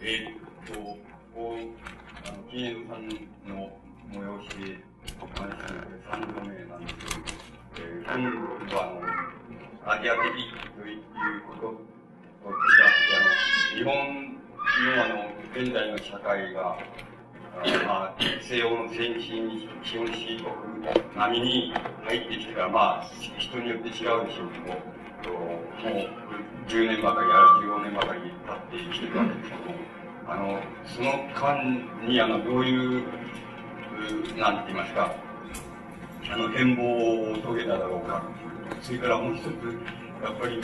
えー、っと、こう、あの、記念さんの催しで、お話しするこれ3度目なんですけど、えー、今度は、あの、アジア的ということと違って、あの、日本のあの、現代の社会が、まあ、西洋の先進資本主義国並みに入ってきてから、まあ、人によって違うでしょうけど、もう10年ばかりや15年ばかり経ってきてるわけですけども、あの、その間に、あの、どういう、なんて言いますか、あの、変貌を遂げただろうか。それからもう一つ、やっぱり、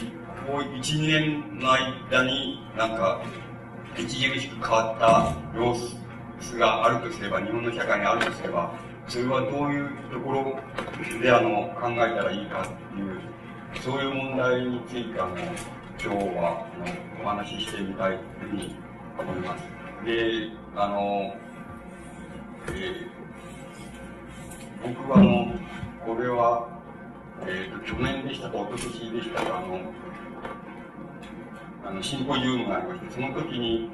こう1、2年の間になんか、著しく変わった様子があるとすれば、日本の社会にあるとすれば、それはどういうところであの考えたらいいかっていう、そういう問題についてあの、今日はあのお話ししてみたいというふうに思います。で、あの、えー、僕はあの、これは、えっ、ー、と、去年でしたか、一昨年でしたか、あの、あの、シンポジウムがありまして、その時に、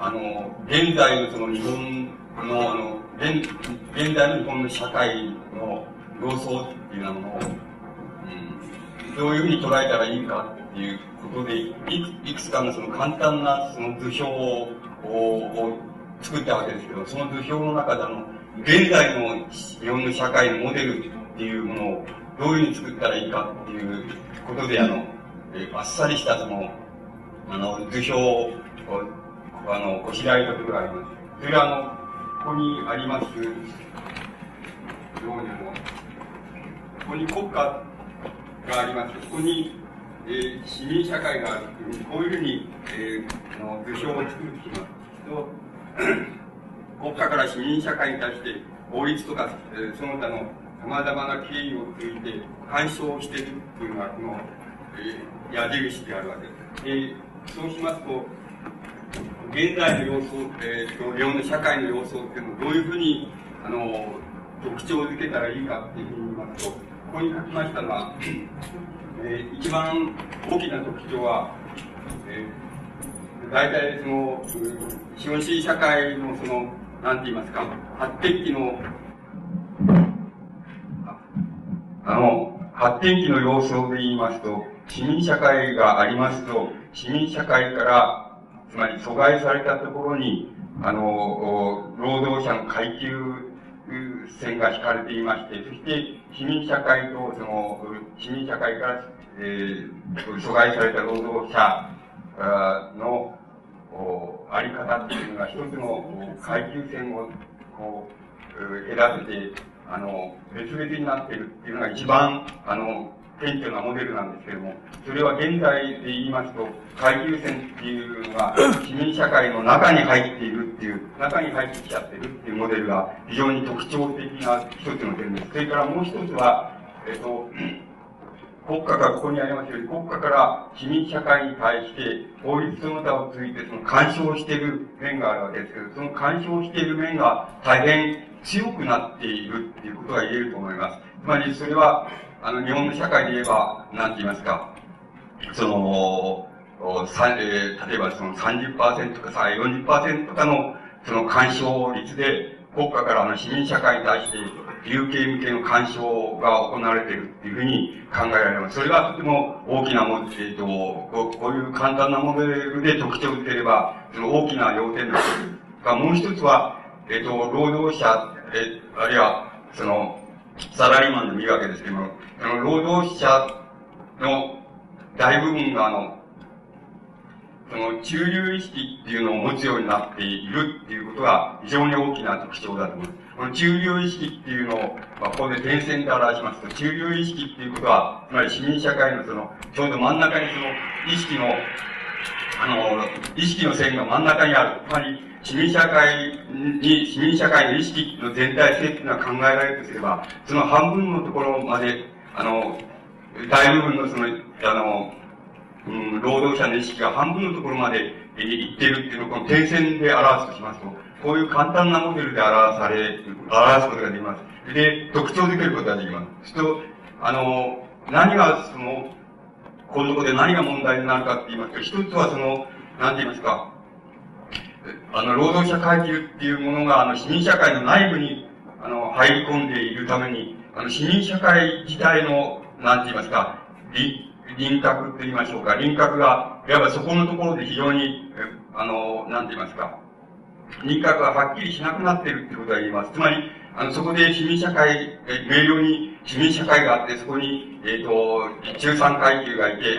あの、現在のその日本の、あの、現、現代の日本の社会の様相っていうものを、どういうふうに捉えたらいいかっていうことで、いくいくつかのその簡単なその図表をを作ったわけですけど、その図表の中であの、現在の日本の社会のモデルっていうものをどういうふうに作ったらいいかっていうことで、あの、えあっさりしたその、あの、図表を、あの、こしらえたことがあります。それはあの、ここにありますように、ここに国家があります。ここに、えー、市民社会があるというふうに、こういうふうに、えー、の図表を作るとしますと、国家から市民社会に対して、法律とか、えー、その他の様々な経緯を通じて干渉しているというのが、この、えー、矢印であるわけです。で、そうしますと、現在の様相、えーと、日本の社会の様相っていうのをどういうふうにあの特徴づけたらいいかっていうふうに言いますとここに書きましたのは、えー、一番大きな特徴は、えー、大体その資本主義社会のそのなんて言いますか発展期のあの発展期の様相で言いますと市民社会がありますと市民社会からつまり阻害されたところに、あの、労働者の階級いう線が引かれていまして、そして市民社会と、その、市民社会から、えー、阻害された労働者のあり方っていうのが一つの階級線をこう選べて、あの、別々になっているっていうのが一番、あの、顕著なモデルなんですけれども、それは現在で言いますと、階級線っていうのが、市民社会の中に入っているっていう、中に入ってきちゃってるっていうモデルが非常に特徴的な一つの点です。それからもう一つは、えっと、国家がここにありますように、国家から市民社会に対して、法律その他を通じてその干渉している面があるわけですけど、その干渉している面が大変強くなっているっていうことが言えると思います。つまりそれは、あの、日本の社会で言えば、なんて言いますか、その、えー、例えばその30%かさ、40%かの、その干渉率で、国家からの市民社会に対して、有形向けの干渉が行われているっていうふうに考えられます。それがとても大きなもの、えっ、とこ、こういう簡単なモデルで特徴づければ、その大きな要点です。が、もう一つは、えっ、と、労働者、えあるいは、その、サラリーマンでもいいわけですけども、労働者の大部分があの、その中流意識っていうのを持つようになっているっていうことが非常に大きな特徴だと思います。この中流意識っていうのを、まあ、ここで点線で表しますと、中流意識っていうことは、つまり市民社会のその、ちょうど真ん中にその意識の、あの、意識の線が真ん中にある。つまり、市民社会に、市民社会の意識の全体性っていうのは考えられるとすれば、その半分のところまで、あの、大部分のその、あの、うん、労働者の意識が半分のところまで行ってるっていうのを、この点線で表すとしますと、こういう簡単なモデルで表され、表すことができます。で、特徴づけることができます。すると、あの、何がその、このところで何が問題になるかって言いますと、一つはその、なんて言いますか、あの、労働者階級っていうものが、あの、市民社会の内部に、あの、入り込んでいるために、あの、市民社会自体の、なんて言いますか、輪郭と言いましょうか、輪郭が、いわばそこのところで非常に、あの、なんて言いますか、輪郭がはっきりしなくなっているってことが言えます。つまり、あの、そこで市民社会、え明瞭に市民社会があって、そこに、えっ、ー、と、中産階級がいて、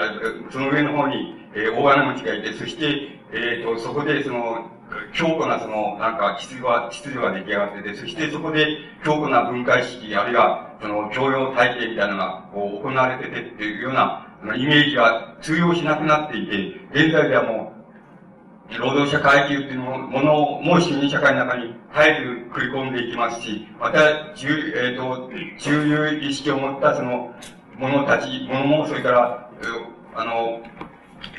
その上の方に、えー、大金持ちがいて、そして、えっ、ー、と、そこでその、強固なその、なんか、秩序が、秩序が出来上がってて、そしてそこで強固な分解式、あるいは、その、教養体系みたいなのが、こう、行われててっていうような、イメージが通用しなくなっていて、現在ではもう、労働者階級っていうものをもう市民社会の中に絶えず繰り込んでいきますし、また、中、えっ、ー、と、中流意識を持ったその、者たち、者も、それから、あの、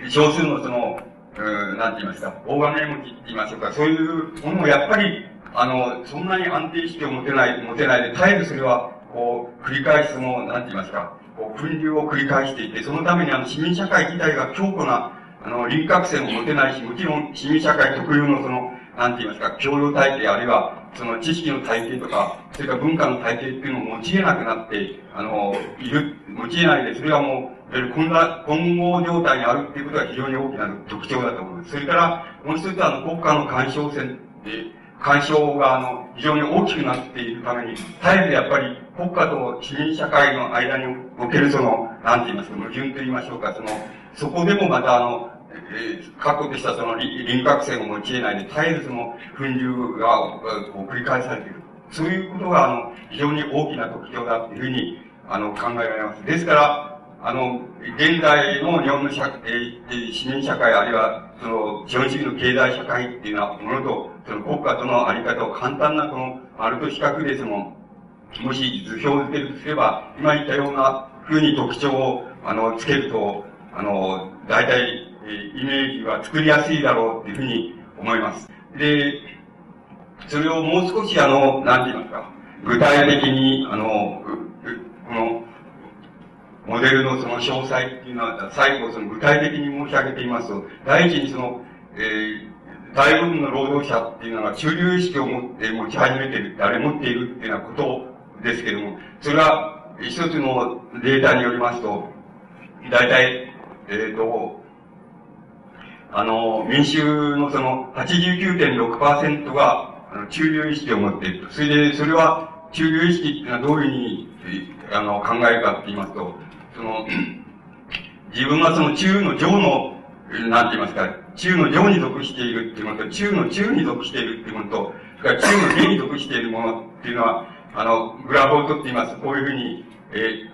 少数のその、うん、なんて言いますか、大金持ちって言いましょうか、そういうものもやっぱり、あの、そんなに安定意識を持てない、持てないで、絶えずそれは、こう、繰り返すその、なんて言いますか、こう、分流を繰り返していて、そのためにあの、市民社会自体が強固な、あの、輪郭線を持てないし、もちろん市民社会特有のその、なんて言いますか、教養体系、あるいは、その知識の体系とか、それから文化の体系っていうのを用いなくなって、あの、いる、用いないで、それはもう、いわゆる混合状態にあるっていうことが非常に大きな特徴だと思います。それから、もう一つは、あの、国家の干渉線で、干渉が、あの、非常に大きくなっているために、絶えずやっぱり国家と市民社会の間におけるその、なんて言いますか、矛盾と言いましょうか、その、そこでもまたあの、えー、確固としたその輪郭線を用いないで、絶えずその、粉流が、こう、繰り返されている。そういうことが、あの、非常に大きな特徴だというふうに、あの、考えられます。ですから、あの、現代の日本の社、えー、市民社会、あるいは、その、資本主義の経済社会っていうようなものと、その国家とのあり方を簡単な、この、あると比較で、その、もし図表付けるとすれば、今言ったような風に特徴を、あの、つけると、あの、大体、えイメージは作りやすいだろうっていうふうに思います。で、それをもう少しあの、なんて言いますか、具体的に、あの、この、モデルのその詳細っていうのは、最後その具体的に申し上げていますと、第一にその、えー、大部分の労働者っていうのが中流意識を持って持ち始めてる、あれ持っているっていうようなことですけども、それは一つのデータによりますと、大体、えっ、ー、と、あの、民衆のその89.6%が、中流意識を持っていると。それで、それは、中流意識っていうのはどういうふうに、あの、考えるかって言いますと、その、自分がその中の上の、なんて言いますか、中の上に属しているっていうものと、中の中に属しているっていうものと、それから中の下に属しているものっていうのは、あの、グラフを取っています。こういうふうに、え、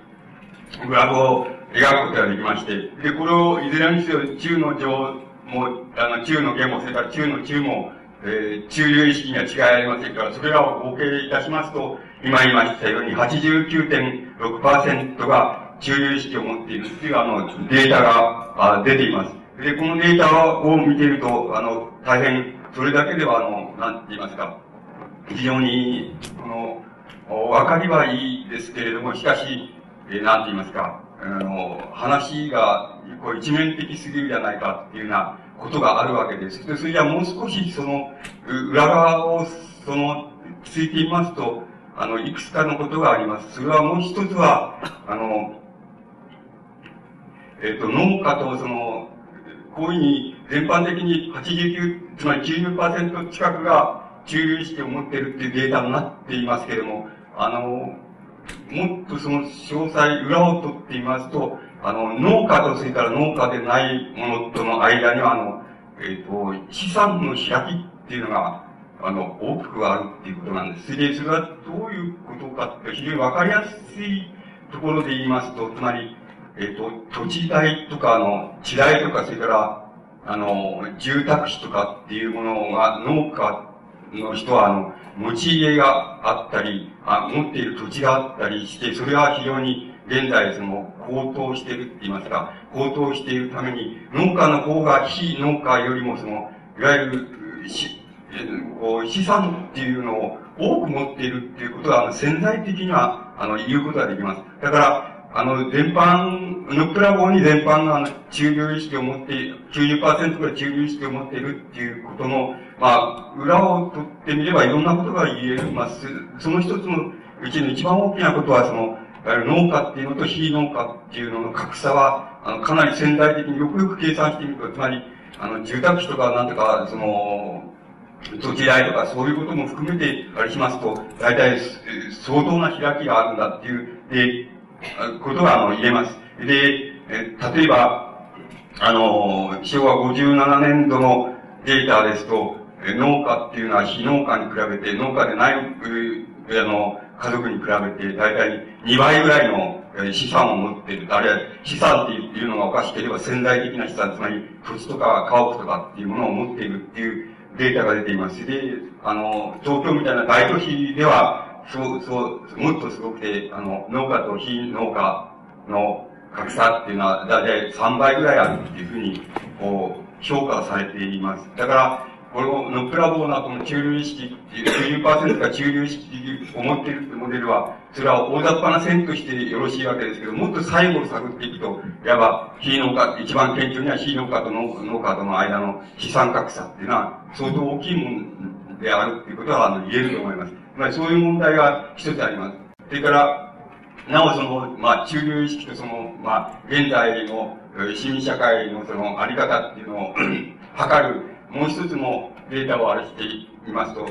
グラフを描くことができまして、で、これをいずれにせよ中の上も、あの、中の下も、それから中の中も、えー、中流意識には違いありませんから、それらを合計いたしますと、今言いましたように89.6%が中流意識を持っているっていうあの、データがあ出ています。で、このデータを見ていると、あの、大変、それだけでは、あの、なんて言いますか、非常に、この、わかりはいいですけれども、しかし、え、なんて言いますか、あの、話が、こう一面的すぎるじゃないかっていうようなことがあるわけです。で、それじゃもう少しその、裏側を、その、ついていますと、あの、いくつかのことがあります。それはもう一つは、あの、えっ、と、農家とその、こういうふうに全般的に89、つまり90%近くが中流意識を持っているっていうデータになっていますけれども、あの、もっとその詳細、裏を取ってみますと、あの、農家とそれから農家でないものとの間には、あの、えっ、ー、と、資産の開きっていうのが、あの、大きくあるっていうことなんです。で、それはどういうことかって非常にわかりやすいところで言いますと、つまり、えっ、ー、と、土地代とか、あの、地代とか、それから、あの、住宅費とかっていうものが農家の人は、あの、持ち家があったり、あ持っている土地があったりして、それは非常に現在その高騰してるって言いますか、高騰しているために、農家の方が非農家よりもその、いわゆる、し、こう資産っていうのを多く持っているっていうことは、あの潜在的には、あの、言うことができます。だから、あの、全般、のっぺらぼうに全般が中流意識を持って、90%くらい中流意識を持っているっていうことの、まあ、裏を取ってみればいろんなことが言える。まあ、その一つのうちの一番大きなことは、その、農家っていうのと非農家っていうのの格差は、あの、かなり潜在的によくよく計算してみると、つまり、あの、住宅地とかなんとか、その、土地代とかそういうことも含めて、あれしますと、大体、相当な開きがあるんだっていう、で、ことが、あの、言えます。で、え例えば、あの、昭和57年度のデータですと、農家っていうのは非農家に比べて、農家でない、あの、家族に比べて、大体2倍ぐらいの資産を持っている。あるいは資産っていうのがおかしければ潜在的な資産、つまり土地とか家屋とかっていうものを持っているっていうデータが出ています。で、あの、東京みたいな大都市では、そう、そう、もっとすごくて、あの、農家と非農家の格差っていうのは、だいたい3倍ぐらいあるっていうふうに、こう、評価されています。だから、こののっぺらぼうなこの中流意識っていう、90%が中流意識を持っているってモデルは、それは大雑把な線としてよろしいわけですけど、もっと最後を探っていくと、いわば、非農家、一番顕著には非農家と農家との間の資産格差っていうのは、相当大きいものであるっていうことは、あの、言えると思います。まりそういう問題が一つあります。それから、なおその、まあ、中流意識とその、まあ、現在の市民社会のそのあり方っていうのを 測るもう一つのデータをあれしていますと、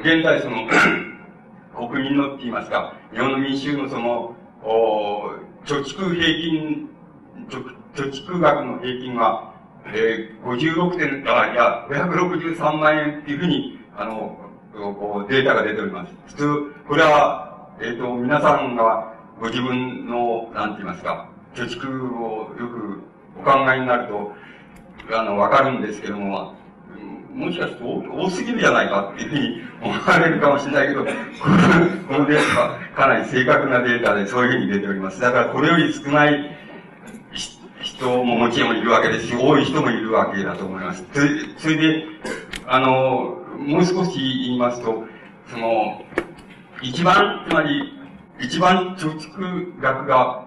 現在その 国民のって言いますか、日本の民衆のその、お貯蓄平均、貯蓄額の平均は、えー、56点、あ、いや、563万円っていうふうに、あの、こう、データが出ております。普通、これは、えっ、ー、と、皆さんがご自分の、なんて言いますか、貯蓄をよくお考えになると、あの、わかるんですけども、もしかすると多すぎるじゃないかっていうふうに思われるかもしれないけど、このデータはかなり正確なデータでそういうふうに出ております。だからこれより少ない人ももちろんいるわけですし、多い人もいるわけだと思います。それで、あの、もう少し言いますと、その、一番、つまり、一番貯蓄額が、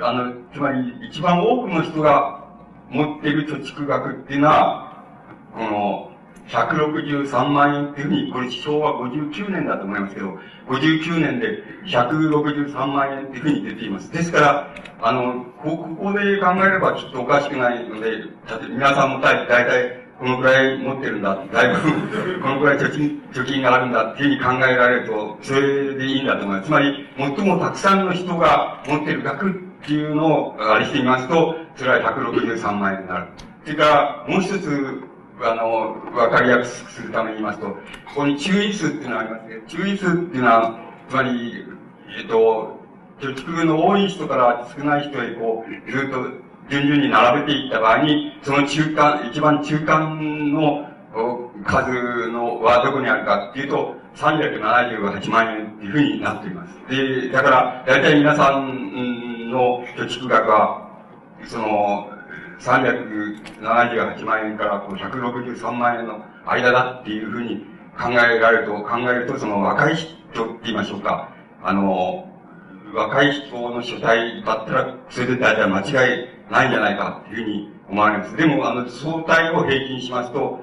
あの、つまり一番多くの人が持っている貯蓄額っていうのは、この、163万円っていうふうに、これ昭和59年だと思いますけど、59年で163万円っていうふうに出ています。ですから、あの、ここで考えればきっとおかしくないので、皆さんも大体このくらい持ってるんだ、だいぶこのくらい貯金、貯金があるんだっていうふうに考えられると、それでいいんだと思います。つまり、最もたくさんの人が持ってる額っていうのをあれしてみますと、それは163万円になる。それから、もう一つ、あの、わかりやすくするために言いますと、ここに注意数っていうのがありますけど、注意数っていうのは、つまり、えっと、貯蓄の多い人から少ない人へこう、ずっと順々に並べていった場合に、その中間、一番中間の数のはどこにあるかっていうと、378万円っていうふうになっています。で、だから、大体皆さんの貯蓄額は、その、378万円からこう163万円の間だっていうふうに考えられると、考えると、その若い人って言いましょうか。あの、若い人の所帯だったら、それで大体間違いないんじゃないかっていうふうに思われます。でも、あの、相対を平均しますと、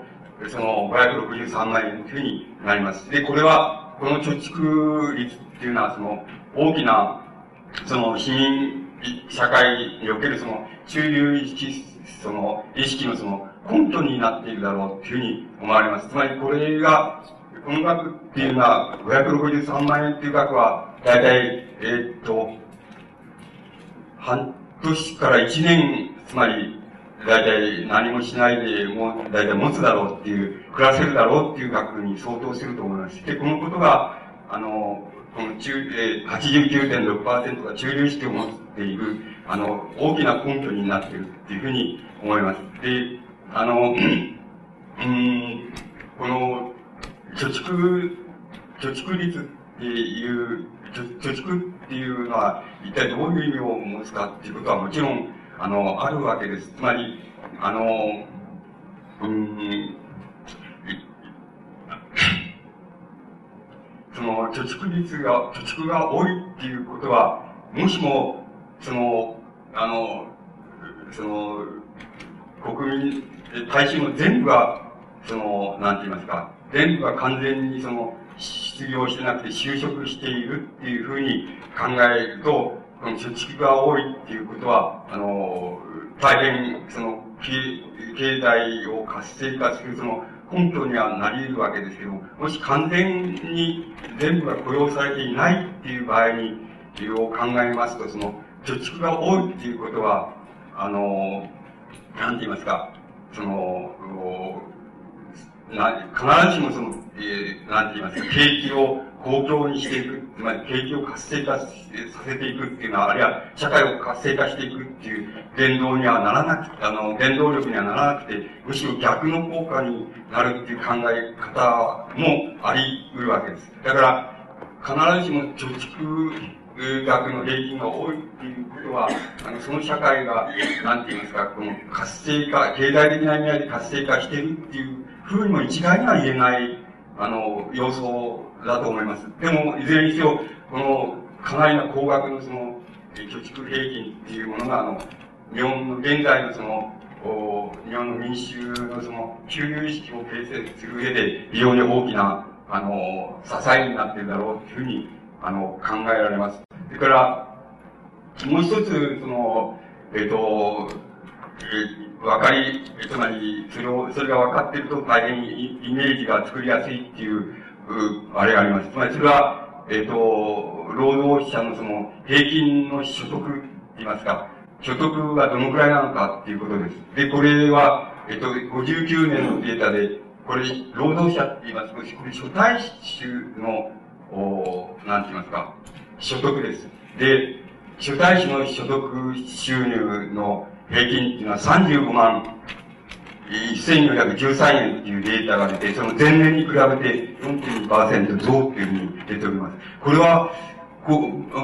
その563万円というふうになります。で、これは、この貯蓄率っていうのは、その、大きな、その、市民社会におけるその、中流意識、その、意識のその、根拠になっているだろうというふうに思われます。つまり、これが、この額っていうのは、563万円っていう額は、だいたい、えー、っと、半年から1年、つまり、だいたい何もしないで、もう、だいたい持つだろうっていう、暮らせるだろうっていう額に相当すると思います。で、このことが、あの、この中、えー、89.6%が中流意識を持っている、あの、大きな根拠になっているっていうふうに思います。で、あの、うん、この、貯蓄、貯蓄率っていう、貯蓄っていうのは、一体どういう意味を持つかっていうことはもちろん、あの、あるわけです。つまり、あの、うん、その、貯蓄率が、貯蓄が多いっていうことは、もしも、その、あの、その、国民、大衆も全部が、その、なんて言いますか、全部が完全にその、失業してなくて就職しているっていうふうに考えると、この貯蓄が多いっていうことは、あの、大変、その、経、済を活性化する、その、根拠にはなり得るわけですけども、もし完全に全部が雇用されていないっていう場合に、を考えますと、その、貯蓄が多いっていうことは、あの、なんて言いますか、その、な必ずしもその、えー、なんて言いますか、景気を公共にしていく、つまり景気を活性化させていくっていうのは、あるいは社会を活性化していくっていう言動にはならなく、あの、原動力にはならなくて、むしろ逆の効果になるっていう考え方もあり得るわけです。だから、必ずしも貯蓄額の平均が多いっていうことは、あの、その社会が、なんて言いますか、この活性化、経済的な意味合いで活性化してるっていうふうにも一概には言えない、あの、要素だと思います。でも、いずれにせよ、この、かなりの高額のその、貯蓄平均っていうものが、あの、日本の現在のその、日本の民衆のその、給与意識を形成する上で、非常に大きな、あの、支えになっているだろうというふうに、あの、考えられます。それから、もう一つ、その、えっ、ー、と、えー、わかり、つまり、それを、それが分かっていると大変イメージが作りやすいっていう、うあれがあります。つまり、それは、えっ、ー、と、労働者のその、平均の所得言いますか、所得がどのくらいなのかっていうことです。で、これは、えっ、と、59年のデータで、これ、労働者って言いますと、これ、初対種の、おなんて言いますか、所得です。で、初対種の所得収入の平均っていうのは35万1413円っていうデータが出て、その前年に比べて4.2%増っていうふうに出ております。これは、こ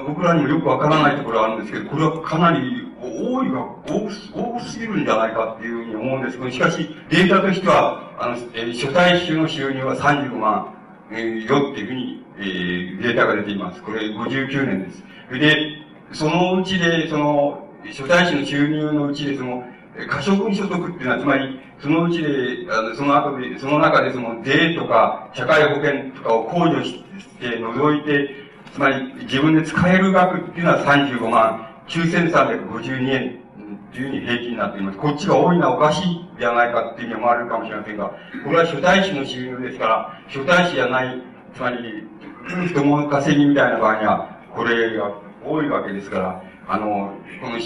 僕らにもよくわからないところがあるんですけど、これはかなり多いが多多すぎるんじゃないかっていうふうに思うんですけど、しかしデータとしては、あの、えー、初対種の収入は35万、えー、よっていうふうにえー、データが出ています。これ59年です。で、そのうちで、その、初対種の収入のうちで、その、可処分所得っていうのは、つまり、そのうちで、あのその後で、その中でその税とか社会保険とかを控除して除いて、つまり自分で使える額っていうのは35万9352円っていうふうに平均になっています。こっちが多いのはおかしいではないかっていうふうに思われるかもしれませんが、これは初対種の収入ですから、初対種じゃない、つまり、人も稼ぎみたいな場合には、これが多いわけですから、あの、この、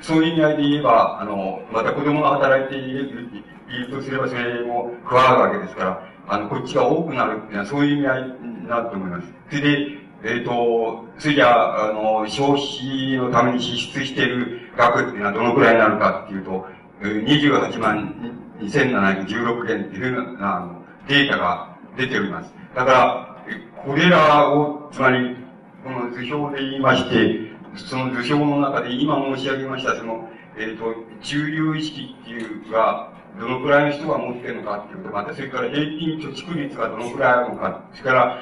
そういう意味合いで言えば、あの、また子供が働いている、いるとすればそれも加わるわけですから、あの、こっちが多くなるっていうのはそういう意味合いになると思います。それで、えっ、ー、と、それじゃあ、あの、消費のために支出している額っていうのはどのくらいになるかっていうと、28万2716件っていうふうな、あの、データが出ております。だから、これらを、つまり、この図表で言いまして、その図表の中で今申し上げました、その、えっ、ー、と、中流意識っていうが、どのくらいの人が持ってるのかっていうこと、またそれから平均貯蓄率がどのくらいあるのか、それから、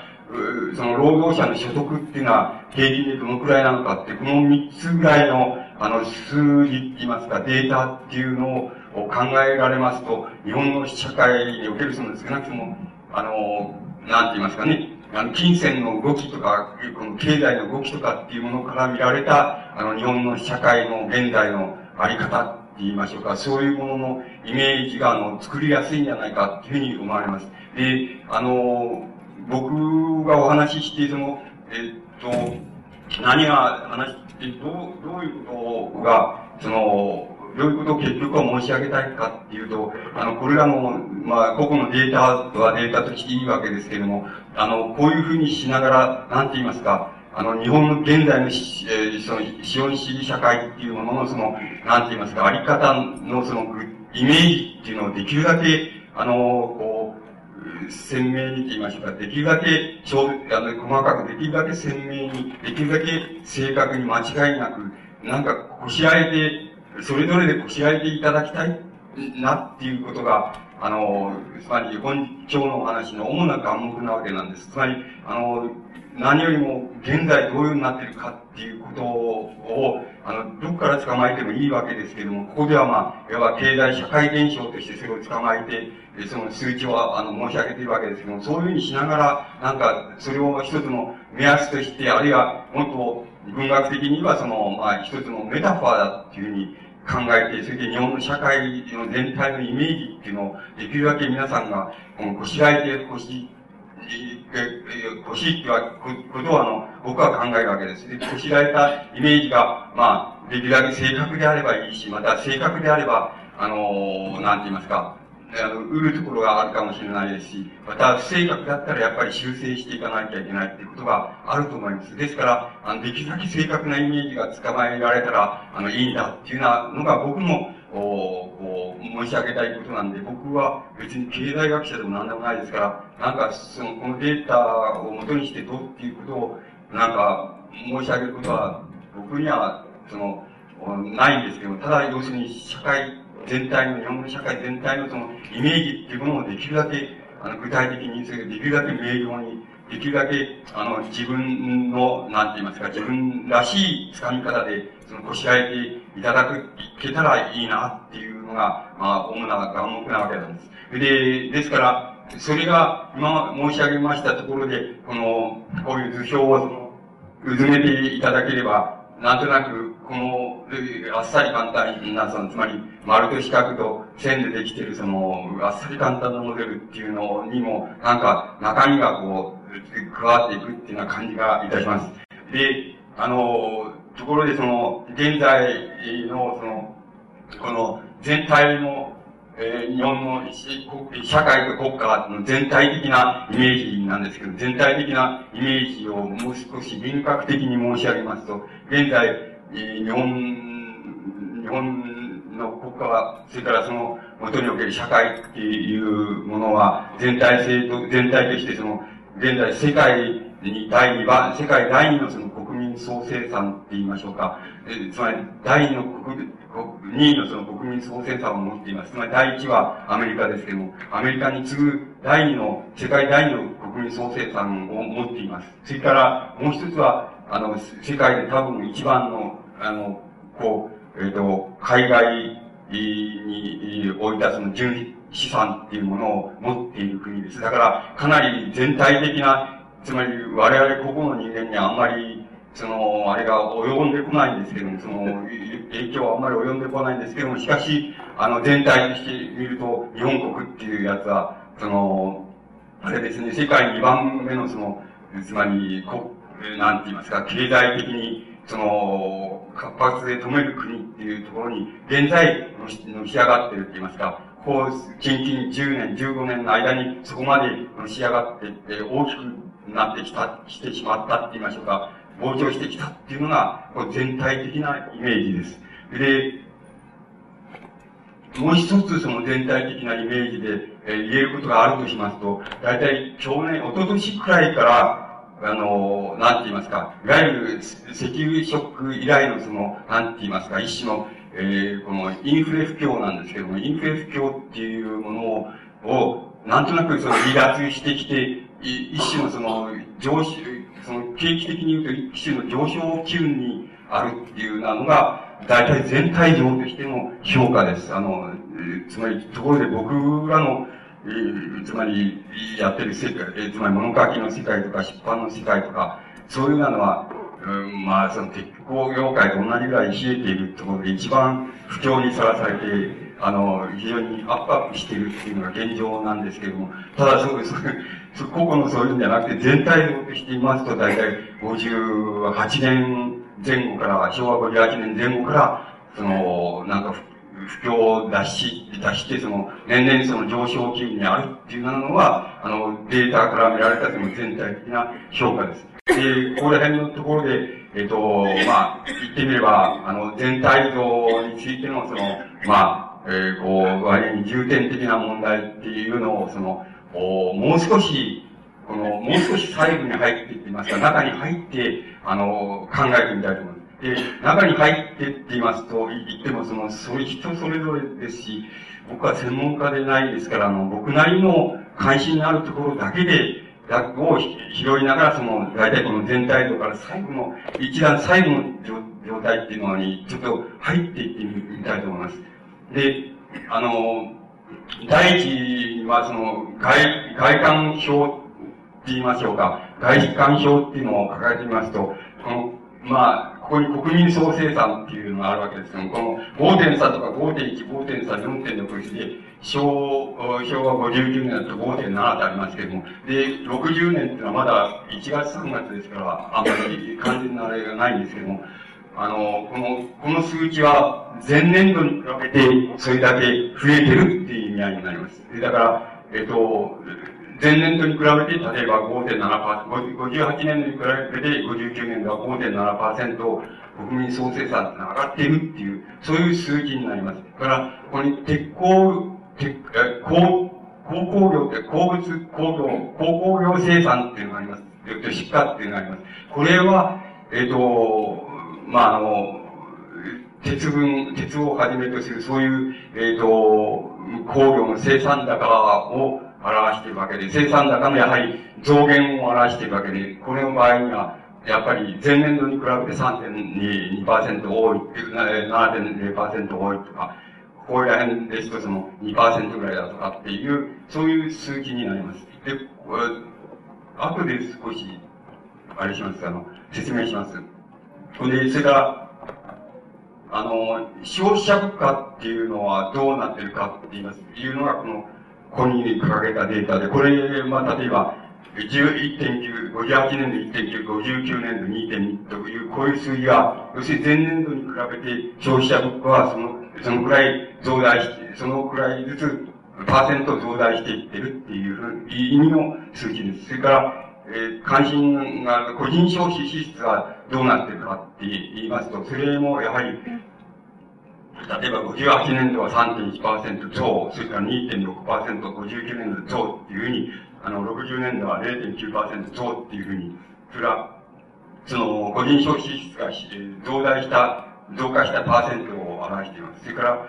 その労働者の所得っていうのは平均でどのくらいなのかって、この三つぐらいの、あの、数字って言いますか、データっていうのを考えられますと、日本の社会におけるその少なくとも、あの、なんて言いますかね、あの、金銭の動きとか、この経済の動きとかっていうものから見られた、あの、日本の社会の現在のあり方って言いましょうか、そういうもののイメージが、あの、作りやすいんじゃないかっていうふうに思われます。で、あの、僕がお話しして、その、えっと、何が話して、どう、どういうことが、その、どういうことを結局は申し上げたいかっていうと、あの、これらの、まあ、個々のデータはデータとしていいわけですけれども、あの、こういうふうにしながら、なんて言いますか、あの、日本の現在の、えー、その、資本主義社会っていうものの、その、なんて言いますか、あり方の、その、イメージっていうのをできるだけ、あの、こう、鮮明にと言いましょうか、できるだけ、ちょあの、細かく、できるだけ鮮明に、できるだけ正確に間違いなく、なんか、こしらえて、それぞれでこしらえていただきたいなっていうことが、あの、つまり本今日の話の主な眼目なわけなんです。つまり、あの、何よりも現在どういうふうになっているかっていうことを、あの、どこから捕まえてもいいわけですけども、ここではまあ、いわば経済社会現象としてそれを捕まえて、その数値をあの申し上げているわけですけども、そういうふうにしながら、なんか、それを一つの目安として、あるいは、もっと文学的にはその、まあ、一つのメタファーだっていうふうに考えて、それで日本の社会の全体のイメージっていうのを、できるだけ皆さんが、このこしらえてほしい、欲しいってはこことは、あの、僕は考えるわけです。で、こしらえたイメージが、まあ、できるだけ正確であればいいし、また正確であれば、あの、なんて言いますか、売るところがあるかもしれないですし、また不正確だったらやっぱり修正していかなきゃいけないっていうことがあると思います。ですから、あの、できるだけ正確なイメージが捕まえられたら、あの、いいんだっていうようなのが僕も、おこう、申し上げたいことなんで、僕は別に経済学者でも何でもないですから、なんか、その、このデータを元にしてどうっていうことを、なんか、申し上げることは、僕には、その、ないんですけど、ただ、要するに社会全体の、日本の社会全体のそのイメージっていうものをできるだけ、あの、具体的に、それできるだけ明瞭に、できるだけ、あの、自分の、なんて言いますか、自分らしい掴み方で、その、こしらえていただく、いけたらいいなっていうのが、まあ、主な願目なわけなんです。で、ですから、それが、今申し上げましたところで、この、こういう図表を、その、うずめていただければ、なんとなく、この、あっさり簡単な、その、つまり、丸と四角と線でできてる、その、あっさり簡単なモデルっていうのにも、なんか、中身がこう、加わっていくっていうような感じがいたします。で、あの、ところでその、現在の、その、この、全体の、えー、日本の社会と国家の全体的なイメージなんですけど、全体的なイメージをもう少し輪郭的に申し上げますと、現在、日本、日本の国家は、それからその元における社会っていうものは、全体性と、全体としてその、現在世界に第2番、世界第2のその国民総生産って言いましょうか。えつまり、第2の国、2位のその国民総生産を持っています。つまり第1はアメリカですけども、アメリカに次ぐ第2の、世界第2の国民総生産を持っています。それから、もう一つは、あの、世界で多分一番の、あの、こう、えっ、ー、と、海外に置いたその純資産っていうものを持っている国です。だから、かなり全体的な、つまり我々個々の人間にあんまりその、あれが及んでこないんですけども、その、影響はあんまり及んでこないんですけども、しかし、あの、全体として見ると、日本国っていうやつは、その、あれですね、世界2番目のその、つまり、こなんて言いますか、経済的に、その、活発で止める国っていうところに、現在、のし上がってるって言いますか、こう、近々10年、15年の間に、そこまでのし上がっていって、大きくなってきた、してしまったって言いましょうか、膨張してきたっていうのが、こう全体的なイメージです。で、もう一つその全体的なイメージで、えー、言えることがあるとしますと、大体去年、一昨年くらいから、あの、なんて言いますか、いわゆる石油ショック以来のその、なんて言いますか、一種の、えー、このインフレ不況なんですけども、インフレ不況っていうものを、をなんとなくその離脱してきて、一種のその、上司、その景気的に言うと一種の上昇機運にあるっていうなのが、大体全体上としての評価です。あの、つまり、ところで僕らの、えー、つまり、やってる世界、えー、つまり物書きの世界とか出版の世界とか、そういうのは、うん、まあ、その鉄鋼業界と同じぐらい冷えているところで一番不況にさらされて、あの、非常にアップアップしているっていうのが現状なんですけれども、ただそうです。個々のそういうんじゃなくて、全体としていますと、大体58年前後から、昭和58年前後から、その、なんか、不況を出し、出して、その、年々その上昇気味にあるっていうのは、あの、データから見られたその全体的な評価です。で、ここら辺のところで、えっ、ー、と、まあ、言ってみれば、あの、全体像についての、その、まあ、えー、こう、割に重点的な問題っていうのを、その、おもう少し、この、もう少し細部に入っていってますか、中に入って、あの、考えてみたいと思います。で、中に入ってって言いますと、言ってもその、そういう人それぞれですし、僕は専門家でないですから、あの、僕なりの関心のあるところだけで、を拾いながら、その、大体この全体像から最後の、一段最後の状状態っていうのに、ちょっと入っていってみたいと思います。で、あの、第一はその、外、外観表って言いましょうか、外観表っていうのを掲げてみますと、この、まあ、ここに国民総生産っていうのがあるわけですけども、この5.3とか5.1、5.3、4.6で、昭昭和59年だと5.7ってありますけども、で、60年っていうのはまだ1月3月ですから、あんまり完全なあれがないんですけども、あの、この、この数値は前年度に比べてそれだけ増えてるっていう意味合いになります。でだから、えっと、前年度に比べて、例えば5.7%、58年度に比べて59年度は5.7%国民総生産が上がっているっていう、そういう数字になります。だから、ここに鉄鋼、鉄、え、鉱、鉱工業って、鉱物工業、鉱工業生産っていうのがあります。出荷っていうのがあります。これは、えっ、と、まあ、あの、鉄分、鉄をはじめとする、そういう、えっ、と、工業の生産高を表しているわけで、生産高のやはり増減を表しているわけで、これの場合には、やっぱり前年度に比べて3.2%多い、7.0%多いとか、ここら辺ですとその2%ぐらいだとかっていう、そういう数字になります。で、これ、後で少し、あれします、あの、説明します。で、それから、あの、消費者物価っていうのはどうなってるかって言います、いうのがこの、ここに掲げたデータで、これ、まあ、例えば、11.9、58年度1.9、59年度2.2という、こういう数字が、要するに前年度に比べて消費者物価はその、そのくらい増大して、そのくらいずつ、パーセント増大していってるっていう意味の数字です。それから、えー、関心が、個人消費支出はどうなってるかって言いますと、それもやはり、例えば58年度は3.1%増、それから2.6%、59年度増っていうふうに、あの、60年度は0.9%増っていうふうに、それは、その、個人消費支出が増大した、増加したパーセントを表しています。それから、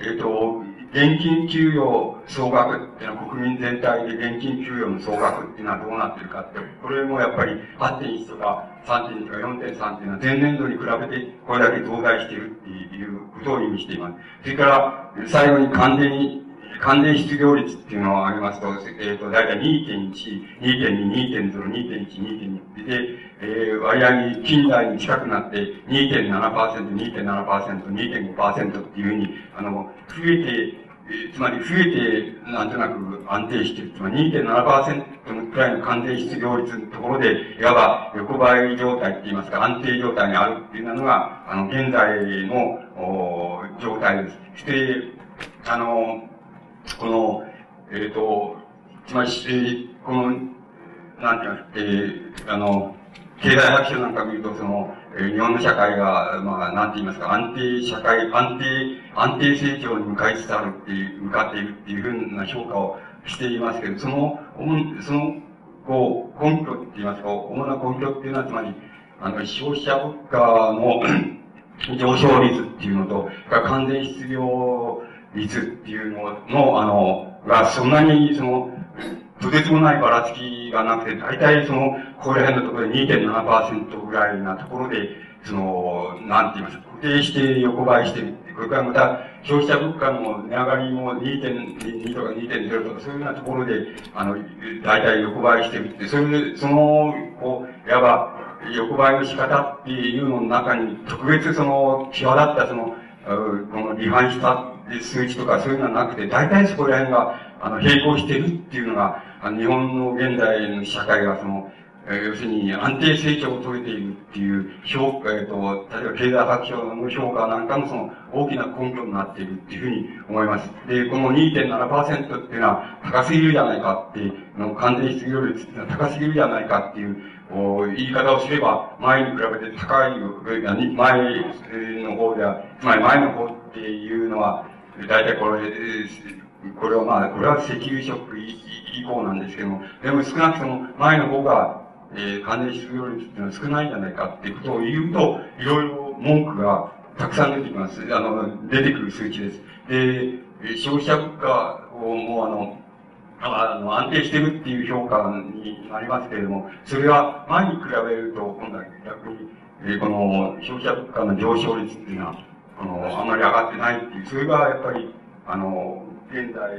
えっ、ー、と、現金給与総額っていうのは国民全体で現金給与の総額っていうのはどうなってるかって、これもやっぱり8.1とか3.2とか4.3っていうのは前年度に比べてこれだけ増大しているっていうことを意味しています。それから、最後に完全に関連失業率っていうのを挙げますと、えっ、ー、と、だいたい2.1、2.2、2.0、2.1、2.2で、えー、割合近代に近くなって2.7%、2.7%、2.5%っていうふうに、あの、増えて、つまり増えて、なんとなく安定している。つまり2.7%くらいの完全失業率のところで、いわば横ばい状態って言いますか、安定状態にあるっていうのが、あの、現在の、お状態です。して、あの、この、えっ、ー、と、つまり、えー、この、なんていうか、えー、あの、経済白書なんか見ると、その、えー、日本の社会が、まあ、なんて言いますか、安定社会、安定、安定成長に向かいつつあるっていう、向かっているっていうふうな評価をしていますけど、その、その、こう、根拠って言いますか、主な根拠っていうのは、つまり、あの、消費者物価の 上昇率っていうのと、完全失業率っていうのの、あの、が、そんなに、その、とてつもないばらつきがなくて、大体その、ここら辺のところで2.7%ぐらいなところで、その、なんて言いますか、固定して横ばいしてるて。これからまた、消費者物価の値上がりも2.2とか2.0とか、そういうようなところで、あの、大体横ばいしてるって、それで、その、こう、いわば、横ばいの仕方っていうのの中に、特別その、際立ったその、この離反した数値とかそういうのはなくて、大体そこら辺が、あの、並行してるっていうのが、あの日本の現代の社会がその、えー、要するに安定成長を遂げているっていう評価、えっ、ー、と、例えば経済白書の評価なんかのその大きな根拠になっているっていうふうに思います。で、この2.7%っていうのは高すぎるじゃないかっていう、の完全失業率っていうのは高すぎるじゃないかっていうお、言い方をすれば、前に比べて高い、前の方では、つまり前の方っていうのは、大体これ、これはまあ、これは石油ショック以降なんですけども、でも少なくとも前の方が、えー、完全失業率っていうのは少ないんじゃないかっていうことを言うと、いろいろ文句がたくさん出てきます。あの、出てくる数値です。で、消費者物価をもうあの、あの、安定してるっていう評価になりますけれども、それは前に比べると、今度は逆に、えー、この消費者物価の上昇率っていうのは、あの、あんまり上がってないっていう、それがやっぱり、あの、現代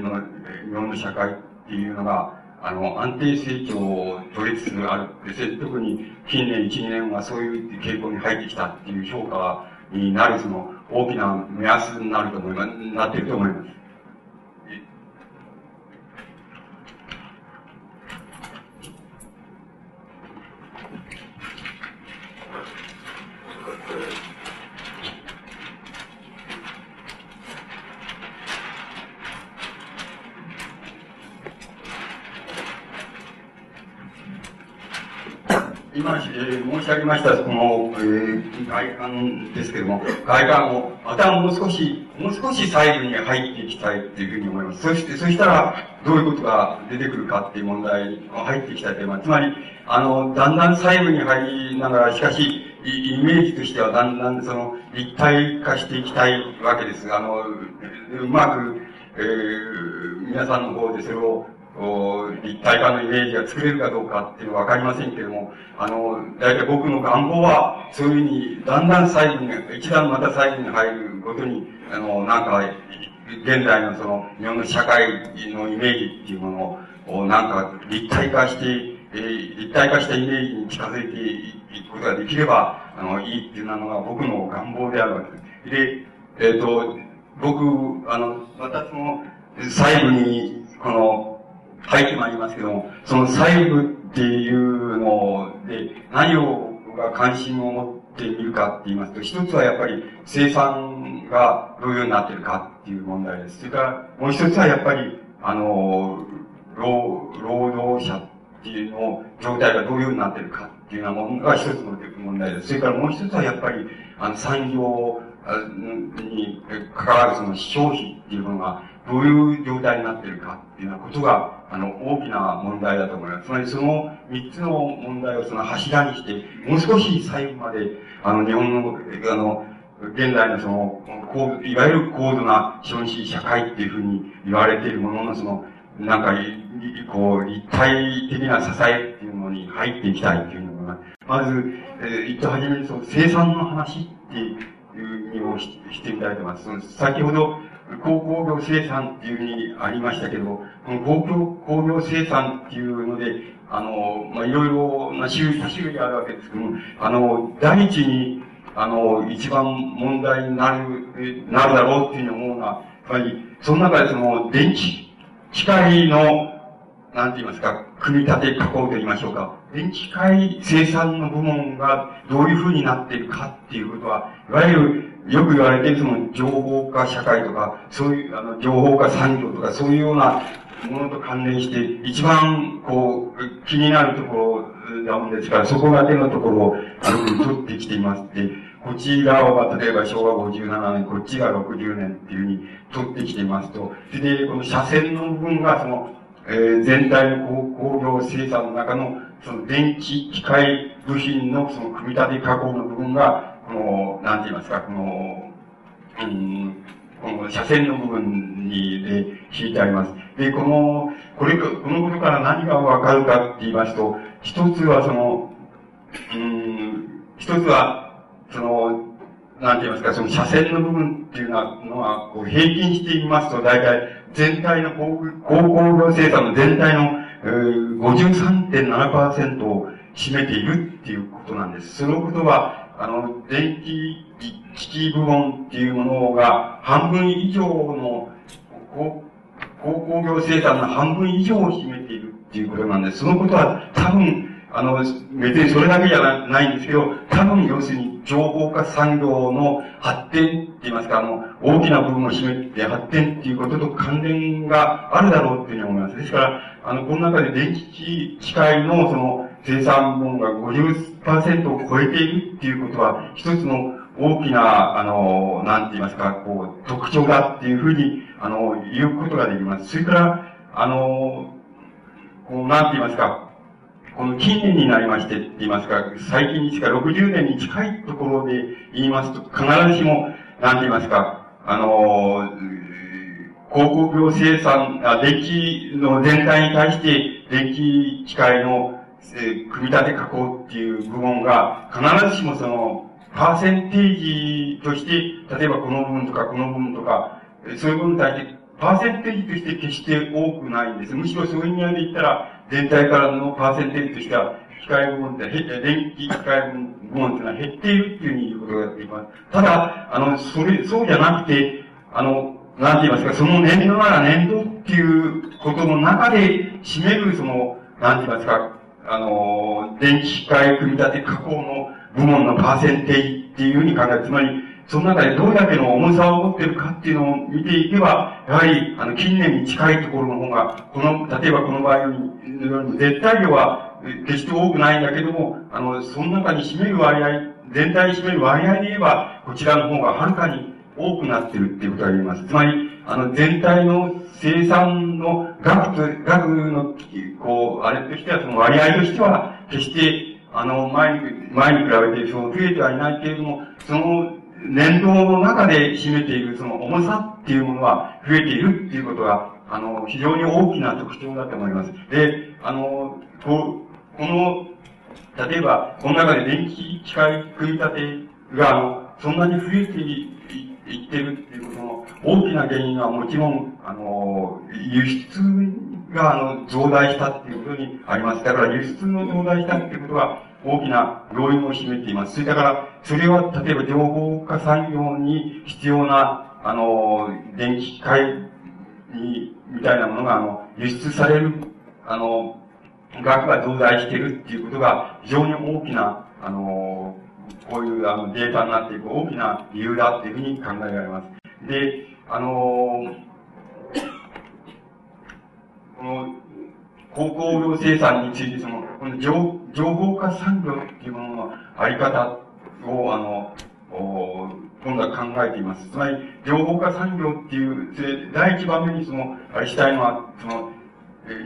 の日本の社会っていうのが、あの、安定成長を取りつつあるって特に近年1、2年はそういう傾向に入ってきたっていう評価になる、その、大きな目安になると思います、なってると思います。申し上げました、この、えー、外観ですけれども、外観を、またもう少し、もう少し細部に入っていきたいっていうふうに思います。そして、そしたら、どういうことが出てくるかっていう問題が入っていきたいと思います。つまり、あの、だんだん細部に入りながら、しかし、イメージとしてはだんだんその、立体化していきたいわけです。あの、うまく、えー、皆さんの方でそれを立体化のイメージが作れるかどうかっていうのはわかりませんけれども、あの、大体僕の願望は、そういうふうに、だんだん細部に、一段また細部に入るごとに、あの、なんか、現代のその、日本の社会のイメージっていうものを、なんか、立体化して、えー、立体化したイメージに近づいていくことができれば、あの、いいっていうのが僕の願望であるわけです。で、えっ、ー、と、僕、あの、私も、細部に、この、背景もありますけども、その細部っていうので、何をが関心を持っているかって言いますと、一つはやっぱり生産がどういうようになっているかっていう問題です。それからもう一つはやっぱり、あの、労労働者っていうの状態がどういうようになっているかっていうようなものが一つの問題です。それからもう一つはやっぱり、あの、産業に関わるその消費っていうものがどういう状態になっているかっていうようなことが、あの、大きな問題だと思います。つまりその三つの問題をその柱にして、もう少し最後まで、あの、日本の、あの、現代のその、こう、いわゆる高度な資本主義社会っていうふうに言われているものの、その、なんか、こう、立体的な支えっていうのに入っていきたいっていうふうに思いま。ず、えー、言ってはじめに、その生産の話っていうにをしてみたいと思います。先ほど、高工業生産っていうふうにありましたけど、この工業工業生産っていうので、あの、まあ、いろいろな種類、種類あるわけですけども、あの、第一に、あの、一番問題になる、なるだろうっていうふうに思うのは、やっぱり、その中でその、電気、機械の、なんて言いますか、組み立て加工と言いましょうか。電気機械生産の部門がどういうふうになっているかっていうことは、いわゆるよく言われているその情報化社会とか、そういう、あの、情報化産業とか、そういうようなものと関連して、一番、こう、気になるところなもんですから、そこが手のところを、あの、取ってきていますって、こちらは、例えば昭和57年、こっちが60年っていうふうに取ってきていますと、で、この車線の部分が、その、えー、全体の工業生産の中の、その電気機械部品のその組み立て加工の部分が、この、なんて言いますか、この、うん、この車線の部分に、で、引いてあります。で、この、これ、このことから何がわかるかって言いますと、一つはその、うん、一つは、その、なんて言いますか、その車線の部分っていうのは、こう平均してみますと、大体、全体の高高工業生産の全体の、えー、53.7%を占めているっていうことなんです。そのことは、あの、電気機器部門っていうものが半分以上の高工業生産の半分以上を占めているっていうことなんで。そのことは多分、あの、別にそれだけじゃないんですけど、多分要するに情報化産業の発展って言いますか、あの、大きな部分を占めて発展っていうことと関連があるだろうっていうふうに思います。ですから、あの、この中で電気機械のその、生産分が50%を超えているっていうことは、一つの大きな、あの、なんて言いますか、こう、特徴だっていうふうに、あの、言うことができます。それから、あの、こう、なんて言いますか、この近年になりましてって言いますか、最近にしか60年に近いところで言いますと、必ずしも、なんて言いますか、あの、広告業生産、あ電気の全体に対して電気機械のえー、組み立て加工っていう部門が、必ずしもその、パーセンテージとして、例えばこの部分とかこの部分とか、そういう部分に対して、パーセンテージとして決して多くないんです。むしろそういう意味で言ったら、全体からのパーセンテージとしては、機械部門って、電気機械部門っていうのは減っているっていうふうに言うことができます。ただ、あの、それ、そうじゃなくて、あの、なんて言いますか、その年度なら年度っていうことの中で占める、その、なんて言いますか、あの、電気機械組み立て加工の部門のパーセンテージっていうふうに考える。つまり、その中でどれだけの重さを持ってるかっていうのを見ていけば、やはり、あの、近年に近いところの方が、この、例えばこの場合のように、絶対量は決して多くないんだけども、あの、その中に占める割合、全体に占める割合で言えば、こちらの方がはるかに多くなってるっていうことが言えます。つまり、あの、全体の生産の額と、額の、こう、あれとしては、その割合としては、決して、あの、前に、前に比べて、その、増えてはいないけれども、その、年度の中で占めている、その重さっていうものは増えているっていうことが、あの、非常に大きな特徴だと思います。で、あの、こうこの、例えば、この中で電気機械組み立てが、あの、そんなに増えていいってるっていうことの大きな原因はもちろん、あの、輸出が、あの、増大したっていうことにあります。だから輸出の増大したっていうことは大きな要因を占めています。それだから、それは例えば情報化産業に必要な、あの、電気機械に、みたいなものが、あの、輸出される、あの、額が増大しているっていうことが非常に大きな、あの、こういうあのデータになっていく大きな理由だっていうふうに考えられます。で、あのこの、高校業生産について、その、この情情報化産業っていうもののあり方を、あの、今度は考えています。つまり、情報化産業っていう、第一番目にその、あれしたいのは、その、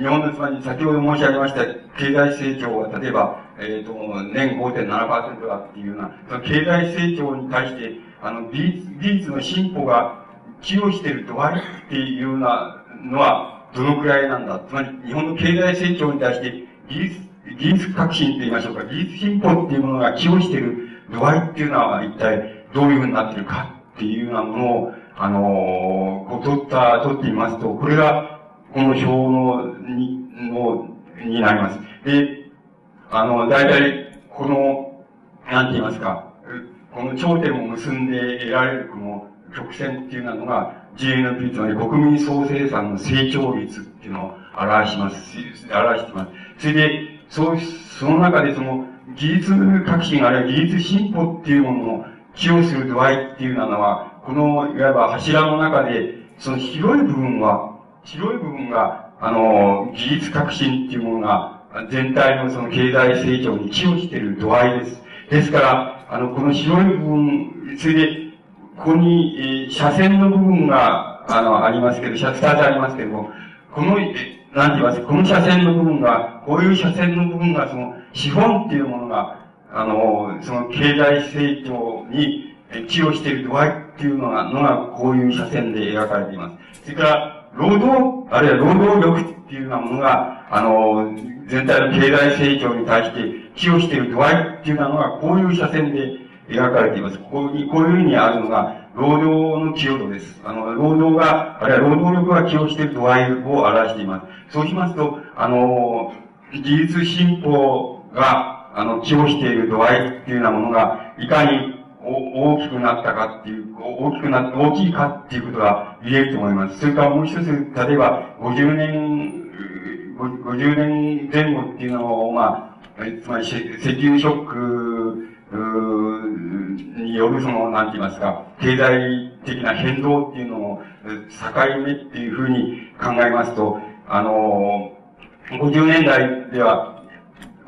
日本のつまり先ほど申し上げました経済成長は例えば、えっ、ー、と、年5.7%だっていうような、その経済成長に対して、あの、技術の進歩が寄与している度合いっていうようなのは、どのくらいなんだ。つまり、日本の経済成長に対して、技術、技術革新って言いましょうか、技術進歩っていうものが寄与している度合いっていうのは、一体どういうふうになってるかっていうようなものを、あのー、こう取った、取ってみますと、これが、この表の、に、の、になります。で、あの、大体、この、なんて言いますか、この頂点を結んで得られるこの曲線っていうのが GNP つまり国民総生産の成長率っていうのを表します。表してます。それで、そう、その中でその技術革新あるいは技術進歩っていうものを寄与する度合いっていうのは、この、いわば柱の中で、その広い部分は白い部分が、あの、技術革新っていうものが、全体のその経済成長に寄与している度合いです。ですから、あの、この白い部分、それで、ここに、えー、車線の部分が、あの、ありますけど、二つありますけども、この、えなんて言います、この車線の部分が、こういう車線の部分が、その、資本っていうものが、あの、その経済成長にえ寄与している度合いっていうのが、のが、こういう車線で描かれています。それから、労働、あるいは労働力っていうようなものが、あの、全体の経済成長に対して寄与している度合いっていうのが、こういう斜線で描かれています。こういうこういうふうにあるのが、労働の寄与度です。あの、労働が、あるいは労働力が寄与している度合いを表しています。そうしますと、あの、技術進歩が、あの、寄与している度合いっていうようなものが、いかに大きくなったかっていう、大きくな、大きいかっていうことが言えると思います。それからもう一つ、例えば、50年、50年前後っていうのを、まあ、つまり石油ショックによるその、なんて言いますか、経済的な変動っていうのを、境目っていうふうに考えますと、あの、50年代では、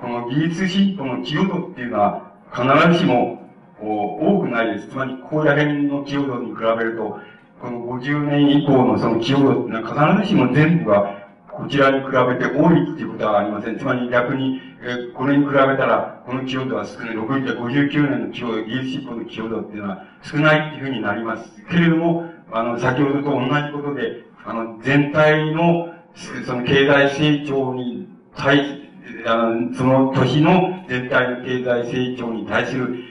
この技術進歩の寄与度っていうのは、必ずしも多くないです。つまり、ここら辺の寄与度に比べると、この50年以降のその寄与度っていうのは必ずしも全部がこちらに比べて多いっていうことはありません。つまり逆に、えこれに比べたら、この寄与度は少ない。59年の寄与、技術進歩の寄与度っていうのは少ないっていうふうになります。けれども、あの、先ほどと同じことで、あの、全体の、その経済成長に対あの、その年の全体の経済成長に対する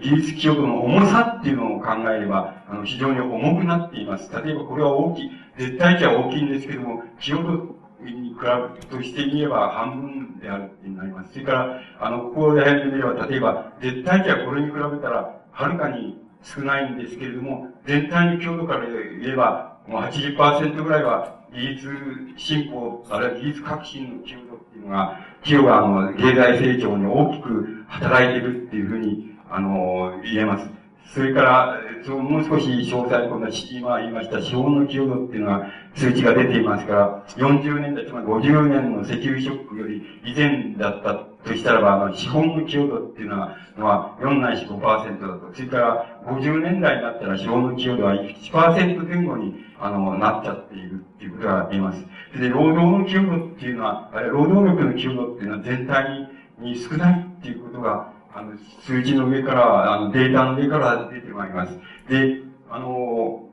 技術寄与度の重さっていうのを考えれば、あの、非常に重くなっています。例えばこれは大きい、絶対値は大きいんですけども、寄与度に比べとして言えば半分であるってなります。それから、あの、ここで見れば、例えば、絶対値はこれに比べたら、はるかに少ないんですけれども、全体の強度から言えば、もう80%ぐらいは技術進歩、あるいは技術革新の強度っていうのが、企業があの、経済成長に大きく働いているっていうふうに、あの、言えます。それから、そうもう少し詳細、今度は今言いました資本の寄与度っていうのが数値が出ていますから、40年代、つまり50年の石油ショックより以前だったとしたらば、あの、資本の寄与度っていうのは、まあ、4ないし5%だと。それから、50年代になったら資本の寄与度は1%前後に、あの、なっちゃっているっていうことが言えます。で、労働の寄与度っていうのは、あれ、労働力の寄与度っていうのは全体に少ないっていうことが、あの、数字の上から、あの、データの上から出てまいります。で、あの、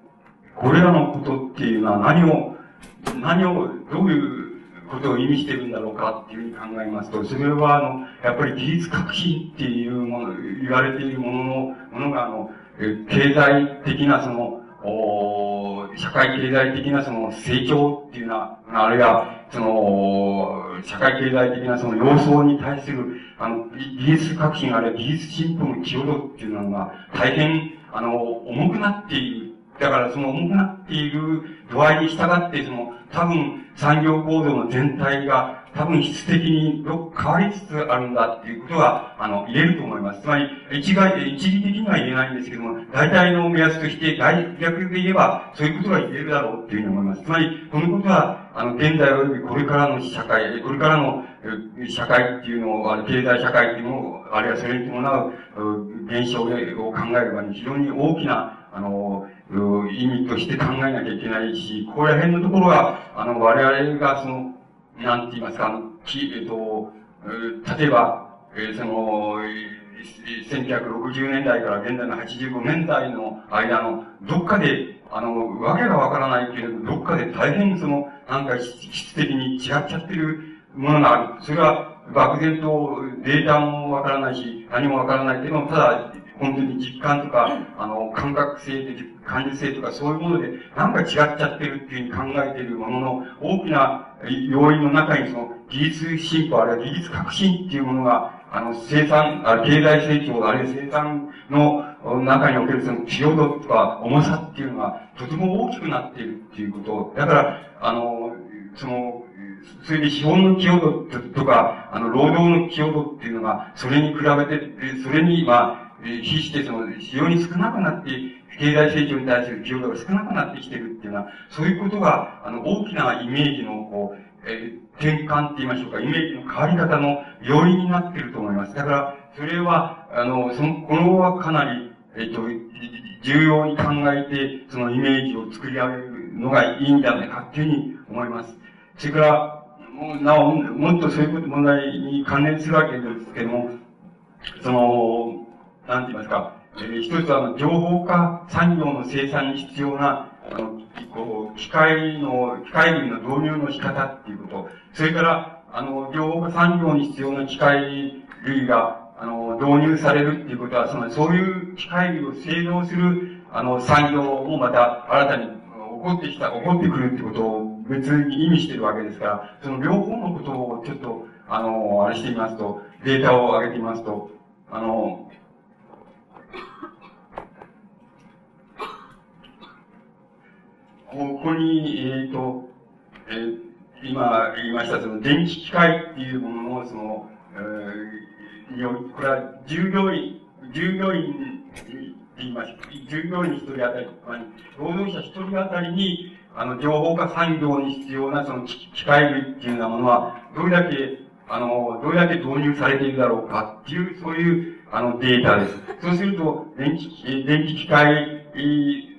これらのことっていうのは何を、何を、どういうことを意味してるんだろうかっていうふうに考えますと、それは、あの、やっぱり技術革新っていうもの、言われているものの、ものが、あの、経済的なその、お社会経済的なその成長っていうのは、あるいは、その、社会経済的なその様相に対する、あの、技術革新あるいは技術進歩の寄与度っていうのが、大変、あの、重くなっている。だからその重なっている度合いに従って、その、多分産業構造の全体が多分質的に変わりつつあるんだっていうことは、あの、言えると思います。つまり、一概で、一義的には言えないんですけども、大体の目安として、大逆で言えば、そういうことが言えるだろうっていうふうに思います。つまり、このことは、あの、現代及びこれからの社会、これからの社会っていうのを、あの経済社会っていうのを、あるいはそれに伴う現象を考えれば、非常に大きな、あの、意味として考えなきゃいけないし、ここら辺のところは、あの、我々がその、なんて言いますか、あの、き、えっと、例えば、えー、その、1960年代から現在の85年代の間の、どっかで、あの、わけがわからないけれど、どっかで大変その、なんか質的に違っちゃってるものがある。それは、漠然とデータもわからないし、何もわからないけど、ただ、本当に実感とか、あの、感覚性的、感受性とかそういうもので、なんか違っちゃってるっていうふうに考えているものの、大きな要因の中にその、技術進歩、あるいは技術革新っていうものが、あの、生産、あ経済成長、あるいは生産の中におけるその強度とか重さっていうのが、とても大きくなっているっていうこと。だから、あの、その、それで資本の寄与度とか、あの、労働の寄与度っていうのが、それに比べて、それに、まあ、比してその、非常に少なくなって、経済成長に対する寄与度が少なくなってきてるっていうのは、そういうことが、あの、大きなイメージの、こう、えー、転換って言いましょうか、イメージの変わり方の要因になってると思います。だから、それは、あの、その、このはかなり、えっ、ー、と、重要に考えて、そのイメージを作り上げるのがいいんじゃないかっていうふうに思います。それから、もうなお、もっとそういうこと問題に関連するわけですけども、その、なんて言いますか、えー、一つは、あの、情報化産業の生産に必要な、あの、こう、機械の、機械類の導入の仕方っていうこと、それから、あの、情報化産業に必要な機械類が、あの、導入されるっていうことは、その、そういう機械類を製造する、あの、産業もまた新たに起こってきた、起こってくるってことを別に意味してるわけですから、その両方のことをちょっと、あの、あれしてみますと、データを上げてみますと、あの、ここに、えっ、ー、と、えー、今言いました、その電気機械っていうものの、その、えー、これは従業員、従業員って言います。従業員一人当たり、労働者一人当たりに、あの、情報化産業に必要なその機械類っていうようなものは、どれだけ、あの、どれだけ導入されているだろうかっていう、そういう、あの、データです。そうすると、電気、電気機械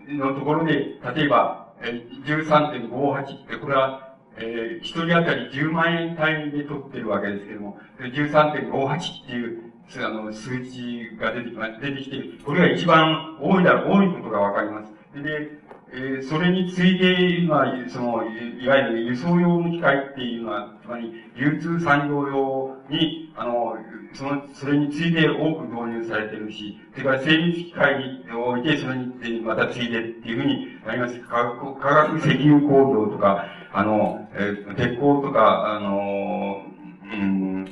のところで、例えば、13.58って、これは、えー、一人当たり10万円単位で取ってるわけですけども、13.58っていう、あの、数値が出てきま、出てきて、これが一番多いだろう、多いことがわかります。で、えー、それについて、まあ、その、いわゆる輸送用の機械っていうのは、つまり、流通産業用に、あの、その、それについて多く導入されてるし、それから精密機械において、それにまたついてっていうふうになります。化学、化学石油工業とか、あの、えー、鉄鋼とか、あの、うん、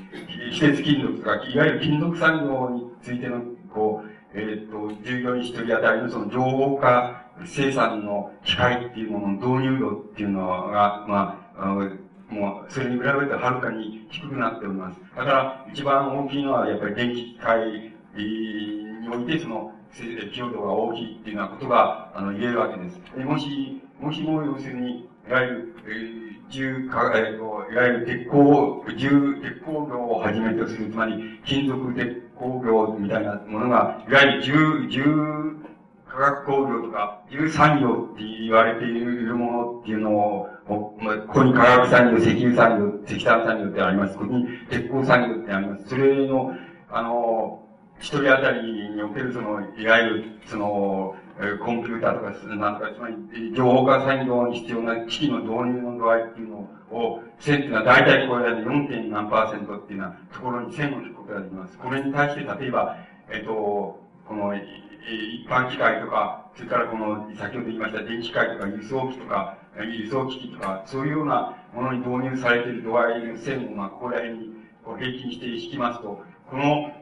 非鉄金属とか、いわゆる金属産業についての、こう、えっ、と、従業員一人当たりのその情報化生産の機械っていうものの導入度っていうのが、まあ、あのもう、それに比べてはるかに低くなっております。だから、一番大きいのは、やっぱり電気機械において、その、寄与度が大きいっていうようなことが、あの、言えるわけです。でもし、もしも、要するに、いわゆる、えー、重化、えっ、ー、と、いわゆる鉄鋼、重、鉄鋼業をはじめとする、つまり、金属鉄工業みたいなものが、いわゆる重、重化学工業とか、重産業って言われているものっていうのを、ここに化学産業、石油産業、石炭産業ってあります。ここに鉄鋼産業ってあります。それの、あの、一人当たりにおけるその、いわゆる、その、コンピューターとか、なんとか、つまり、情報化産業に必要な機器の導入の度合いっていうのを、線っていうのは大体これで 4. 何パーセントっていうようなところに線を引くことができます。これに対して、例えば、えっと、この、一般機械とか、それからこの、先ほど言いました電気機械とか輸送機とか、輸送機器とか、そういうようなものに導入されている度合いの線を、まあ、ここら辺にこう平均して引きますと、この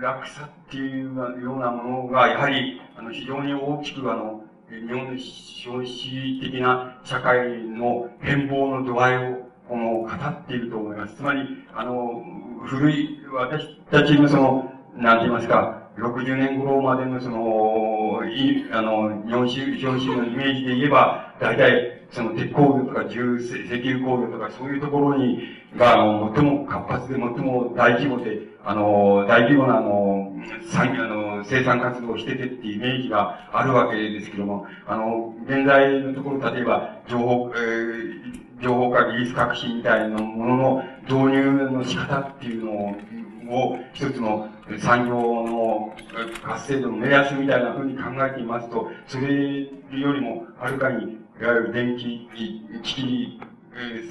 落差っていうようなものが、やはり、あの、非常に大きく、あの、日本の消費的な社会の変貌の度合いを、この、語っていると思います。つまり、あの、古い、私たちのその、なんて言いますか、60年頃までのその、い、あの、日本史、日本史のイメージで言えば、大体、その鉄工業とか重石油工業とかそういうところに、が、あの、最も活発で、最も大規模で、あの、大規模な、あの、産業の生産活動をしててっていうイメージがあるわけですけども、あの、現在のところ、例えば、情報、えー、情報化技術革新みたいなものの導入の仕方っていうのを、一つの産業の活性度の目安みたいな風に考えていますと、それよりもはるかに、いわゆる電気、機器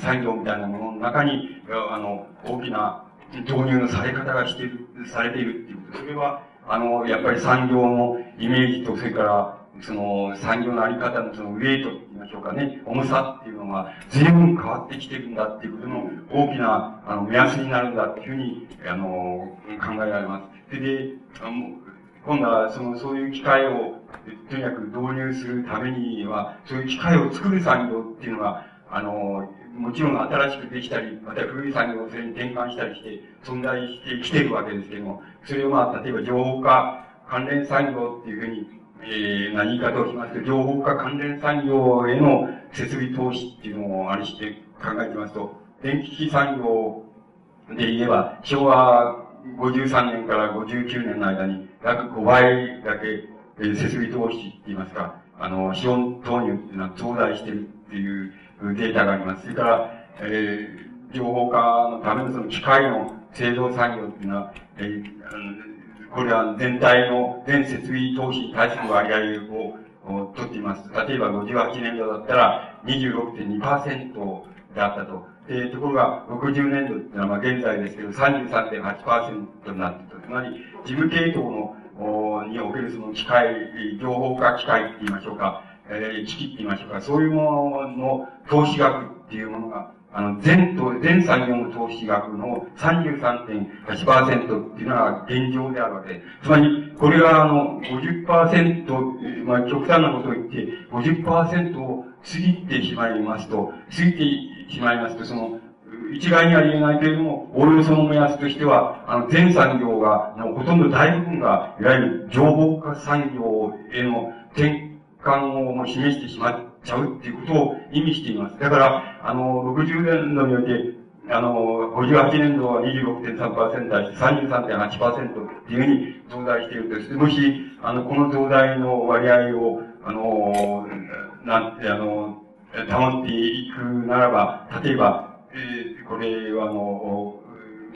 産業みたいなものの中に、あの、大きな導入のされ方がしている、されているっていうこと。それは、あの、やっぱり産業のイメージと、それから、その産業のあり方のそのウェイトって言いましょうかね、重さっていうのが随分変わってきてるんだっていうことの大きなあの目安になるんだっていうふうに、あの、考えられます。で、で今度はその、そういう機械をとにかく導入するためには、そういう機械を作る産業っていうのが、あの、もちろん新しくできたり、また古い産業をそれに転換したりして、存在してきているわけですけども、それをまあ、例えば情報化関連産業っていうふうに、えー、な言い方をしますと、情報化関連産業への設備投資っていうのをあれして考えてますと、電気機産業で言えば、昭和53年から59年の間に、約5倍だけ、えー、設備投資って言いますか、あの、資本投入っていうのは増大してるっていうデータがあります。それから、えー、情報化のためのその機械の製造産業っていうのは、えー、これは全体の全設備投資に対する割合を取っています。例えば58年度だったら26.2%であったと。えー、ところが、60年度っていうのは、まあ現在ですけど、33.8%になっていると。つまり、事務系統の、おにおけるその機械、情報化機械って言いましょうか。えー、機って言いましょうか、そういうものの投資額っていうものが、あの、全と、全産業の投資額の33.8%っていうのが現状であるわけ。でつまり、これがあの50%、まあ極端なことを言って、50%を過ぎてしまいますと、過ぎてしまいますと、その、一概には言えないけれども、おおよその目安としては、あの、全産業が、ほとんど大部分が、いわゆる情報化産業への転感を示してしまっちゃうっていうことを意味しています。だから、あの、60年度において、あの、58年度は26.3%だし、33.8%っていうふうに増大しているとして、もし、あの、この増大の割合を、あの、なんて、あの、保っていくならば、例えば、えー、これはあの、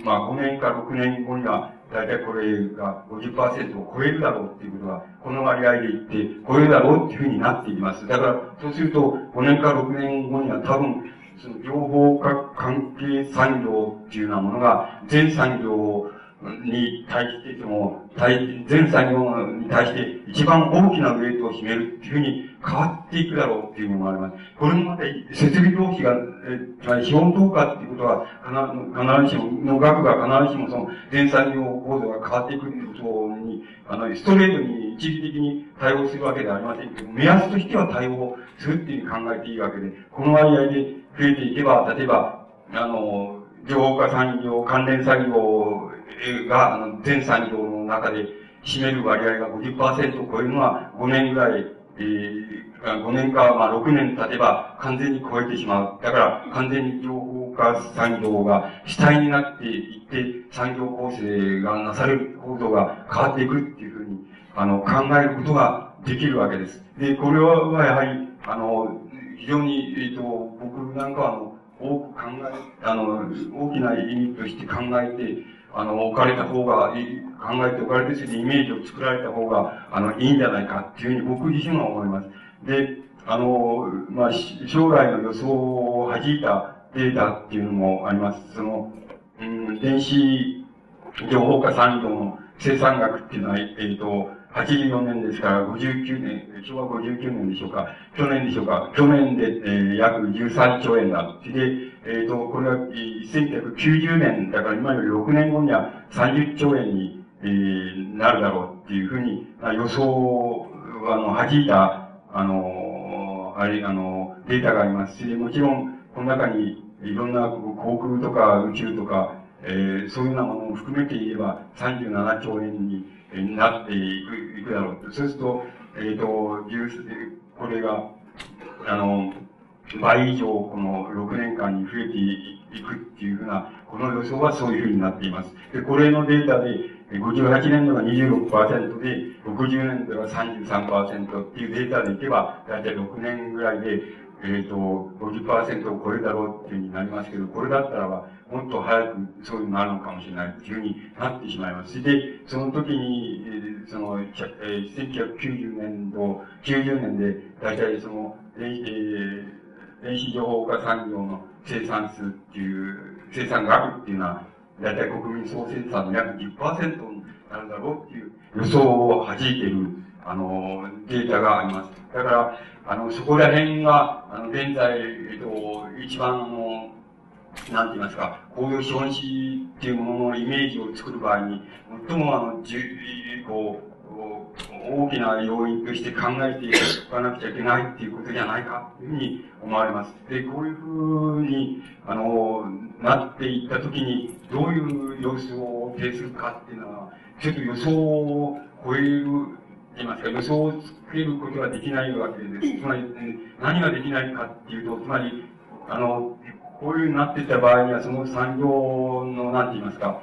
まあ、5年か6年後には、大体これが50%を超えるだろうっていうことは、この割合で言って超えるだろうっていうふうになっています。だから、そうすると、5年か6年後には多分、その情報化関係産業っていうようなものが、全産業をに対してその、全産業に対して一番大きなウェイトを占めるっていうふうに変わっていくだろうっていうのもあります。これもまた、設備投資が、えつまり資本投下っていうことは、必ずしも、の額が必ずしもその、全産業構造が変わっていくっていうことに、あの、ストレートに一時的に対応するわけではありませんけど、目安としては対応するっていうふうに考えていいわけで、この割合で増えていけば、例えば、あの、情報化産業、関連産業が、あの、全産業の中で占める割合が50%を超えるのは5年ぐらい、えー、5年か、まあ6年経てば完全に超えてしまう。だから完全に情報化産業が主体になっていって、産業構成がなされる構造が変わっていくっていうふうに、あの、考えることができるわけです。で、これはやはり、あの、非常に、えっ、ー、と、僕なんかは、あの、多く考え、あの、大きな意味として考えて、あの、置かれた方がいい、考えて置かれて、それでイメージを作られた方が、あの、いいんじゃないかっていうふうに僕自身は思います。で、あの、まあ、将来の予想を弾いたデータっていうのもあります。その、うん、電子情報化産業の生産額っていうのは、えっ、ー、と、84年ですから、59年、昭和59年でしょうか、去年でしょうか、去年で、えー、約13兆円だ。で、えっ、ー、と、これは1990年、だから今より6年後には30兆円に、えー、なるだろうっていうふうに、予想は、あの、弾いた、あの、あれ、あの、データがありますし、もちろん、この中にいろんな航空とか宇宙とか、えー、そういうようなものを含めて言えば37兆円になっていく、いくだろう。そうすると、えっ、ー、と、これが、あの、倍以上この6年間に増えていくっていうふうな、この予想はそういうふうになっています。で、これのデータで、58年度が26%で、60年度が33%っていうデータでいけば、だいたい6年ぐらいで、えっ、ー、と、50%を超えるだろうっていうふうになりますけど、これだったらば、もっと早くそういうのなるのかもしれないっていうふうになってしまいます。で、その時に、えその、えー、1990年度、90年で、大体その、えー、電子情報化産業の生産数っていう、生産額っていうのは、大体国民総生産の約10%になるだろうっていう予想を弾いている、あの、データがあります。だから、あの、そこら辺が、あの、現在、えっと、一番、あの、なんて言いますか、工業資本主義っていうもののイメージを作る場合に、最もあの、じゅこう、大きな要因として考えていかなくちゃいけないっていうことじゃないかというふうに思われます。で、こういうふうに、あの、なっていったときに、どういう様子を呈するかっていうのは、ちょっと予想を超える、言いますか、予想をつけることができないわけです。つまり、何ができないかっていうと、つまり、あの、こういうになっていった場合には、その産業の、なんて言いますか、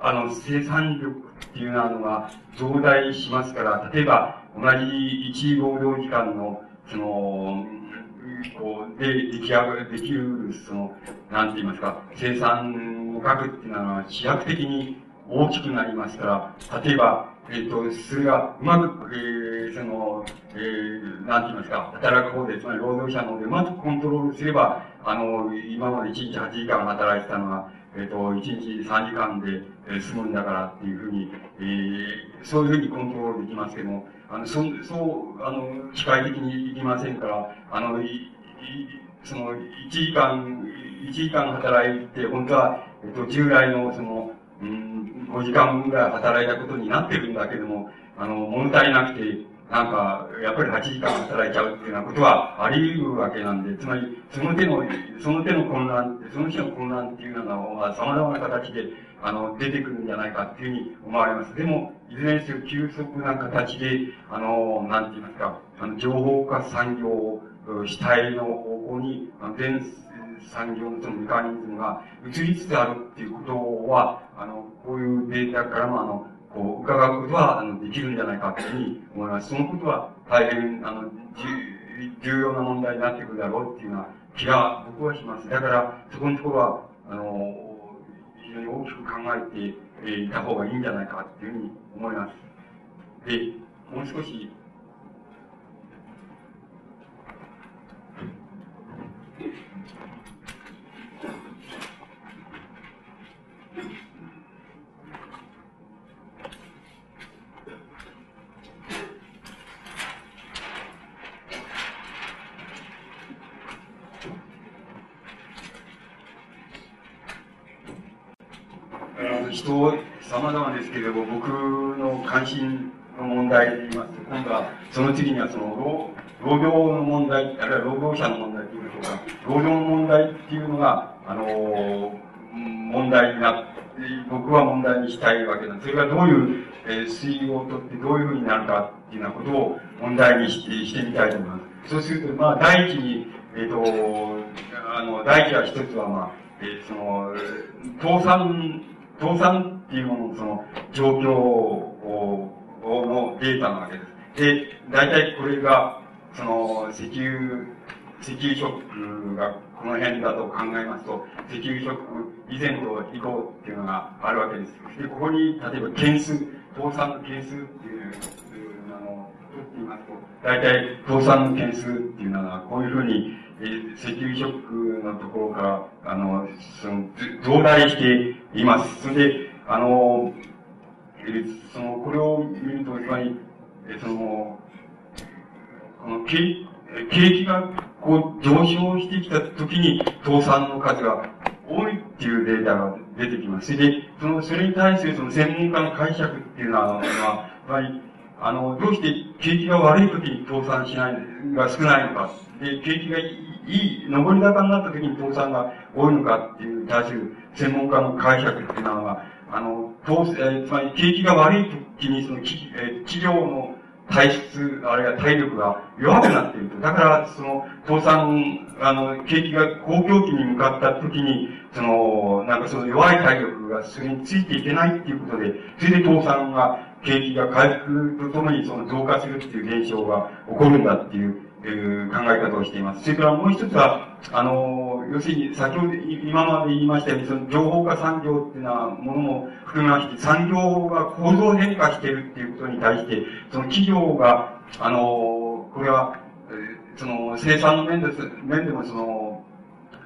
あの、生産力っていうのが増大しますから、例えば、同じ一労働時間の、その、こう、で、出来上がる、できる、その、なんて言いますか、生産の額っていうのは飛躍的に大きくなりますから、例えば、えっ、ー、と、それがうまく、えー、その、えー、なんて言いますか、働く方で、つまり労働者の方でうまくコントロールすれば、あの、今まで1日8時間働いてたのが、えっ、ー、と、1日3時間で、えー、済むんだからっていうふうに、えー、そういうふうにコントロールできますけども、あの、そ、そう、あの、機械的にいきませんから、あの、い、いその、1時間、1時間働いて、本当は、えっ、と、従来の、その、うん、5時間分ぐらい働いたことになってるんだけども、あの、物足りなくて、なんか、やっぱり8時間働いちゃうっていうようなことはあり得るわけなんで、つまり、その手の、その手の混乱、その日の混乱っていうのが、様々な形で、あの、出てくるんじゃないかっていうふうに思われます。でも、いずれにせよ、急速な形で、あの、なんて言いますか、あの、情報化産業主体の方向に、あの、全産業のそのメカニズムが移りつつあるっていうことは、あの、こういうデータからも、あの、こう、伺うことは、あの、できるんじゃないかというふうに思います。そのことは、大変、あの、重要な問題になってくるだろうっていうような気が僕はします。だから、そこのところは、あの、非常に大きく考えて、えー、いた方がいいんじゃないかっていうふうに思います。で、もう少し、人、様々ですけれども、僕の関心の問題で言いますと、今度は、その次にはその、労労働の問題、あるいは労働者の問題というでしょうか、労働の問題っていうのが、あの問題になって、僕は問題にしたいわけなんです。それがどういう、えー、推移をとってどういうふうになるかっていうようなことを問題にしてしてみたいと思います。そうすると、まあ、第一に、えっ、ー、と、あの、第一は一つは、まあ、えー、その、倒産倒産っていうもののその状況をのデータなわけです。で、大体これが、その石油、石油ショックがこの辺だと考えますと、石油ショック以前と以降っていうのがあるわけです。で、ここに、例えば件数、倒産の件数っていう、あの、取ってみますと、大体倒産の件数っていうのは、こういうふうに、えー、石油ショックのところから、あの、その、増大しています。それで、あの、えー、その、これを見ると、つまり、えー、その、この景、景気がこう上昇してきた時に倒産の数が多いっていうデータが出てきます。それで、その、それに対するその専門家の解釈っていうのは、やっぱり、あの、どうして景気が悪い時に倒産しない、が少ないのか。で、景気がいい、上り坂になった時に倒産が多いのかっていう対する専門家の解釈っていうのは、あの、倒えー、つまり景気が悪い時にその、えー、企業の体質、あるいは体力が弱くなっている。だから、その、倒産、あの、景気が公共期に向かった時に、その、なんかその弱い体力がそれについていけないっていうことで、それで倒産が、景気が回復とともにその増加するっていう現象が起こるんだっていうという考え方をしています。それからもう一つは、あの、要するに、先ほど、今まで言いましたように、その情報化産業っていうのはものも含めまして、産業が構造変化しているっていうことに対して、その企業が、あの、これは、その生産の面です、面でもその、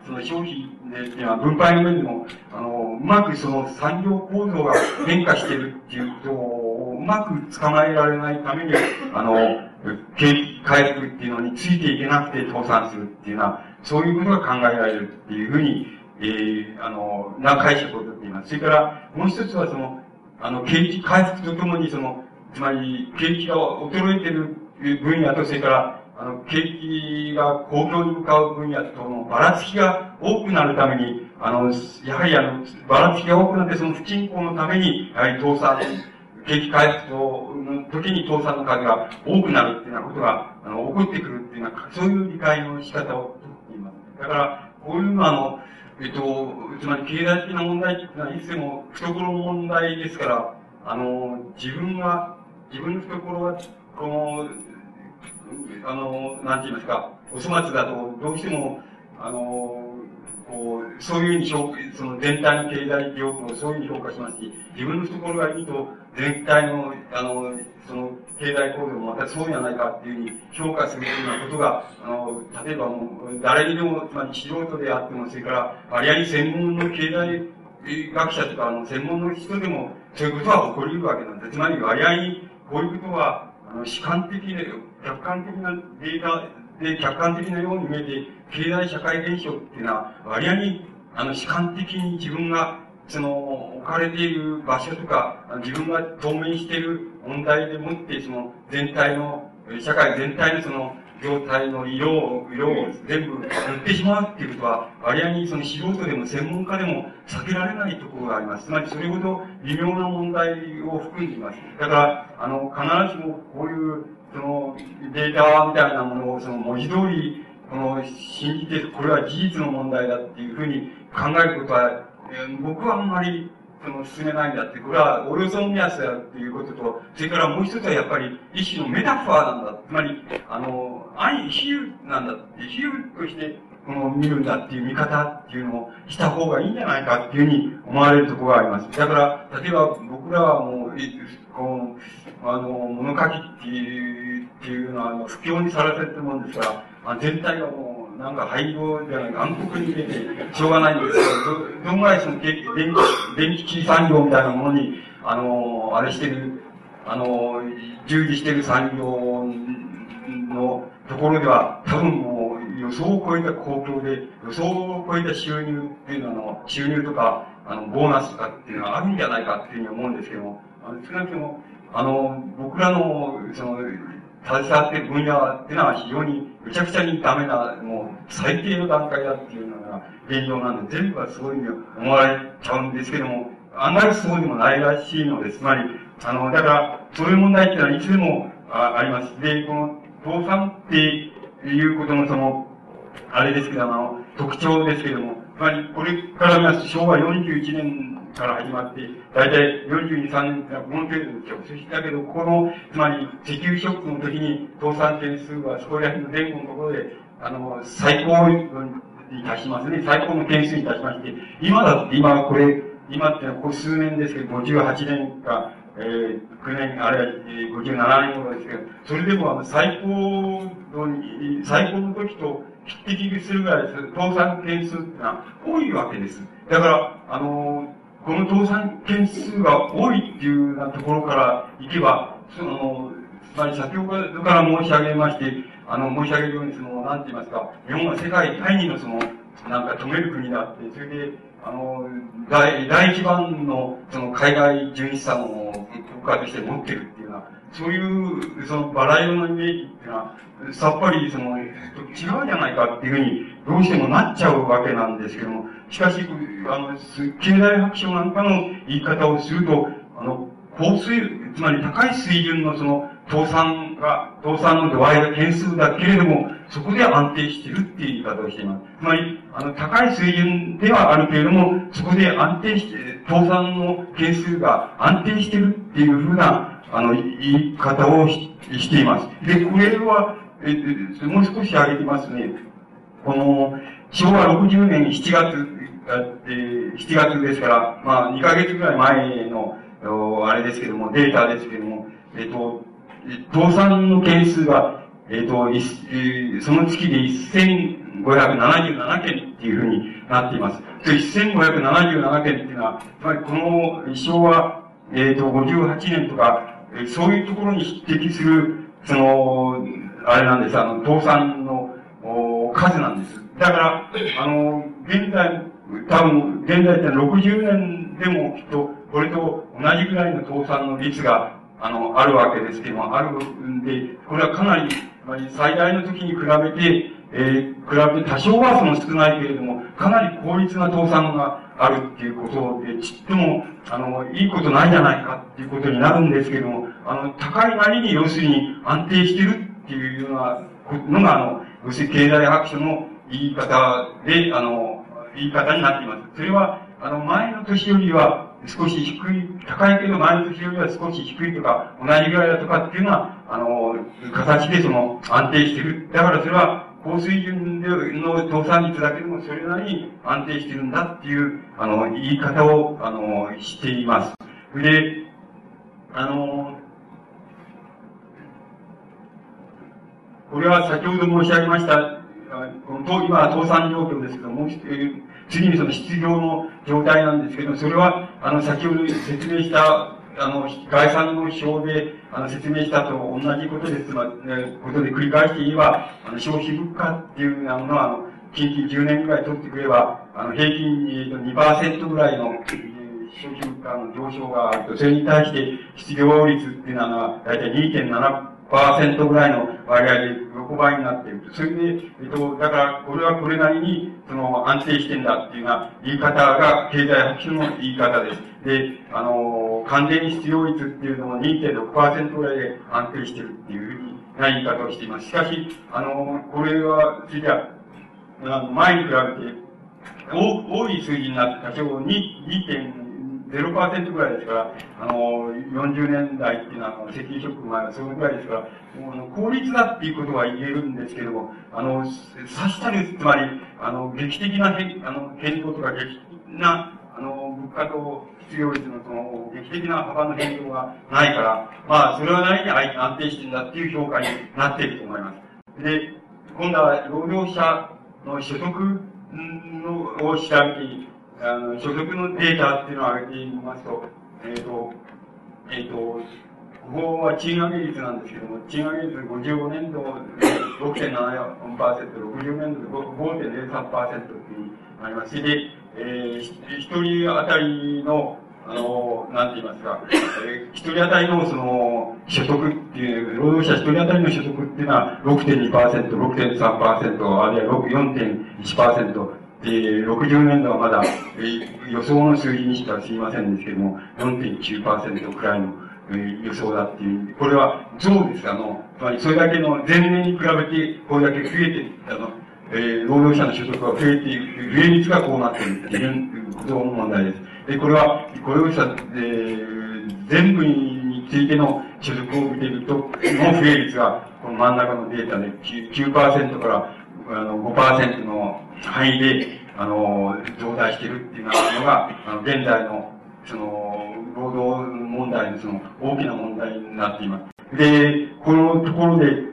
その消費で、っていうのは分配の面でも、あの、うまくその産業構造が変化しているっていうことをうまく捕まえられないために、あの、景気回復っていうのについていけなくて倒産するっていうのは、そういうことが考えられるっていうふうに、えー、あの、な解釈をとっています。それから、もう一つはその、あの、景気回復とともにその、つまり、景気が衰えてる分野と、それから、あの、景気が公共に向かう分野とのばらつきが多くなるために、あの、やはりあの、ばらつきが多くなって、その不均衡のために、やはり倒産景気回復の時に倒産の数が多くなるっていうようなことが、あの、起こってくるっていうような、そういう理解の仕方をとっています。だから、こういうのは、あの、えっと、つまり経済的な問題っていうのは、いつでも懐の問題ですから、あの、自分が、自分の懐は、この、あの、なんて言いますか、お粗末だと、どうしても、あの、こう、そういうふうにその全体の経済状況をそういうふうに評価しますし、自分の懐がいいと、全体の、あの、その、経済構造もまたそうじゃないかっていうふうに評価するようなことが、あの、例えばもう、誰にでも、つまり素人であっても、それから、割合に専門の経済学者とか、あの、専門の人でも、そういうことは起こり得るわけなんです。つまり、割合に、こういうことは、あの、主観的な、客観的なデータで、客観的なように見えて、経済社会現象っていうのは、割合に、あの、主観的に自分がその、置かれている場所とか、自分が当面している問題でもって、その、全体の、社会全体のその、状態の色を、色を全部塗ってしまうっていうことは、割合にその素人でも専門家でも避けられないところがあります。つまりそれほど微妙な問題を含んでいます。だから、あの、必ずしもこういう、その、データみたいなものを、その文字通り、この、信じて、これは事実の問題だっていうふうに考えることは、僕はあんまり、その、進めないんだって、これはオルゾンミアスだっていうことと、それからもう一つはやっぱり、一種のメタファーなんだ。つまり、あの、愛、比喩なんだって、比喩として、この見るんだっていう見方っていうのをした方がいいんじゃないかっていうふうに思われるところがあります。だから、例えば僕らはもう、この、あの、物書きっていう、っていうのは、不況にさらされてるもんですから、全体がもう、なんか廃業じゃない、暗黒に出て、しょうがないんですけど、ど、んぐらいその電気、電気産業みたいなものに、あの、あれしてる、あの、従事してる産業のところでは、多分もう予想を超えた公共で、予想を超えた収入っていうのは、収入とか、あの、ボーナスとかっていうのはあるんじゃないかっていうふうに思うんですけども、あの少なくとも、あの、僕らの、その、携わっている分野っていうのは非常にむちゃくちゃにダメな、もう最低の段階だっていうのが現状なんで、全部はそういうふうに思われちゃうんですけども、案外そうでもないらしいので。つまり、あの、だから、そういう問題っていうのはいつでもああります。で、この、倒産っていうことのその、あれですけど、あの、特徴ですけども、つまり、これから見ますと昭和41年から始まって、だいたい42、3年この程度ですよ。そしたけど、この、つまり、石油ショックの時に倒産件数は、そこら辺の前後のところで、あの、最高に達しますね。最高の件数に達しまして、今だって、今これ、今ってのはここ数年ですけど、58年か、えー、9年、あれは、えー、57年頃ですけど、それでもあの、最高の、最高の時と匹敵するぐらいです。倒産件数ってのは多いわけです。だから、あのー、この倒産件数が多いっていうようなところからいけば、その、つまり先ほどから申し上げまして、あの、申し上げるように、その、なんて言いますか、日本は世界第二のその、なんか止める国だって、それで、あの、第、第一番の、その、海外純資産を国家として持ってるっていうのは、そういう、その、バラ色のイメージっていうのは、さっぱり、その、違うじゃないかっていうふうに、どうしてもなっちゃうわけなんですけども、しかし、あの、経済白書なんかの言い方をすると、あの、高水、つまり高い水準のその、倒産が、倒産の度合いが件数だけれども、そこで安定しているっていう言い方をしています。つまり、あの、高い水準ではあるけれども、そこで安定して、倒産の件数が安定しているっていうふうな、あの、言い方をしています。で、これは、え、もう少し挙げてますね。この、昭和60年7月、えー、7月ですから、まあ、2ヶ月ぐらい前の、あれですけども、データですけども、えっと、倒産の件数が、えっ、ー、と、えー、その月で1577件っていうふうになっています。1577件っていうのは、つまりこの昭和、えっ、ー、と、58年とか、そういうところに匹敵する、その、あれなんです、あの、倒産の数なんです。だから、あの、現在、多分、現在って60年でもきっと、これと同じぐらいの倒産の率があの、あるわけですけども、あるんで、これはかなり、最大の時に比べて、えー、比べて多少はその少ないけれども、かなり効率な倒産があるっていうことで、ちっとも、あの、いいことないじゃないかっていうことになるんですけども、あの、高いなりに要するに安定してるっていうようなのが、あの、要するに経済白書の言い方で、あの、言い方になっています。それは、あの、前の年よりは、少し低い、高いけど前の年よりは少し低いとか、同じぐらいだとかっていうのは、あの、形でその、安定してる。だからそれは、高水準での倒産率だけでもそれなりに安定してるんだっていう、あの、言い方を、あの、しています。で、あの、これは先ほど申し上げました、今は倒産状況ですけども、次にその失業の状態なんですけど、それは、あの、先ほど説明した、あの、概算の表で、あの、説明したと同じことです。まあ、ね、ことで繰り返して言えば、あの、消費物価っていうのは、あの、近々10年ぐらい取ってくれば、あの、平均、2%ぐらいの、消費物価の上昇があると、それに対して失業率っていうのは、だいたい2.7%、パーセントぐらいの割合で横ばいになっている。それで、えっと、だから、これはこれなりに、その、安定してんだっていうような言い方が、経済白書の言い方です。で、あの、完全に失業率っていうのも2.6%ぐらいで安定してるっていうふうにな言い方をしています。しかし、あの、これは、次は、あの、前に比べて、多い数字になって多少2.2 0%ぐらいですから、あの、40年代っていうのは、石油ショック前はそのぐらいですから、もう効率だっていうことは言えるんですけども、あの、さしたる、つまり、あの、劇的な変、あの、変動とか劇的な、あの、物価と失業率のその、劇的な幅の変動がないから、まあ、それはなりに安定してんだっていう評価になっていると思います。で、今度は労働者の所得のを調べて、あの、所得のデータっていうのを挙げてみますと、えっ、ー、と、えっ、ー、と、ここは賃上げ率なんですけども、賃上げ率55年度6.74%、60年度で5.03%っていうあります。で、えー、一人当たりのあの、なんて言いますか、えー、一人当たりのその、所得っていう、労働者一人当たりの所得っていうのは6.2%、6.3%、あるいは4.1%、で、60年度はまだ、えー、予想の数字にしてはすいませんですけども、4.9%くらいの、えー、予想だっていう、これは増です。あの、つまりそれだけの前年に比べて、これだけ増えて、あの、えー、労働者の所得が増えている、増え率がこうなっているっていうことの問題です。で、これは、雇用者、えー、全部についての所得を見ていると、の増え率が、この真ん中のデータで 9%, 9からあの5%の範囲で、あの、増大しているっていうのが、あの、現在の、その、労働問題のその、大きな問題になっています。で、このところで、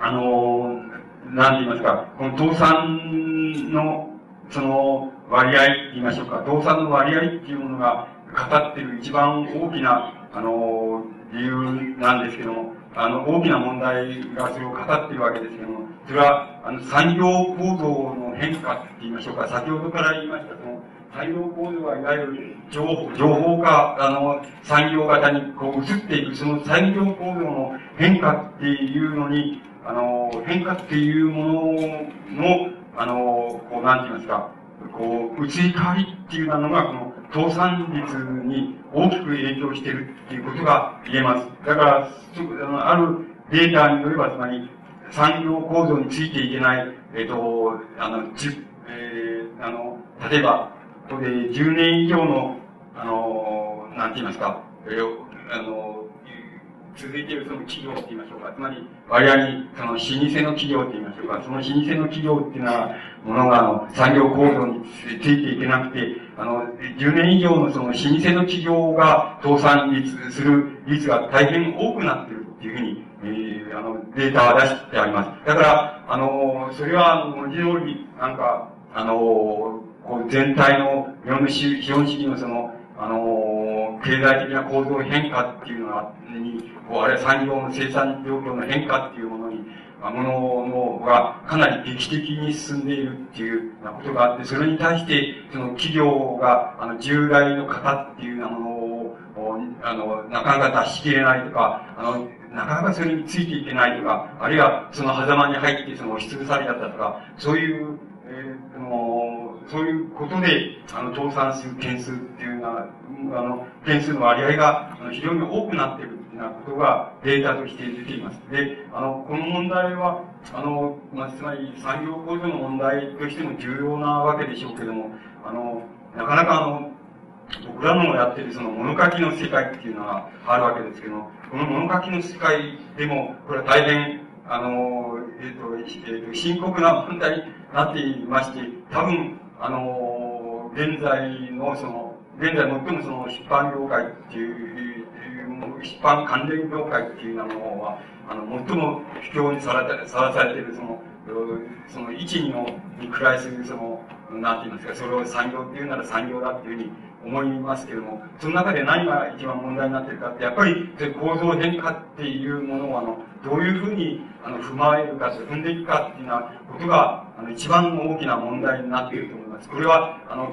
あの、なんて言いますか、この倒産の、その、割合って言いましょうか、動産の割合っていうものが語ってる一番大きな、あの、理由なんですけども、あの、大きな問題がそれを語ってるわけですけども、それは、あの、産業構造の変化って言いましょうか、先ほどから言いました、その、産業構造はいわゆる情報、情報化、あの、産業型にこう移っていく、その産業構造の変化っていうのに、あの、変化っていうものの、あの、こう、なんて言いますか、こう、移り変わりっていうのが、この、倒産率に大きく影響しているっていうことが言えます。だから、あるデータによれば、つまり、産業構造についていけない、えっ、ー、と、あの、じえー、あの、例えば、ここで10年以上の、あの、なんて言いますか、えー、あの、続いているその企業って言いましょうか。つまり、割合に、その、老舗の企業って言いましょうか。その老舗の企業っていうのは、ものが、あの、産業構造についていけなくて、あの、10年以上のその、老舗の企業が倒産率する率が大変多くなっているっていうふうに、えー、あの、データは出してあります。だから、あの、それは、文字通り、なんか、あの、こう、全体の、日本の資本主義のその、あの、経済的な構造変化っていうのが、に、こう、あるいは産業の生産状況の変化っていうものに、もののがかなり劇的に進んでいるっていうようなことがあって、それに対して、その企業が、あの、従来の方っていうようなものを、あの、なかなか出し切れないとか、あの、なかなかそれについていけないとか、あるいはその狭間に入ってその押しつぶされちゃったとか、そういう、えー、あの、そういうことで、あの、倒産する件数っていうような、あの、件数の割合があの非常に多くなっているっていうようなことがデータとして出ています。で、あの、この問題は、あの、まあ、つまり産業構造の問題としても重要なわけでしょうけれども、あの、なかなかあの、僕らのやってるその物書きの世界っていうのがあるわけですけど、この物書きの世界でも、これは大変、あの、えっ、ー、と、えっ、ー、と、深刻な問題になっていまして、多分、あの、現在のその、現在最もその出版業界っていう、出版関連業界っていうのは、あの、最も不況にさらさらされているその、その一二のに暮らすその、なんて言いますか、それを産業っていうなら産業だっていうふうに思いますけれども、その中で何が一番問題になっているかって、やっぱり構造変化っていうものを、あの、どういうふうに、あの、踏まえるか、踏んでいくかっていうようなことが、あの、一番大きな問題になっていると思います。これは、あの、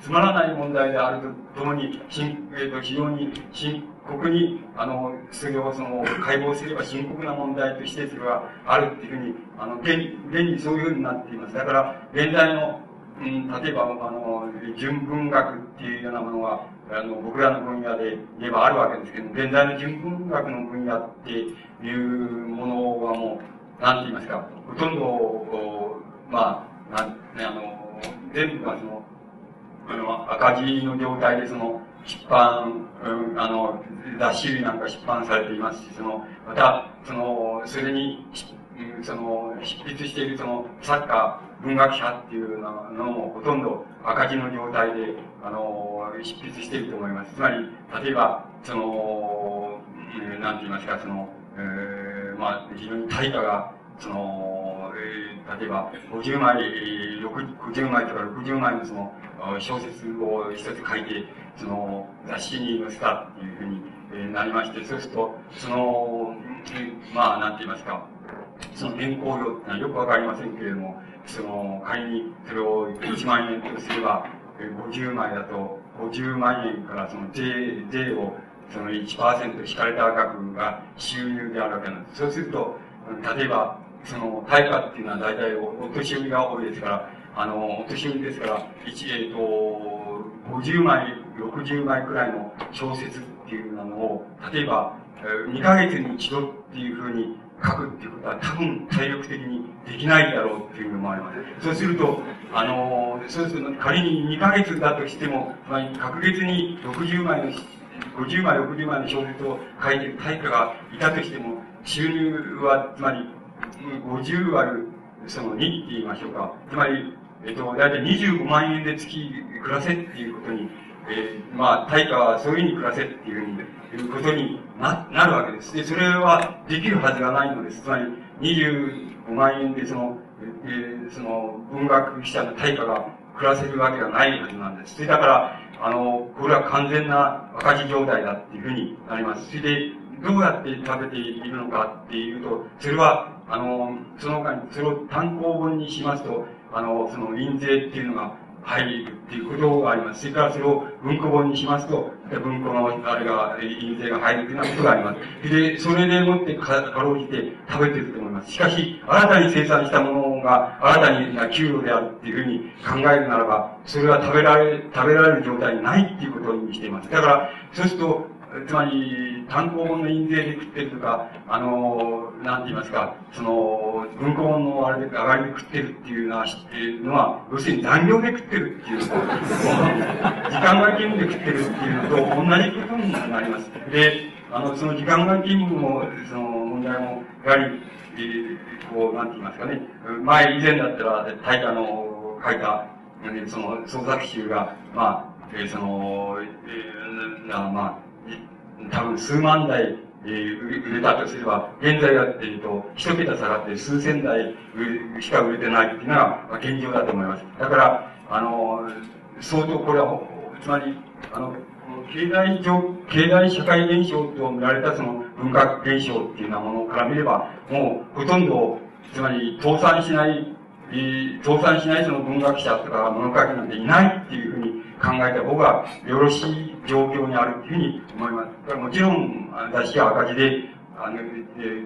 つまらない問題であるとともに、しん、えっ、と、非常に深刻に、あの、それをその、解剖すれば深刻な問題としてそれはあるっていうふうに、あの、現、現にそういうふうになっています。だから、現在のうん、例えば、あの、純文学っていうようなものは、あの、僕らの分野で言えばあるわけですけど、現在の純文学の分野っていうものはもう、なんて言いますか、ほとんど、まあ、なん、ね、あの、全部がその、あの、赤字の状態でその、出版、うん、あの、雑誌類なんか出版されていますし、その、また、その、それに、その、執筆しているその、作家、文学者っていうのもほとんど赤字の状態で、あの、執筆していると思います。つまり、例えば、その、うん、なんて言いますか、その、えー、まあ、非常に対価が、その、えー、例えば、50枚、50枚とか60枚のその、小説を一つ書いて、その、雑誌に載せたっていうふうに、なりまして、そうすると、その、まあ、なんて言いますか、その原稿料ってのはよくわかりませんけれども、その、仮にそれを1万円とすれば、50枚だと50万円からその税、税をその1%引かれた額が収入であるわけなんです。そうすると、例えば、その、対価っていうのは大体お年寄りが多いですから、あの、お年寄りですから、一、えっ、と、50枚、60枚くらいの小説っていうのを、例えば、2ヶ月に一度っていうふうに書くっていうことは多分体力的にできないだろうっていうのもあります。そうすると、あの、そうすると仮に2ヶ月だとしても、まあ、確実に60枚の、50枚、60枚の小説を書いてる対価がいたとしても、収入は、つまり、50割る、その2って言いましょうか。つまり、えっと、だいたい25万円で月暮らせっていうことに、えー、まあ、対価はそういうふうに暮らせっていうふうに、いうことにな、なるわけです。で、それはできるはずがないのです。つまり、25万円でその、えー、その、文学記者の対価が暮らせるわけがないはずなんです。それだから、あの、これは完全な赤字状態だっていうふうになります。それで、どうやって食べているのかっていうと、それは、あの、その他に、それを単行本にしますと、あの、その印税っていうのが入るっていうことがあります。それからそれを文庫本にしますと、文庫のあれが、印税が入るっていうようなことがあります。で、それでもってかかろうじて食べてると思います。しかし、新たに生産したものが新たに給料であるっていうふうに考えるならば、それは食べられ、食べられる状態にないっていうことにしています。だから、そうすると、つまり、単行本の印税で食ってるとか、あの、なんて言いますか、その、文庫本のあれで上がりで食ってるっていうのは、っていうのは、要するに残業で食ってるっていう、時間外勤務で食ってるっていうのと同じことになります。で、あの、その時間外勤務の、その問題も、やはり、えー、こう、なんて言いますかね、前以前だったら、大河の書いた、その創作集が、まあ、えー、その、えー、まあ、多分数万台、えー、売れたとすれば、現在やっていると、一桁下がって数千台しか売れてないっていうのが現状だと思います。だから、あの、相当これは、つまり、あの、経済上、経済社会現象と見られたその文化現象っていうようなものから見れば、もうほとんど、つまり倒産しない、えー、倒産しないその文学者とか物書きなんていないっていうふうに考えた方がよろしい状況にあるというふうに思います。もちろん、雑誌は赤字で、あの、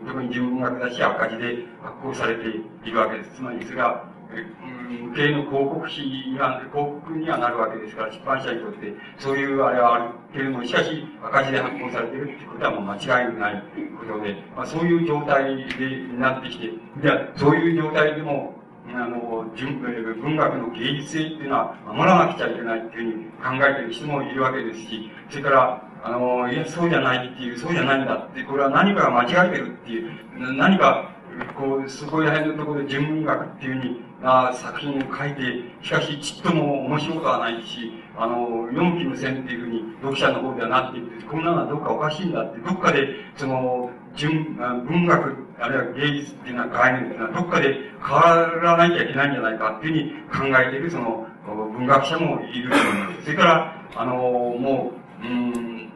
特に自分学雑誌は赤字で発行されているわけです。つまり、それは、うん、経の広告費には、広告にはなるわけですから、出版社にとって、そういうあれはあるけれども、しかし、赤字で発行されているっていうことはもう間違いないことで、まあ、そういう状態でなってきて、じゃ、そういう状態でも、あの、文学の芸術性っていうのは守らなくちゃいけないっていうふうに考えてる人もいるわけですし、それから、あの、いや、そうじゃないっていう、そうじゃないんだって、これは何かが間違えてるっていう、何か、こう、そこら辺のところで純文学っていうふうに、な作品を書いて、しかしちっとも面白くはないし、あの、四期無線っていうふうに読者の方ではなっていて、こんなのはどっかおかしいんだって、どっかで、その、純、文学、あるいは芸術っていうのは概念っていうのはどっかで変わらなきゃいけないんじゃないかっていうふうに考えているその文学者もいると思います。それから、あの、もう、うん、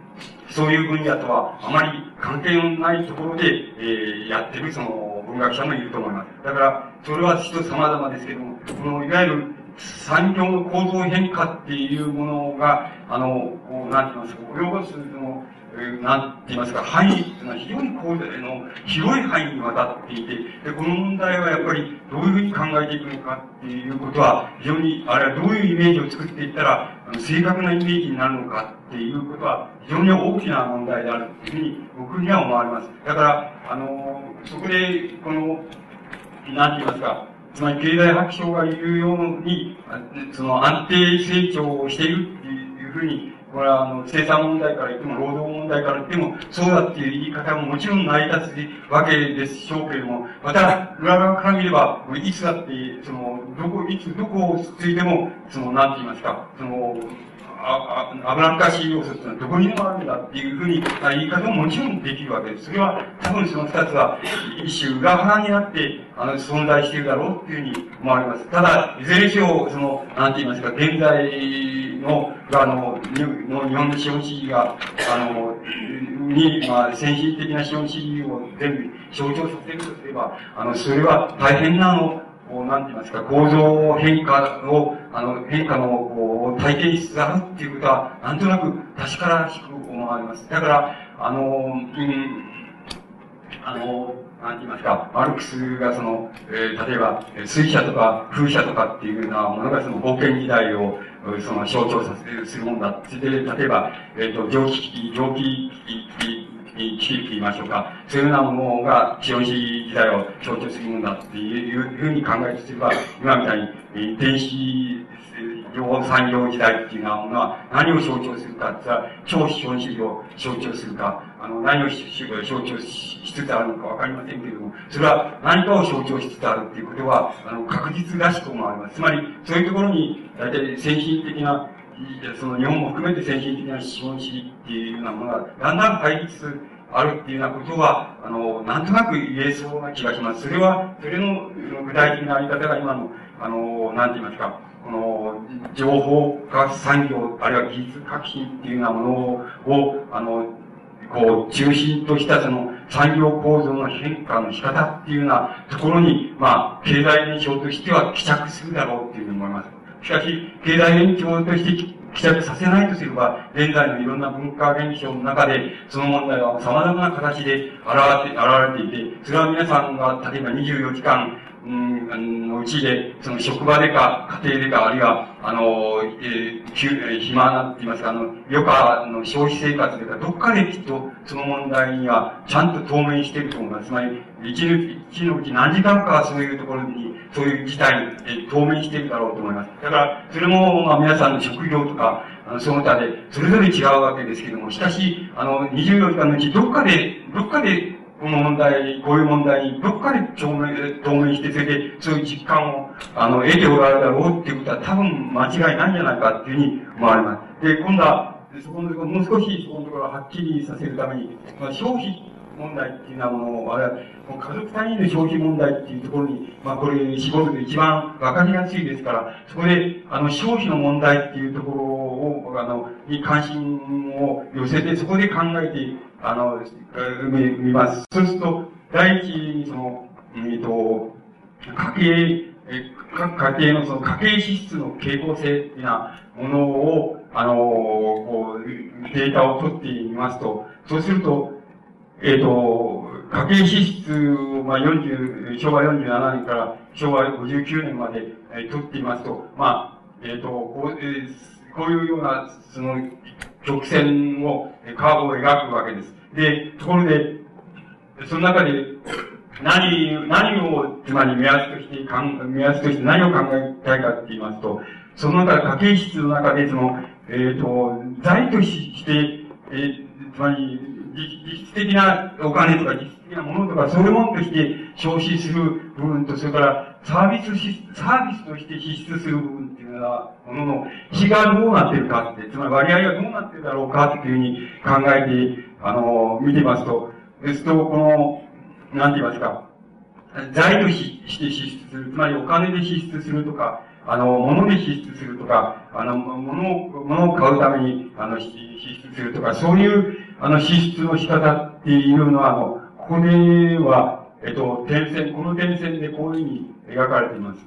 そういう分野とはあまり関係のないところで、えー、やってるその文学者もいると思います。だから、それは人様々ですけども、このいわゆる産業の構造変化っていうものが、あの、こう、なんて言いますか、及ぼすその、なんて言いますか、範囲っていうのは非常にこう、の、広い範囲にわたっていて、で、この問題はやっぱりどういうふうに考えていくのかっていうことは、非常に、あれはどういうイメージを作っていったら、あの正確なイメージになるのかっていうことは、非常に大きな問題であるというふうに、僕には思われます。だから、あの、そこで、この、なんて言いますか、つまり経済白書が言うように、その安定成長をしているっていうふうに、これはあの、生産問題から言っても、労働問題から言っても、そうだっていう言い方ももちろん成り立つわけでしょうけれども、また、裏側から見れば、いつだって、その、どこ、いつ、どこをついても、その、なんて言いますか、その、ああ油っかしい要素っていうのはどこにでもあるんだっていうふうに言い方ももちろんできるわけです。それは多分その二つは一種裏腹になってあの存在しているだろうっていうふうに思われます。ただ、いずれにしろ、その、なんて言いますか、現在の、あの、の日本の資本主義が、あの、に、まあ、先進的な資本主義を全部象徴させるとすれば、あの、それは大変な、の、こう、なんて言いますか、構造変化を、あの、変化の、こう、体験しつつあるっていうことは、なんとなく確からしく思われます。だから、あの、うん、あの、なんて言いますか、マルクスがその、えー、例えば、水車とか風車とかっていうようなものがその冒険時代を、その象徴させするもんだ。それで、例えば、えっ、ー、と、蒸気機、蒸気機、に来て言いましょうか。そういうようなものが資本主義時代を象徴するものだっていうふうに考えるとすれば、今みたいに電子情報産業時代っていうようなものは何を象徴するかって言ったら、超資本主義を象徴するか、あの、何を象徴しつつあるのかわかりませんけれども、それは何かを象徴しつつあるっていうことは、あの、確実らしく思われます。つまり、そういうところに、大体先進的なその日本も含めて先進的な資本主義っていうようなものがだんだん対立あるっていうようなことは、あの、なんとなく言えそうな気がします。それは、それの具体的なあり方が今の、あの、なんて言いますか、この、情報化産業、あるいは技術革新っていうようなものを、あの、こう、中心としたその産業構造の変化の仕方っていうようなところに、まあ、経済現象としては帰着するだろうっていうふうに思います。しかし、経済延長として帰着させないとすれば、現在のいろんな文化現象の中で、その問題は様々な形で現れて、現れていて、それは皆さんが、例えば24時間、うん、あの、うちで、その職場でか、家庭でか、あるいは、あの、えー、暇なって言いますか、あの、余暇の消費生活でか、どっかできっと、その問題には、ちゃんと当面してると思います。つまり、一日、一のうち何時間かそういうところに、そういう事態に、えー、当面してるだろうと思います。だから、それも、まあ、皆さんの職業とか、あの、その他で、それぞれ違うわけですけども、しかし、あの、24時間のうち、どっかで、どっかで、この問題、こういう問題にどっかで当面、当面して、それでそういう実感を、あの、得ておられるだろうっていうことは多分間違いないんじゃないかっていうふうに思われます。で、今度は、そこのところ、もう少しそこのところをはっきりさせるために、まあ、消費問題っていうようなものを、あれは、家族単位の消費問題っていうところに、まあこれ、絞ると一番わかりやすいですから、そこで、あの、消費の問題っていうところを、あの、に関心を寄せて、そこで考えて、あの、見ます。そうすると、第一にその、えっ、ー、と、家計、え各家計のその家計支出の傾向性っていうようなものを、あの、こう、データを取ってみますと、そうすると、えっ、ー、と、家計支出を、まあ、40、昭和47年から昭和59年まで、えー、取っていますと、まあ、えっ、ー、と、こう、えー、こういうような、その、曲線を、カーブを描くわけです。で、ところで、その中で、何、何を、つまり目安として、目安として何を考えたいかって言いますと、その中家計支出の中で、その、えっ、ー、と、財として、えー、つまり、実質的なお金とか実質的なものとか、そういうものとして消費する部分と、それからサービスし、サービスとして支出する部分っていうようなものの比がどうなってるかって、つまり割合がどうなってるだろうかっていうふうに考えて、あの、見てますと、ですと、この、なんて言いますか、財として支出する、つまりお金で支出するとか、あの、物で支出するとか、あの、物を、物を買うために、あの、支出するとか、そういう、あの、支出の仕方っていうのは、あの、ここでは、えっと、点線、この点線でこういうふうに描かれています。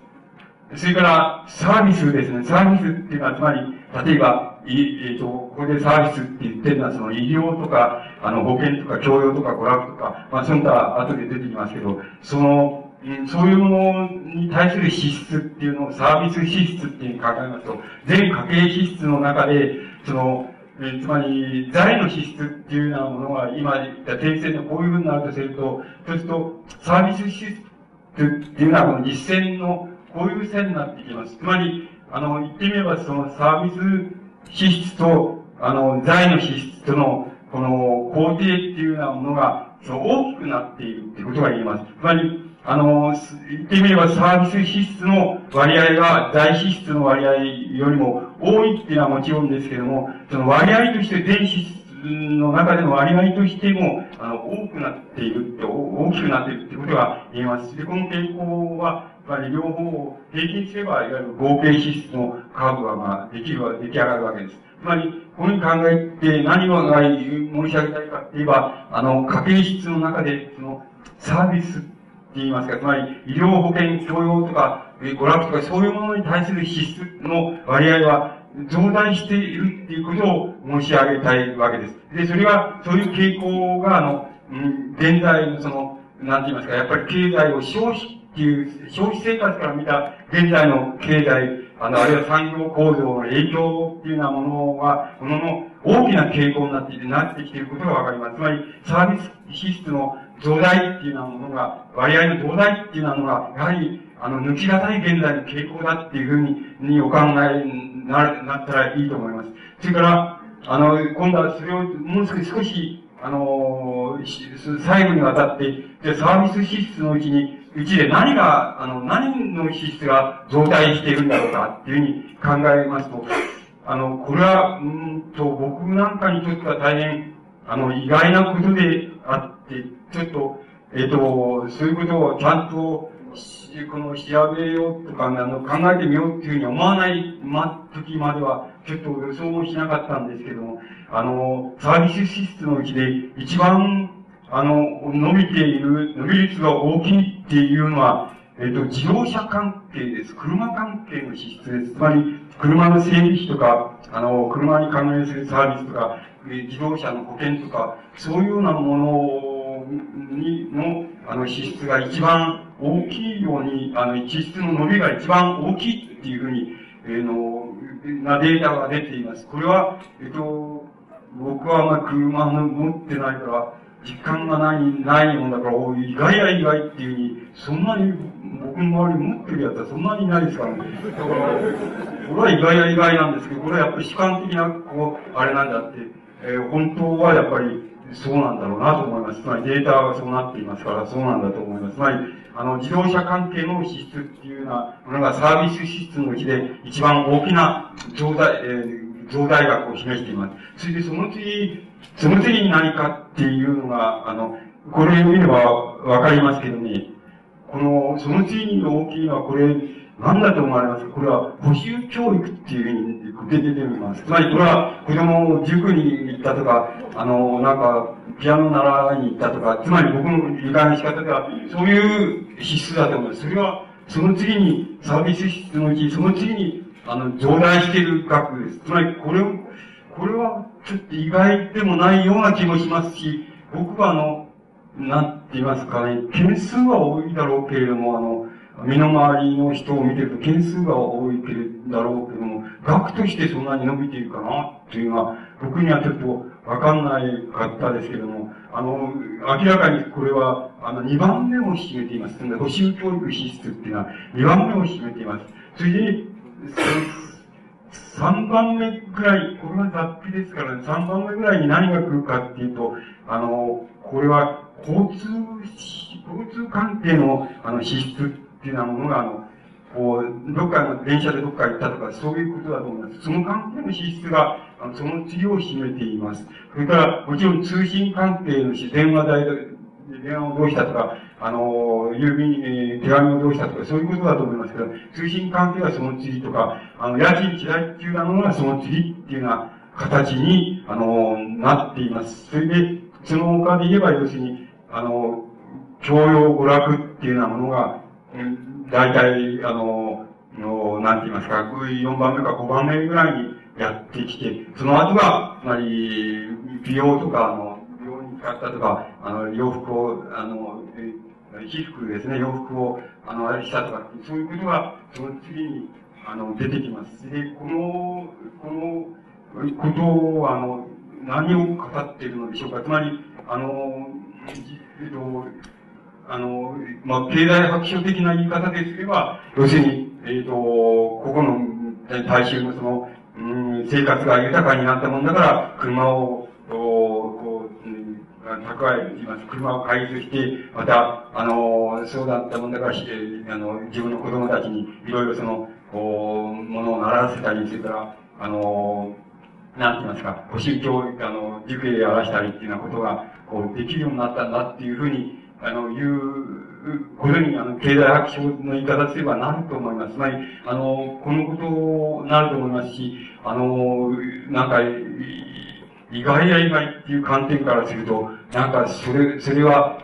それから、サービスですね。サービスっていうのは、つまり、例えば、えっと、ここでサービスって言ってるのは、その医療とか、あの、保険とか、教養とか、娯楽とか、まあ、その他、後で出てきますけど、その、そういうものに対する支出っていうのをサービス支出っていうふうに考えますと、全家計支出の中で、その、えつまり、財の支出っていうようなものが、今言った点線でこういうふうになるとすると、そうすると、サービス支出っていうのは、この実践のこういう線になってきます。つまり、あの、言ってみれば、そのサービス支出と、あの、財の資質との、この、工程っていうようなものが、そう大きくなっているってことが言えます。つまり、あの、言ってみればサービス支出の割合が財支出の割合よりも多いっていうのはもちろんですけども、その割合として全支出の中での割合としても、あの、多くなっているって、大きくなっているってことが言えます。で、この傾向は、まあ、両方を平均すれば、いわゆる合計支出のカーブが、まあ、できる、出来上がるわけです。つまり、こういうに考えて何を申し上げたいかって言えば、あの、家計支出の中で、その、サービスって言いますか、つまり医療保険、教養とか、娯楽とかそういうものに対する支出の割合は増大しているっていうことを申し上げたいわけです。で、それは、そういう傾向が、あの、うん、現在のその、なんて言いますか、やっぱり経済を消費っていう、消費生活から見た現在の経済、あの、あるいは産業構造の影響っていうようなものが、ものの大きな傾向になっていて、なってきていることがわかります。つまり、サービス支出の増大っていうようなものが、割合の増大っていうようなのが、やはり、あの、抜きがたい現在の傾向だっていうふうに、にお考えにななったらいいと思います。それから、あの、今度はそれをもう少し少し、あの、最後にわたって、で、サービス支出のうちに、うちで何が、あの、何の支出が増大しているんだろうかっていうふうに考えますと、あの、これは、うんと、僕なんかにとっては大変、あの、意外なことであって、ちょっと、えっ、と、そういうことをちゃんと、この調べようとか、あの、考えてみようっていうふうに思わない、ま、時までは、ちょっと予想もしなかったんですけども、あの、サービス支出のうちで一番、あの、伸びている、伸び率が大きいっていうのは、えっ、と、自動車関係です。車関係の支出です。つまり、車の整備費とか、あの、車に関連するサービスとか、自動車の保険とか、そういうようなものにの、あの、支出が一番大きいように、あの、支出の伸びが一番大きいっていうふうに、えー、の、なデータが出ています。これは、えっと、僕はまあ車の持ってないから、実感がない、ないもんだから、意外や意外っていうふうに、そんなに、僕の周り持ってるやつはそんなにいないですからね。だから、これは意外や意外なんですけど、これはやっぱり主観的な、こう、あれなんだって、えー、本当はやっぱりそうなんだろうなと思います。つまりデータがそうなっていますから、そうなんだと思います。つまり、あの、自動車関係の支出っていうようなものがサービス支出のうちで一番大きな増大、えー、増大額を示しています。それでその次、その次に何かっていうのが、あの、これを見ればわかりますけどね、この、その次に大きいのはこれ、何だと思われますか？これは補修教育っていうふうに出てみます。つまりこれは子供を塾に行ったとか、あの、なんか、ピアノ習いに行ったとか、つまり僕の理解の仕方では、そういう資質だと思います。それは、その次に、サービス質のうち、その次に、あの、増大している額です。つまり、これを、これは、ちょっと意外でもないような気もしますし、僕はあの、なんて言いますかね、件数は多いだろうけれども、あの、身の回りの人を見てると件数が多いけれだろうけ、額としてそんなに伸びているかなっていうのは、僕にはちょっとわかんないかったですけども、あの、明らかにこれは、あの、2番目を占めています。その補修教育支出っていうのは2番目を占めています。それで、3番目ぐらい、これは雑費ですからね、3番目ぐらいに何が来るかっていうと、あの、これは交通、交通関係の、あの、支出っていうようなものが、あの、こう、どっかの電車でどっか行ったとか、そういうことだと思います。その関係の資質が、あのその治療を占めています。それから、もちろん通信関係のし、電話代電話をどうしたとか、あの、郵便、えー、手紙をどうしたとか、そういうことだと思いますけど、通信関係はその次とか、あの、家賃地代っていうようなのがその次っていうような形に、あの、なっています。それで、その他で言えば、要するに、あの、教養娯楽っていうようなものが、大体、あの、の、なんて言いますか、4番目か5番目ぐらいにやってきて、その後が、つまり、美容とか、あの、美容に使ったとか、あの、洋服を、あの、衣服ですね、洋服を、あの、あれしたとか、そういうことが、その次に、あの、出てきます。で、この、このことを、あの、何を語っているのでしょうか。つまり、あの、えっと、あの、まあ、経済白書的な言い方ですれば、要するに、えっ、ー、と、ここの大衆のその、うん、生活が豊かになったもんだから、車を、こう、うん、蓄え、言います。車を開通して、また、あの、そうだったもんだから、あの、自分の子供たちに、いろいろその、こう、ものを習わせたり、それから、あの、なんて言いますか、補習教育、あの、塾へやらしたりっていうようなことが、こう、できるようになったんだっていうふうに、あの、いう、ことに、あの、経済学賞の言い方すればなると思います。つまり、あの、このことになると思いますし、あの、なんか、意外や意外っていう観点からすると、なんか、それ、それは、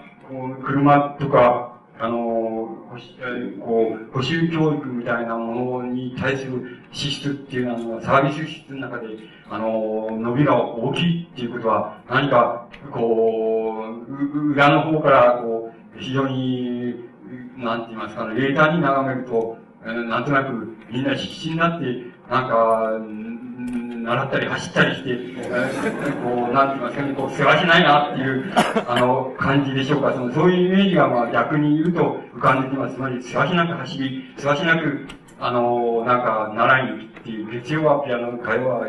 車とか、あの、こう、補修教育みたいなものに対する支出っていうのは、サービス支出の中で、あの、伸びが大きいっていうことは、何か、こう、裏の方から、こう、非常に、なんて言いますかね、レーターに眺めると、なんとなくみんな必死になって、なんか、習ったり走ったりして、こう、なんて言いますかね、こう、世話しないなっていう、あの、感じでしょうか。その、そういうイメージが、まあ、逆に言うと浮かんできます。つまり、世話しなく走り、世話しなく、あの、なんか、習いに行くっていう、月曜はピアノ、火曜は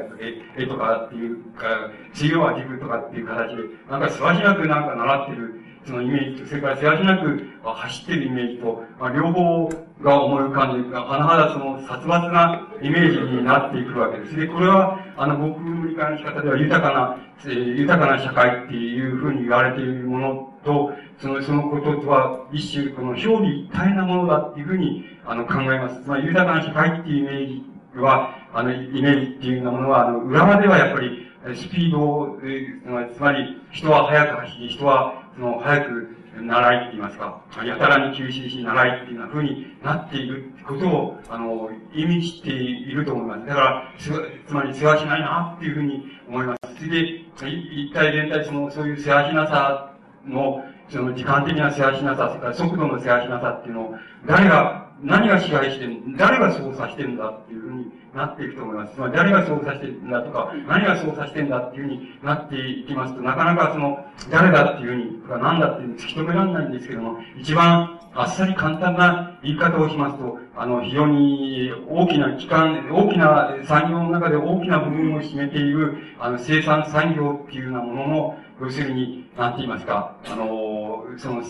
絵絵とかっていうか、水曜は塾とかっていう形で、なんか、世話しなくなんか習ってる、そのイメージと、それからせわしなく走ってるイメージと、まあ、両方が思い浮かんで、甚だその殺伐なイメージになっていくわけです。で、これは、あの、僕の理解の仕方では豊かな、えー、豊かな社会っていうふうに言われているものと、その、そのこととは一種、この表裏一体なものだっていうふうに、あの、考えます。つまり、豊かな社会っていうイメージは、あの、イメージっていうようなものは、あの、裏まではやっぱり、スピードを、えー、つまり、人は速く走り、人はの、早く習いって言いますか、やたらに吸収し習いっていうような風になっていることを、あの、意味していると思います。だから、つまり、世話しないなっていうふうに思います。それで、一体全体その、そういう世話しなさの、その時間的な世話しなさ、それから速度の世話しなさっていうのを、誰が、何が支配してる、誰が操作してるんだっていうふうになっていくと思います。まり誰が操作してるんだとか、何が操作してんだっていうふうになっていきますと、なかなかその、誰だっていうふうに、何だっていうふうに突き止められないんですけども、一番あっさり簡単な言い方をしますと、あの、非常に大きな機関、大きな産業の中で大きな部分を占めている、あの、生産産業っていうようなものの、要するに、なんて言いますか、あの、その、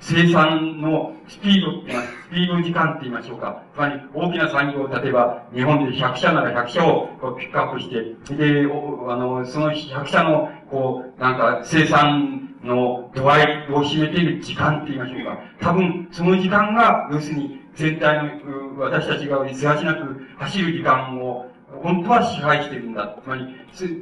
生産のスピードって言います。スピード時間って言いましょうか。つまり、大きな産業を、例えば、日本で100社なら100社をピックアップして、で、あの、その100社の、こう、なんか、生産の度合いを占めている時間って言いましょうか。多分、その時間が、要するに、全体の、私たちがせわしなく走る時間を本当は支配してるんだ。つまり、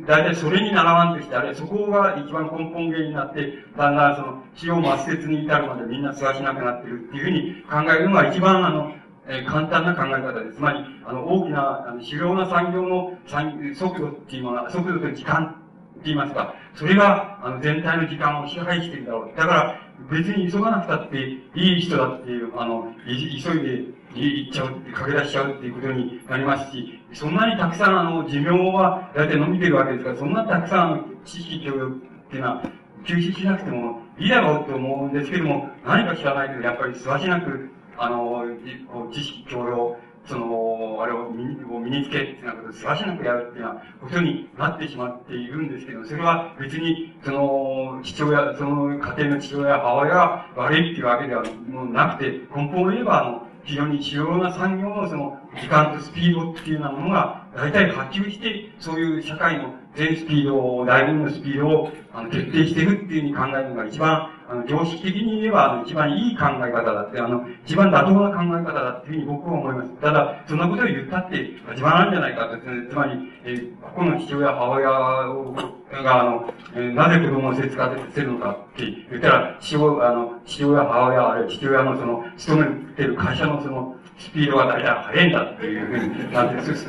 大体それに習わんとして、あれ、そこが一番根本原因になって、だんだんその、死を抹殺に至るまでみんな世話しなくなってるっていうふうに考えるのが一番あの、えー、簡単な考え方です。つまり、あの、大きな、あの主要な産業の産速度っていうのは、速度と時間って言いますか、それが、あの、全体の時間を支配してるだろう。だから、別に急がなくたっていい人だっていう、あの、い急いで行っちゃう、駆け出しちゃうっていうことになりますし、そんなにたくさんあの、寿命は大体伸びてるわけですから、そんなたくさん知識教養っていうのは、吸収しなくてもいいだろうと思うんですけども、何か知らないけど、やっぱりすわしなく、あの、こう知識教養、その、あれを身に身につけってなことをすわしなくやるっていうようなことになってしまっているんですけど、それは別に、その、父親、その家庭の父親、母親が悪いっていうわけではなくて、根本を言えば、あの、非常に主要な産業のその時間とスピードっていうようなものが大体波及して、そういう社会の全スピードを、大分のスピードをあの徹底していくっていうふうに考えるのが一番、あの、常識的に言えば、あの、一番いい考え方だって、あの、一番妥当な考え方だっていうふうに僕は思います。ただ、そんなことを言ったって、自慢なんじゃないかと、つまり、えー、ここの父親、母親が、あの、えー、なぜ子供をせつかせるのかって言ったら、父親、あの、父親、母親、あるいは父親のその、勤めてる会社のその、スピードが大体速いんだっていうふうになって、そうす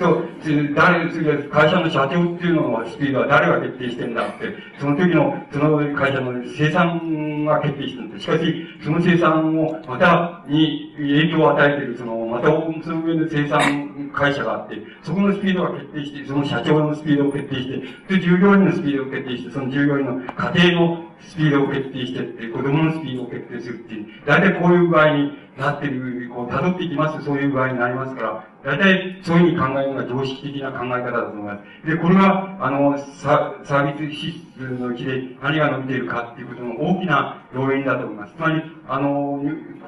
ると、誰、次は会社の社長っていうののスピードは誰が決定してんだって、その時の、その会社の生産が決定してるんです。しかし、その生産を、また、に影響を与えてる、その、また、その上の生産会社があって、そこのスピードが決定して、その社長のスピードを決定して、で、従業員のスピードを決定して、その従業員の家庭のスピードを決定してって、子供のスピードを決定するっていう、大体こういう具合になってる、こう、辿っていきますとそういう具合になりますから、大体そういうふうに考えるのが常識的な考え方だと思います。で、これが、あの、ササービス支出のうちで何が伸びているかっていうことの大きな要因だと思います。つまり、あの、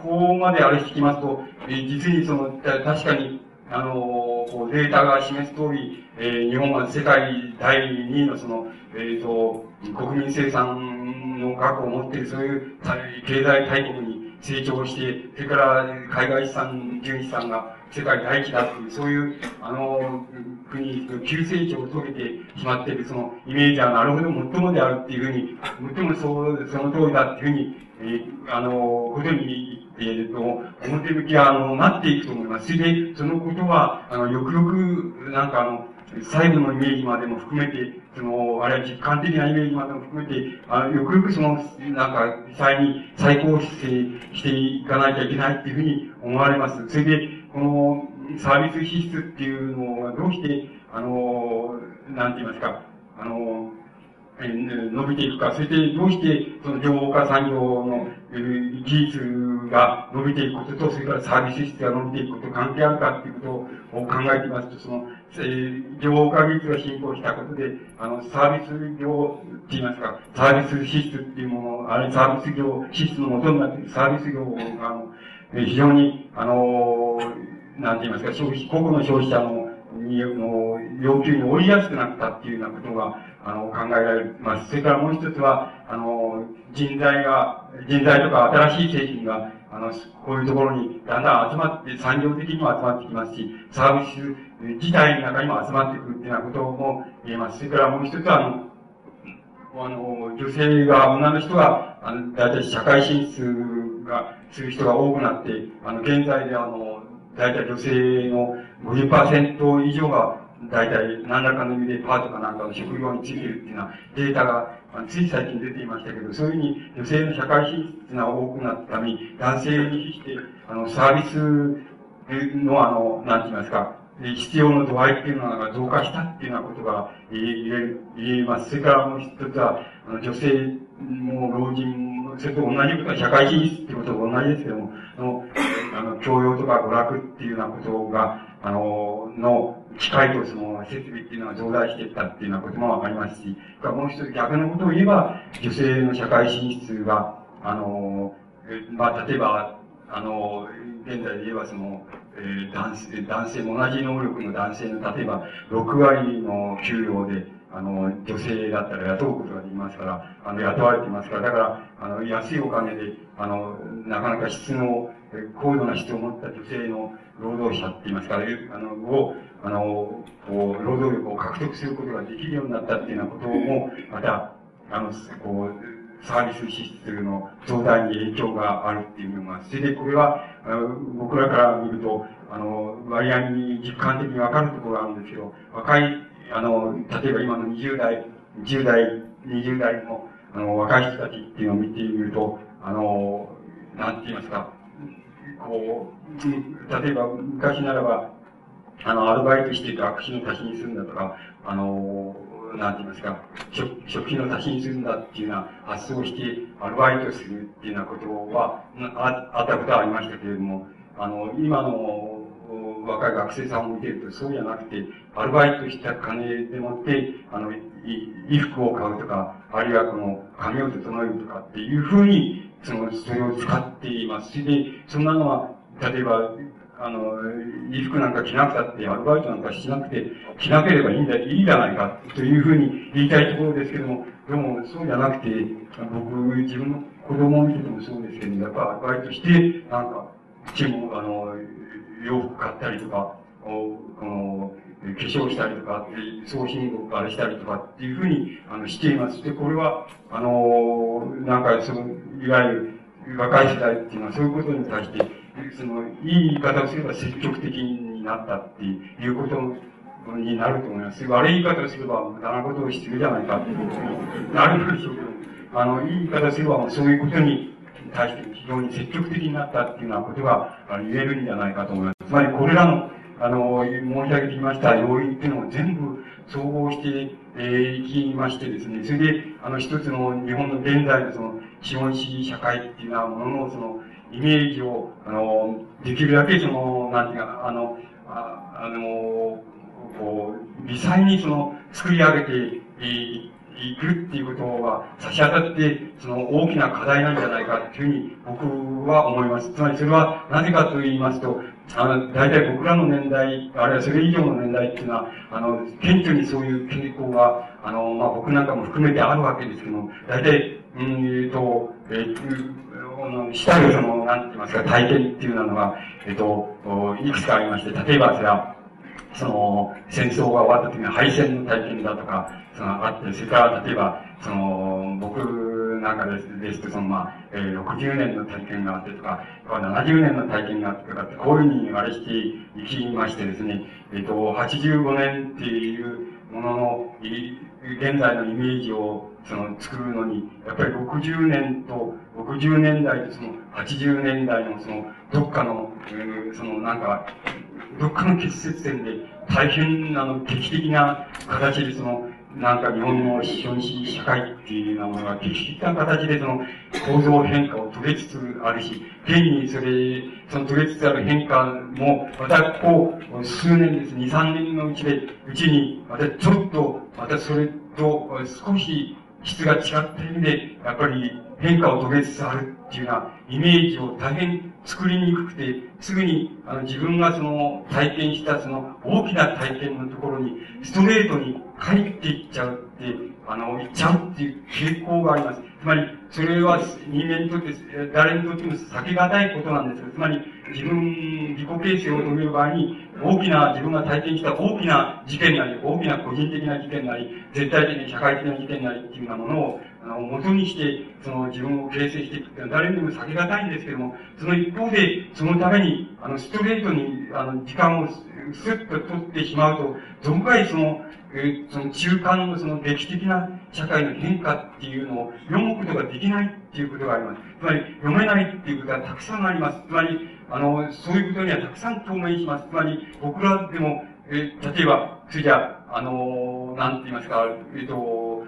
ここまであれしてきますと、え実にその、確かに、あの、こうデータが示す通り、えー、日本は世界第2位のその、えっ、ー、と、国民生産の額を持っている、そういう経済大国に成長して、それから海外資産、純資産が世界第一だっていう、そういう、あの、国、急成長を遂げてしまっている、そのイメージはなるほど最もであるっていうふうに、最もそう、その通りだっていうふうに、えー、あの、ことに、えー、と、表向きは、あの、なっていくと思います。それで、そのことは、あの、よくよく、なんかあの、細部のイメージまでも含めて、その、あるいは実感的なイメージまでも含めて、あ、よくよくその、なんか、再に、再構成していかなきゃいけないっていうふうに思われます。それで、この、サービス支出っていうのがどうして、あの、なんて言いますか、あの、伸びていくか、そしてどうして、その情報化産業の、技術が伸びていくことと、それからサービス質が伸びていくこと関係あるかっていうことを考えていますと、その、えー、情報化技術が進歩したことで、あの、サービス業って言いますか、サービス支出っていうもの、あれ、サービス業、支出の元になっているサービス業が、あの、非常に、あの、なんて言いますか、消費、個々の消費者の、にの要求に応じやすくなったっていうようなことが、あの、考えられます。それからもう一つは、あの、人材が、人材とか新しい製品が、あの、こういうところにだんだん集まって、産業的にも集まってきますし、サービス自体の中にも集まってくるっていうようなことも言えます。それからもう一つは、あの、あの、女性が、女の人が、あの、大体社会進出が、する人が多くなって、あの、現在であの、大体女性の50%以上が大体何らかの意味でパートかなんかの職業についてるっていうようなデータが、つい最近出ていましたけど、そういうふうに女性の社会進出が多くなったために、男性に比して、あの、サービスのあの、なんて言いますか、必要の度合いっていうのが増加したっていうようなことが言え言えます。それからもう一つは、あの女性も老人もそれと同じことは社会進出ってことと同じですけども、の、あの教養とか娯楽っていうようなことが、あの、の機械とその設備っていうのが増大していったっていうようなこともわかりますし、もう一つ逆のことを言えば、女性の社会進出が、あの、まあ、例えば、あの、現在で言えばその、えー、男性、男性も、同じ能力の男性の、例えば、6割の給料で、あの、女性だったら雇うことができますから、あの、雇われていますから、だから、あの、安いお金で、あの、なかなか質の、高度な質を持った女性の労働者って言いますから、あの、を、あの、こう、労働力を獲得することができるようになったっていうようなことも、また、あの、こう、サービス支出の増大に影響があるっていうのが、それでこれは、僕らから見ると、あの、割合に実感的にわかるところがあるんですけど、若い、あの、例えば今の20代、10代、20代の、あの、若い人たちっていうのを見てみると、あの、なんて言いますか、こう、例えば昔ならば、あの、アルバイトして学費の足しにするんだとか、あの、なんて言いますか、食食費の足しにするんだっていうような発想をして、アルバイトするっていうようなことは、ああったことはありましたけれども、あの、今の若い学生さんを見てるとそうじゃなくて、アルバイトした金でもって、あの、衣服を買うとか、あるいはこの髪を整えるとかっていうふうに、その、それを使っています。それで、そんなのは、例えば、あの、衣服なんか着なくたって、アルバイトなんかしなくて、着なければいいんだ、いいじゃないか、というふうに言いたいところですけども、でも、そうじゃなくて、僕、自分の子供を見ててもそうですけど、やっぱアルバイトして、なんか、注文、あの、洋服買ったりとか、この、化粧したりとか、送信をあれしたりとかっていうふうに、あの、しています。で、これは、あの、なんか、その、いわゆる、若い世代っていうのはそういうことに対して、その、いい言い方をすれば積極的になったっていうことになると思います。悪い言い方をすれば無駄なことをしてるじゃないかっていうことになるでしょうけど、あの、いい言い方をすればそういうことに対して非常に積極的になったっていうようなことが言えるんじゃないかと思います。つまりこれらの、あの、申し上げてきました要因っていうのを全部総合して、えー、いきましてですね、それで、あの、一つの日本の現在のその、資本主義社会っていうようなものの、その、イメージを、あの、できるだけその、なんていうか、あの、ああの、こう、微細にその、作り上げていいくっていうことが差し当たって、その大きな課題なんじゃないかっていうふうに僕は思います。つまりそれはなぜかと言いますと、あの、大体僕らの年代、あるいはそれ以上の年代っていうのは、あの、顕著にそういう傾向が、あの、まあ、僕なんかも含めてあるわけですけども、大体、うん、えっと、えー、のしたるその、なんて言いますか、体験っていうのが、えっと、いくつかありまして、例えばそれは、その、戦争が終わった時に敗戦の体験だとか、その、あって、それから、例えば、その、僕なんかですですと、その、まあ、えー、60年の体験があってとか、70年の体験があってとかって、こういうふうにあれしていきましてですね、えっ、ー、と、85年っていうものの、現在のイメージを、その、作るのに、やっぱり60年と、60年代とその、80年代のその、どっかの、その、なんか、どっかの結節点で大変あの劇的な形でその、なんか日本の資本主義社会っていうようなものが劇的な形でその構造変化を遂げつつあるし、現にそれ、その遂げつつある変化も、またこう、数年です、2、3年のうちで、うちに、またちょっと、またそれと少し質が違った意味で、やっぱり変化を遂げつつあるっていうようなイメージを大変作りにくくて、すぐにあの自分がその体験したその大きな体験のところにストレートに帰っていっちゃうって、あの、いっちゃうっていう傾向があります。つまり、それは人間にとって、誰にとっても避けがたいことなんですつまり、自分、自己形成を遂げる場合に、大きな、自分が体験した大きな事件なり、大きな個人的な事件なり、絶対的に社会的な事件なりっていうようなものを、あの、元にして、その自分を形成していくっていうのは誰にでも避けがたいんですけども、その一方で、そのために、あの、ストレートに、あの、時間をスッと取ってしまうと、どのくらいその、えー、その中間のその歴史的な社会の変化っていうのを読むことができないっていうことがあります。つまり、読めないっていうことはたくさんあります。つまり、あの、そういうことにはたくさん当面します。つまり、僕らでも、えー、例えば、それじゃあ、あのー、なんて言いますか、えっ、ー、と、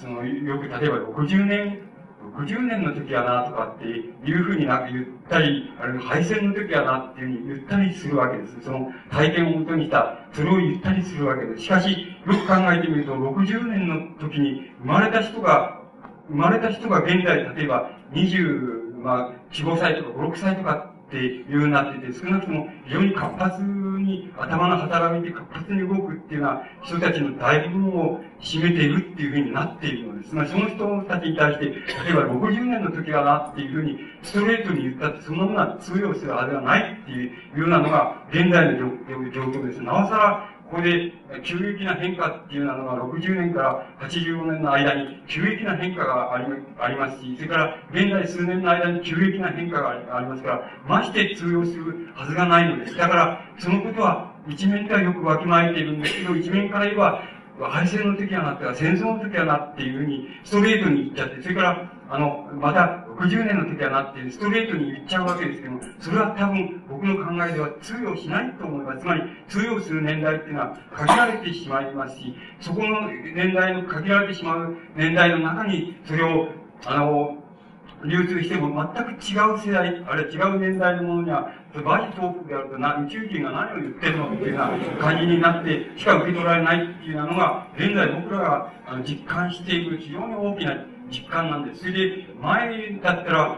その、よく例えば60年、60年の時やなとかっていうふうになんか言ったり、あるいは敗戦の時やなっていうふうに言ったりするわけです。その体験をもとにした、それを言ったりするわけです。しかし、よく考えてみると、60年の時に生まれた人が、生まれた人が現在、例えば20、まあ、4、5歳とか5、6歳とかっていうなってて、少なくとも非常に活発に頭の働きで活発に動くっていうのは人たちの大部分を占めているっていうふうになっているのです。つまあその人たちに対して、例えば60年の時はなっていうふうにストレートに言ったってそんなものは通用するはずはないっていうようなのが現在の状況です。なおさらここで急激な変化っていうのが60年から85年の間に急激な変化がありありますし、それから現在数年の間に急激な変化がありますから、まして通用するはずがないのです。だから、そのことは一面ではよくわきまえているんですけど、一面から言えば、敗戦の時はなって、戦争の時はなっていうふうに、ストレートに言っちゃって、それから、あの、また、60年の時はなって、ストレートに言っちゃうわけですけども、それは多分、僕の考えでは通用しないと思います。つまり、通用する年代っていうのは限られてしまいますし、そこの年代の限られてしまう年代の中に、それを、あの、流通しても全く違う世代、あるいは違う年代のものには、バジトークであるとな、宇宙人が何を言ってるのっていうような感じになってしか受け取られないっていうのが、現在僕らが実感している非常に大きな実感なんです。それで、前だったら、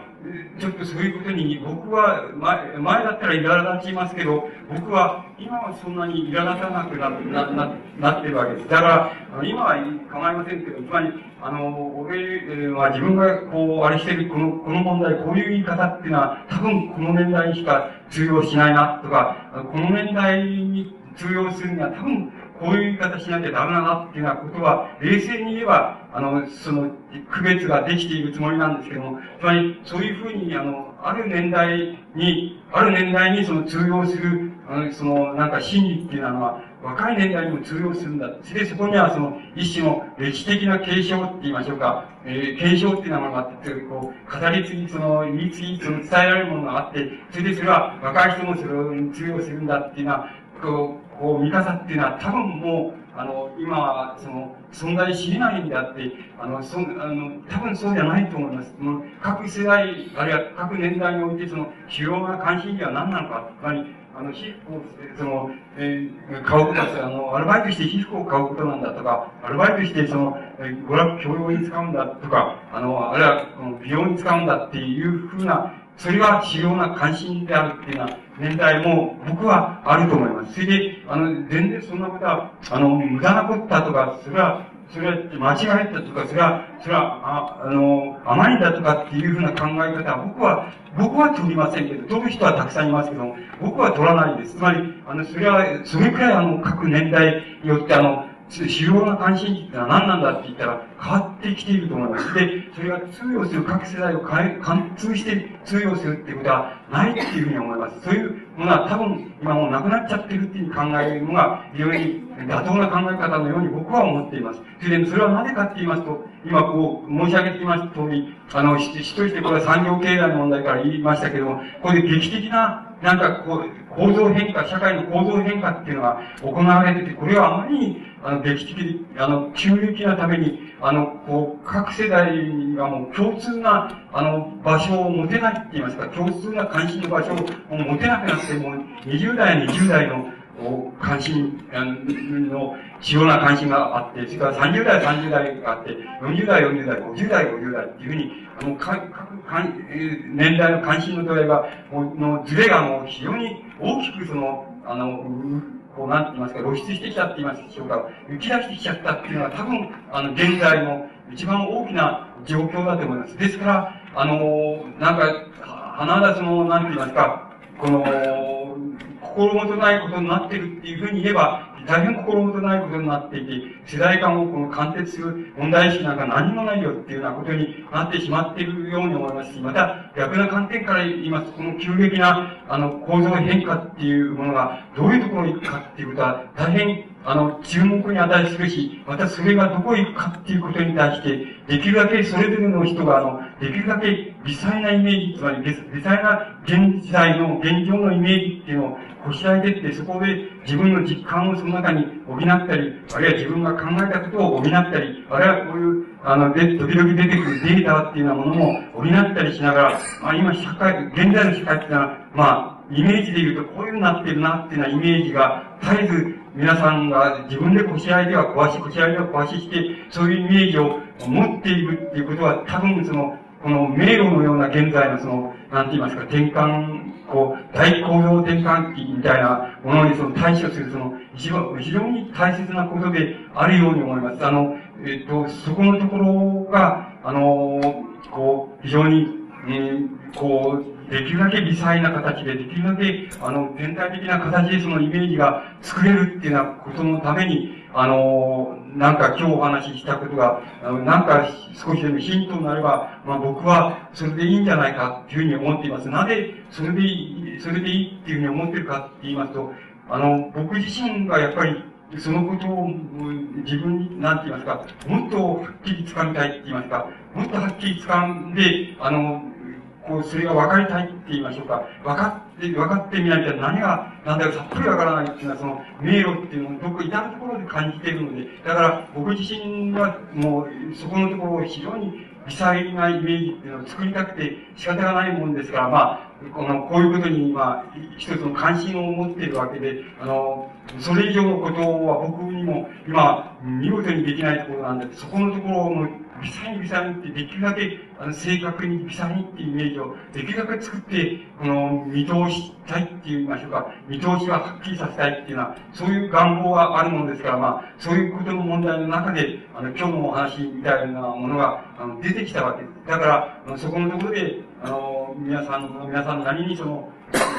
ちょっとそういうことに、僕は前、前だったら苛立ちますけど、僕は今はそんなに苛立たなくななななってるわけです。だから、今は構いませんけど、つまり、あの、俺は自分がこう、あれしてる、この、この問題、こういう言い方っていうのは、多分この年代にしか通用しないな、とか、この年代に通用するには多分、こういう言い方しなきゃダメだなっていうようなことは、冷静に言えば、あの、その、区別ができているつもりなんですけども、つまり、そういうふうに、あの、ある年代に、ある年代にその通用する、あの、その、なんか心理っていうのは、若い年代にも通用するんだ。それでそこにはその、一種の歴史的な継承って言いましょうか、えー、継承っていうのがあって、こう、語り継ぎ、その、言い継ぎ、その伝えられるものがあって、それでそれは若い人もそれを通用するんだっていうのは、こう、こう、見方っていうのは多分もう、あの、今は、その、存在し得ないんであって、あの、そあの、多分そうじゃないと思います。その各世代、あるいは各年代において、その、主要な関心事は何なのか、つまり、あの、皮膚を、その、えー、買うことあの、アルバイトして皮膚を買うことなんだとか、アルバイトして、その、えー、娯楽教養に使うんだとか、あの、あるいは、美容に使うんだっていうふうな、それが主要な関心であるっていうような年代も僕はあると思います。それで、あの、全然そんなことは、あの、無駄なことだとか、それは、それは間違えたとか、それは、それは、ああの、甘いんだとかっていうふうな考え方は、僕は、僕は取りませんけど、取る人はたくさんいますけども、僕は取らないです。つまり、あの、それは、それくらいあの、各年代によってあの、主要な関心事ってのは何なんだって言ったら変わってきていると思います。で、それが通用する各世代を変え、貫通して通用するっていうことはないっていうふうに思います。そういうものは多分今もうなくなっちゃってるっていう考えるのが非常に妥当な考え方のように僕は思っています。それで、それはなぜかって言いますと、今こう申し上げてきました通り、あの、一人してこれは産業経済の問題から言いましたけども、これで劇的ななんかこう、構造変化、社会の構造変化っていうのが行われてて、これはあまりに、あの、劇的、あの、急激なために、あの、こう、各世代がもう共通な、あの、場所を持てないって言いますか、共通な関心の場所を持てなくなって、もう、20代、20代の、関心あの主要な関心があって、それから30代、30代があって、40代、40代、50代、50代っていうふうに、あの、各、各、年代の関心の度合いが、もう、のズレがもう非常に大きくその、あの、こう、なんて言いますか、露出してきたって言いますでしょうか、浮き出してきちゃったっていうのは多分、あの、現在の一番大きな状況だと思います。ですから、あの、なんか、花田その、なんて言いますか、この、心もとないことになっているっていうふうに言えば、大変心もとないことになっていて、世代間をこの貫徹する問題意識なんか何もないよっていうようなことになってしまっているように思いますし、また逆な観点から言いますと、この急激なあの構造変化っていうものがどういうところに行くかっていうことは大変あの、注目に値するし、またそれがどこへ行くかっていうことに対して、できるだけそれぞれの人が、あの、できるだけ微細なイメージ、つまり微細な現在の、現状のイメージっていうのをこしらえてって、そこで自分の実感をその中に補ったり、あるいは自分が考えたことを補ったり、あるいはこういう、あの、で、時々出てくるデータっていうようなものも補ったりしながら、まあ今社会、現在の社会っていうのは、まあ、イメージで言うとこういうふうになってるなっていうようなイメージが絶えず皆さんが自分でこしらえては壊し、こしらえては壊しして、そういうイメージを持っているっていうことは、多分その、この迷路のような現在のその、なんて言いますか、転換、こう、大構造転換期みたいなものにその対処する、その、非常に大切なことであるように思います。あの、えっと、そこのところが、あの、こう、非常に、えー、こう、できるだけ微細な形で、できるだけ、あの、全体的な形でそのイメージが作れるっていうようなことのために、あの、なんか今日お話ししたことが、あのなんか少しでもヒントになれば、まあ僕はそれでいいんじゃないかっていうふうに思っています。なぜそれでいい、それでいいっていうふうに思ってるかって言いますと、あの、僕自身がやっぱりそのことを自分に、なんて言いますか、もっとはっきり掴みたいって言いますか、もっとはっきり掴んで、あの、こう、それが分かりたいって言いましょうか。分かって、分かってみないと何が、なんだかさっぱり分からないっていうのは、その、迷路っていうのをどこ至るところで感じているので、だから僕自身はもう、そこのところを非常に微細なイメージっていうのを作りたくて仕方がないもんですから、まあ、この、こういうことに、まあ、一つの関心を持っているわけで、あの、それ以上のことは僕にも今、見事にできないところなんで、そこのところをもう微細に微細にってできるだけあの正確に微細にっていうイメージをできるだけ作って、この見通したいって言いましょうか、見通しははっきりさせたいっていうのは、そういう願望があるものですから、まあ、そういうことの問題の中で、あの、今日のお話みたいなものがあの出てきたわけです。だから、あのそこのところで、あの、皆さん、皆さんなりにその、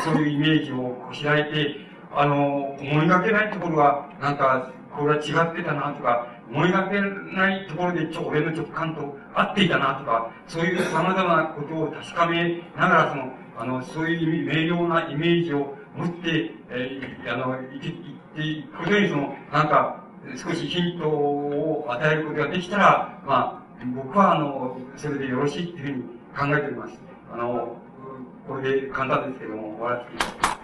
そういうイメージをこしらえて、あの、思いがけないところは、なんか、これは違ってたなとか、思いがけないところでちょ俺の直感と合っていたなとか、そういう様々なことを確かめながら、その、あの、そういう明瞭なイメージを持って、えー、あの、い、っていくことに、その、なんか、少しヒントを与えることができたら、まあ、僕は、あの、それでよろしいっていうふうに考えております。あの、これで簡単ですけども、終わらせていただきます。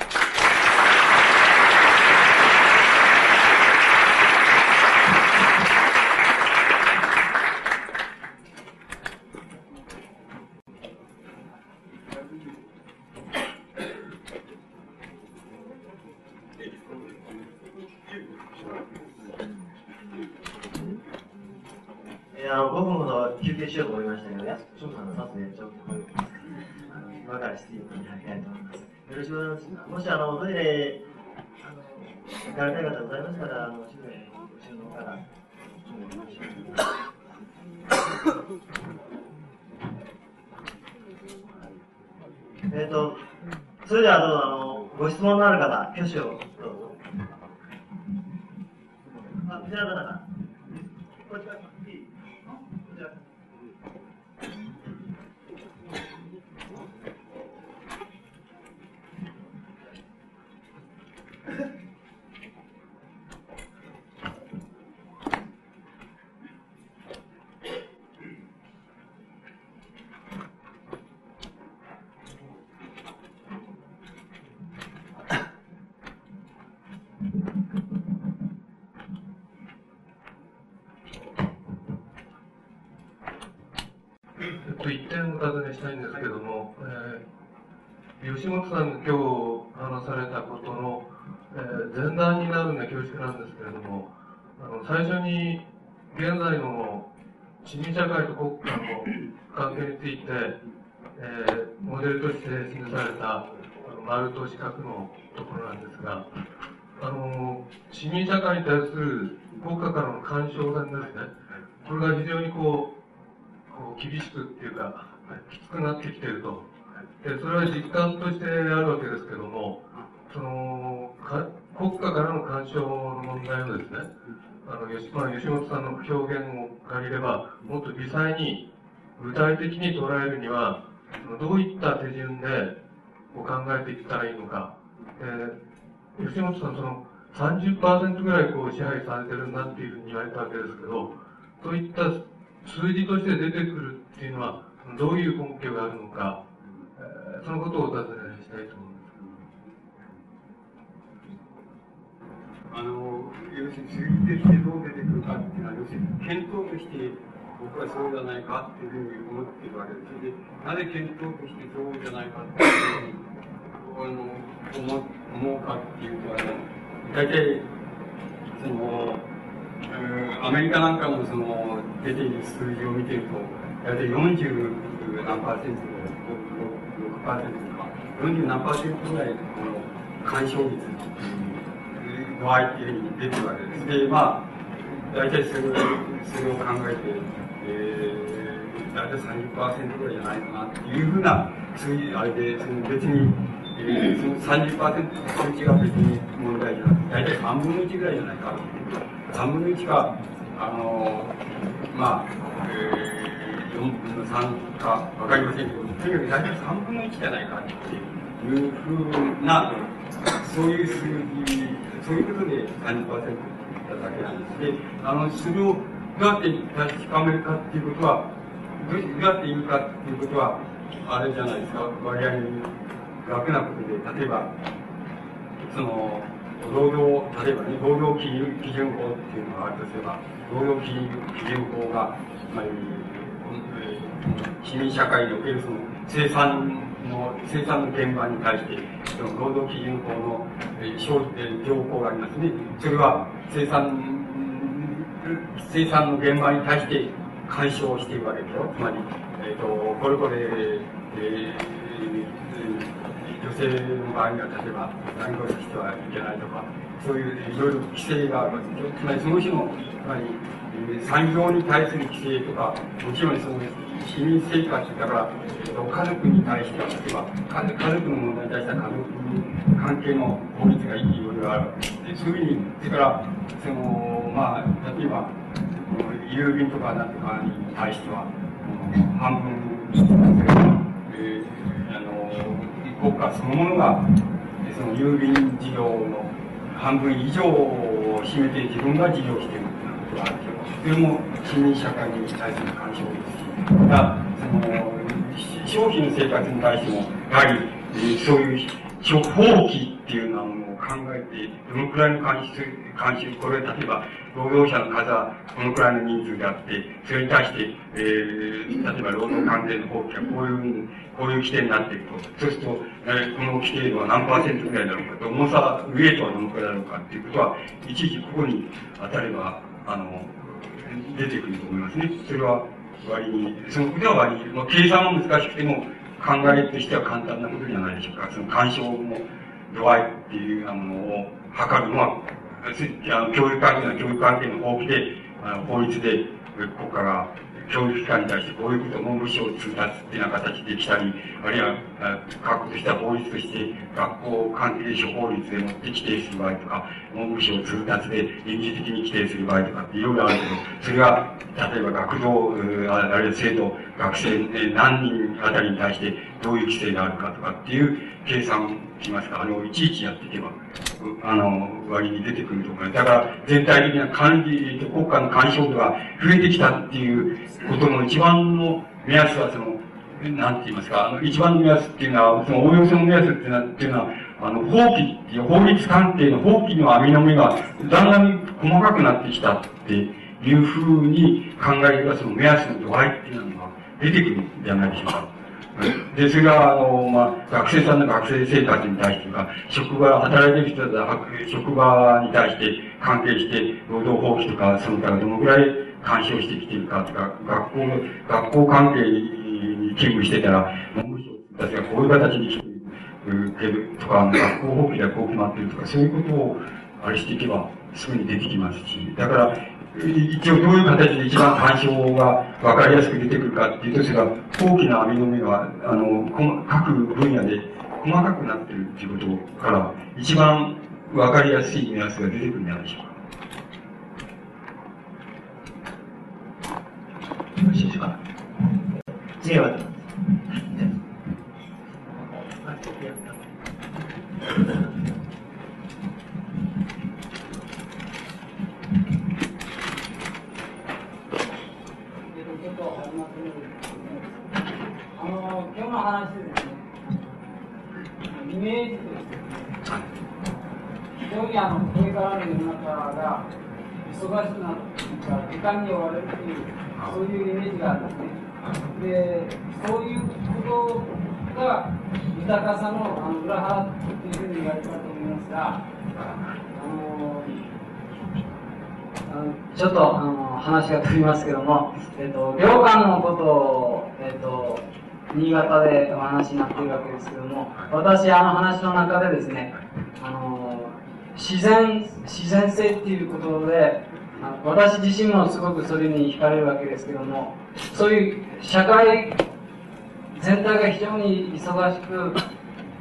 行かれたい方ございましたら、あのすぐに後ろの方から。えっと、それではどうぞ、あの、ご質問のある方、挙手をどうぞ。あ、こちらの方。こちら、最初に現在の市民社会と国家の関係について、えー、モデルとして示された丸と四角のところなんですが、あの市民社会に対する国家からの干渉線ですね、これが非常にこうこう厳しくっていうか、きつくなってきていると。で、それは実感としてあるわけですけども、その、国家からの干渉の問題をですね、あの、吉,、まあ、吉本さんの表現を借りれば、もっと実際に具体的に捉えるには、どういった手順でこう考えていったらいいのか。で吉本さん、その30%ぐらいこう支配されてるんだっていうふうに言われたわけですけど、そういった数字として出てくるっていうのは、どういう根拠があるのか、えー、そのことをお尋ねしたいと思います。あの、要するに数字としてどう出てくるかっていうのは、要するに検討として僕はそうじゃないかっていうふうに思っているわけです。で、なぜ検討としてそうじゃないかっていうふうに思思うかっていうと、あの、大体、その、アメリカなんかのその出ている数字を見てると、大体40何パーセント、6%パーセントとか、40何パーセントぐらいの干渉率っていうふうに出てるわけです。で、まあ、大体それそれを考えて、えー、大体30%ぐらいじゃないかなっていうふうな数字、あれで、その別に、えー、その30%の数値が別に問題じゃなくて、大体3分の1ぐらいじゃないか3分の1か、あのまあ、えー、4分の3か分かりませんけど、とにかく大体3分の1じゃないかっていうふうな、そういう数字、そういうことで30%だっただけなんです。で、あの、それをどうやって確かめるかっていうことは、どうやって言うかっていうことは、あれじゃないですか、割合に楽なことで、例えば、その、労働、例えばね、労働基準基準法っていうのがあるとすれば、労働基準法が、つまり、市民社会におけるその生産の、生産の現場に対して、その労働基準法の、えー、条項がありますね。それは生産、生産の現場に対して干渉しているわけでしょ。つまり、えっ、ー、と、これこれ、えー女性の場合には例えば何かしてはいけないとかそういういろいろ規制があるわけですつまりその種のつまり産業に対する規制とかもちろんその市民生活だから、えっと、家族に対しては例えば家族の問題に対しては家族関係の法律がいろいろあるそういうふうにそれからそのまあ例えば郵便とかなんとかに対しては半分えー、あの国家そのものが、その郵便事業の半分以上を占めて自分が事業しているということがあるけど、それも市民社会に対する干渉ですし、また、その、消費の生活に対しても、やはり、そういう放棄っていうようなものを考えて、どのくらいの監視、監視、これ例えば、労働者の数はこのくらいの人数であって、それに対して、えー、例えば労働関係の放棄がこういう、こういう規定になっていくと、そうすると、えー、この規定は何パーセントぐらいだろうかと、重さ、ウエイトはどのくらいだろうかっていうことは、いちいちここに当たれば、あの、出てくると思いますね。それは割に、その腕は割に、まあ、計算は難しくても、考えとしては簡単なことじゃないでしょうか。その干渉の度合いっていうようなものを測るのは、あの教育関係の教育関係の法規で、あの法律でここから教育機関に対してこういうこと文部省通達っていうような形で来たり、あるいは、確とした法律として学校関係処方律でもって規定する場合とか、文部省通達で臨時的に規定する場合とかっていろいろあるけど、それが、例えば学童、あるいは生徒、学生、何人あたりに対してどういう規制があるかとかっていう計算しますか、あの、いちいちやっていけば、あの、割に出てくると思います。だから、全体的な管理、国家の干渉度が増えてきたっていうことの一番の目安は、その、なんて言いますか、あの、一番の目安っていうのは、その、おおよその目安っていうのは、っていうのはあの、法規っていう、法律関係の法規の網の目が、だんだん細かくなってきたっていうふうに考えれば、その目安の度合いっていうのが出てくるんじゃないでしょうか。で、それが、あの、まあ、学生さんの学生生活に対してか、職場、働いてる人だ職場に対して関係して、労働法規とか、その他どのぐらい干渉してきてるかとか、学校の、学校関係に勤務してたら、文部省たちがこういう形に来てるとか、学校法規ではこう決まってるとか、そういうことを、あれしていけば、すぐに出てきますし、だから、一応どういう形で一番干渉が分かりやすく出てくるかっていうと、それが大きな網の目が、あの、各分野で細かくなってるっていうことから、一番分かりやすい目安が出てくるんじゃないでしょうか。よろしいでしょうか？次は。あの今日の話ですね、イメージとして非常にあのこれからの世の中が忙しくなっていうか時間に追われるという、そういうイメージがあるんですね。で、そういうことが豊かさのあの裏腹というふうに言われたと思いますが、あのちょっとあの話が飛びますけども、えっと、領館のことを、えっと、新潟でお話になっているわけですけども、私、あの話の中でですね、あの、自然、自然性っていうことで、私自身もすごくそれに惹かれるわけですけども、そういう社会全体が非常に忙しく、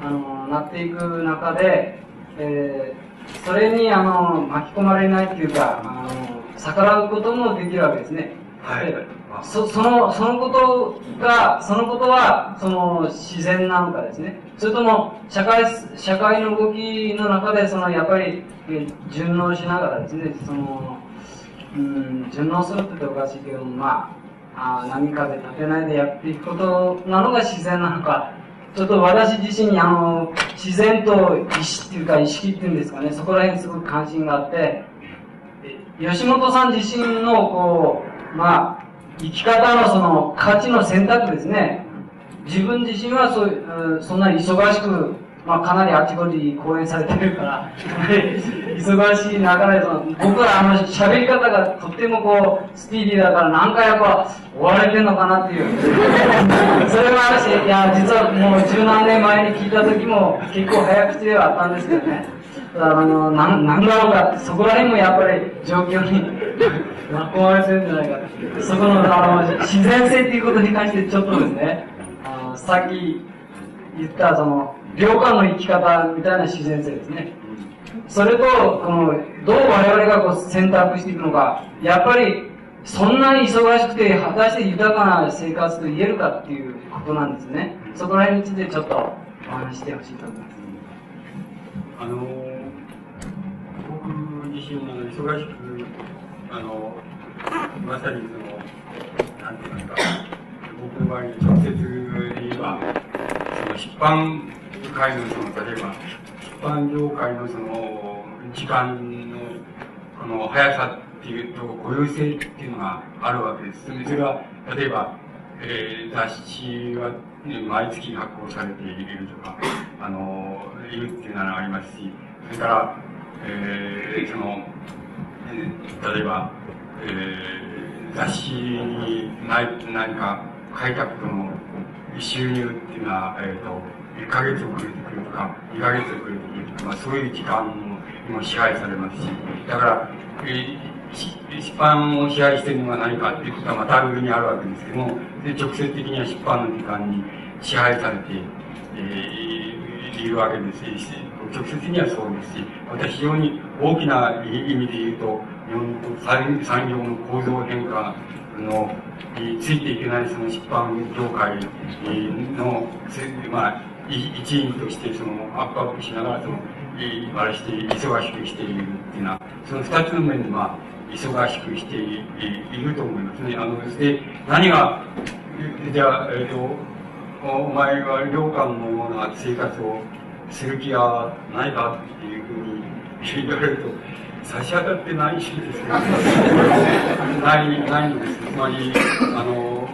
あの、なっていく中で、えー、それに、あの、巻き込まれないっていうか、あの、逆らうこともできるわけですね。はい。そその、そのことが、そのことは、その自然なのかですね。それとも、社会、社会の動きの中で、その、やっぱり、順応しながらですね、その、うん、順応するって言っておかしいけども、まあ、あ波風立てないでやっていくことなのが自然なのか、ちょっと私自身にあの、自然と意識っていうか意識っていうんですかね、そこら辺すごく関心があって、吉本さん自身のこう、まあ、生き方のその価値の選択ですね。自分自身はそう、そんなに忙しく、まあかなりあちこち講演されてるから、忙しい中で、その僕はあの喋り方がとってもこう、スピーディーだから何回やっぱ追われてんのかなっていう。それもあるし、いや、実はもう十何年前に聞いた時も結構早口ではあったんですけどね。あの、なん、なんだろうか、そこら辺もやっぱり状況に巻き込まれてるんじゃないか。そこの、あの、自然性っていうことに関してちょっとですね、あの、さっき言ったその、領間の生き方みたいな自然性ですね。それと、この、どう我々がこう選択していくのか、やっぱり、そんなに忙しくて、果たして豊かな生活と言えるかっていうことなんですね。そこら辺についてちょっとお話してほしいと思います。あのー自身も忙しく、あの、まさにその、なんていますか、僕の場合に直接言えば、その出版界のその、例えば、出版業界のその、時間の、この速さっていうと、雇用性っていうのがあるわけです。それは、例えば、えー、雑誌は、ね、毎月発行されているとか、あの、いるっていうのがありますし、それから、えー、その、例えば、え雑誌に何何か書いたことの収入っていうのは、えっ、ー、と、1ヶ月遅れてくるとか、2ヶ月遅れてくるとか、まあ、そういう時間にも支配されますし、だから、えー、出版を支配してるのは何かっていうことはまた上にあるわけですけども、で直接的には出版の時間に支配されて、えー、いるわけですし、直接にはそうですし、また非常に大きな意味で言うと、日本の産業の構造変化の、についていけないその出版業界の、まあ、一員としてそのアップアップしながらその、あれして忙しくしているっていうのは、その二つの面でまあ、忙しくしていると思いますね。あの、で、何が、じゃあ、えっ、ー、と、お前は良寛のような生活をする気はないかっていうふうに言われると、差し当たってないしですけど、ない、ないんです。つまり、あの、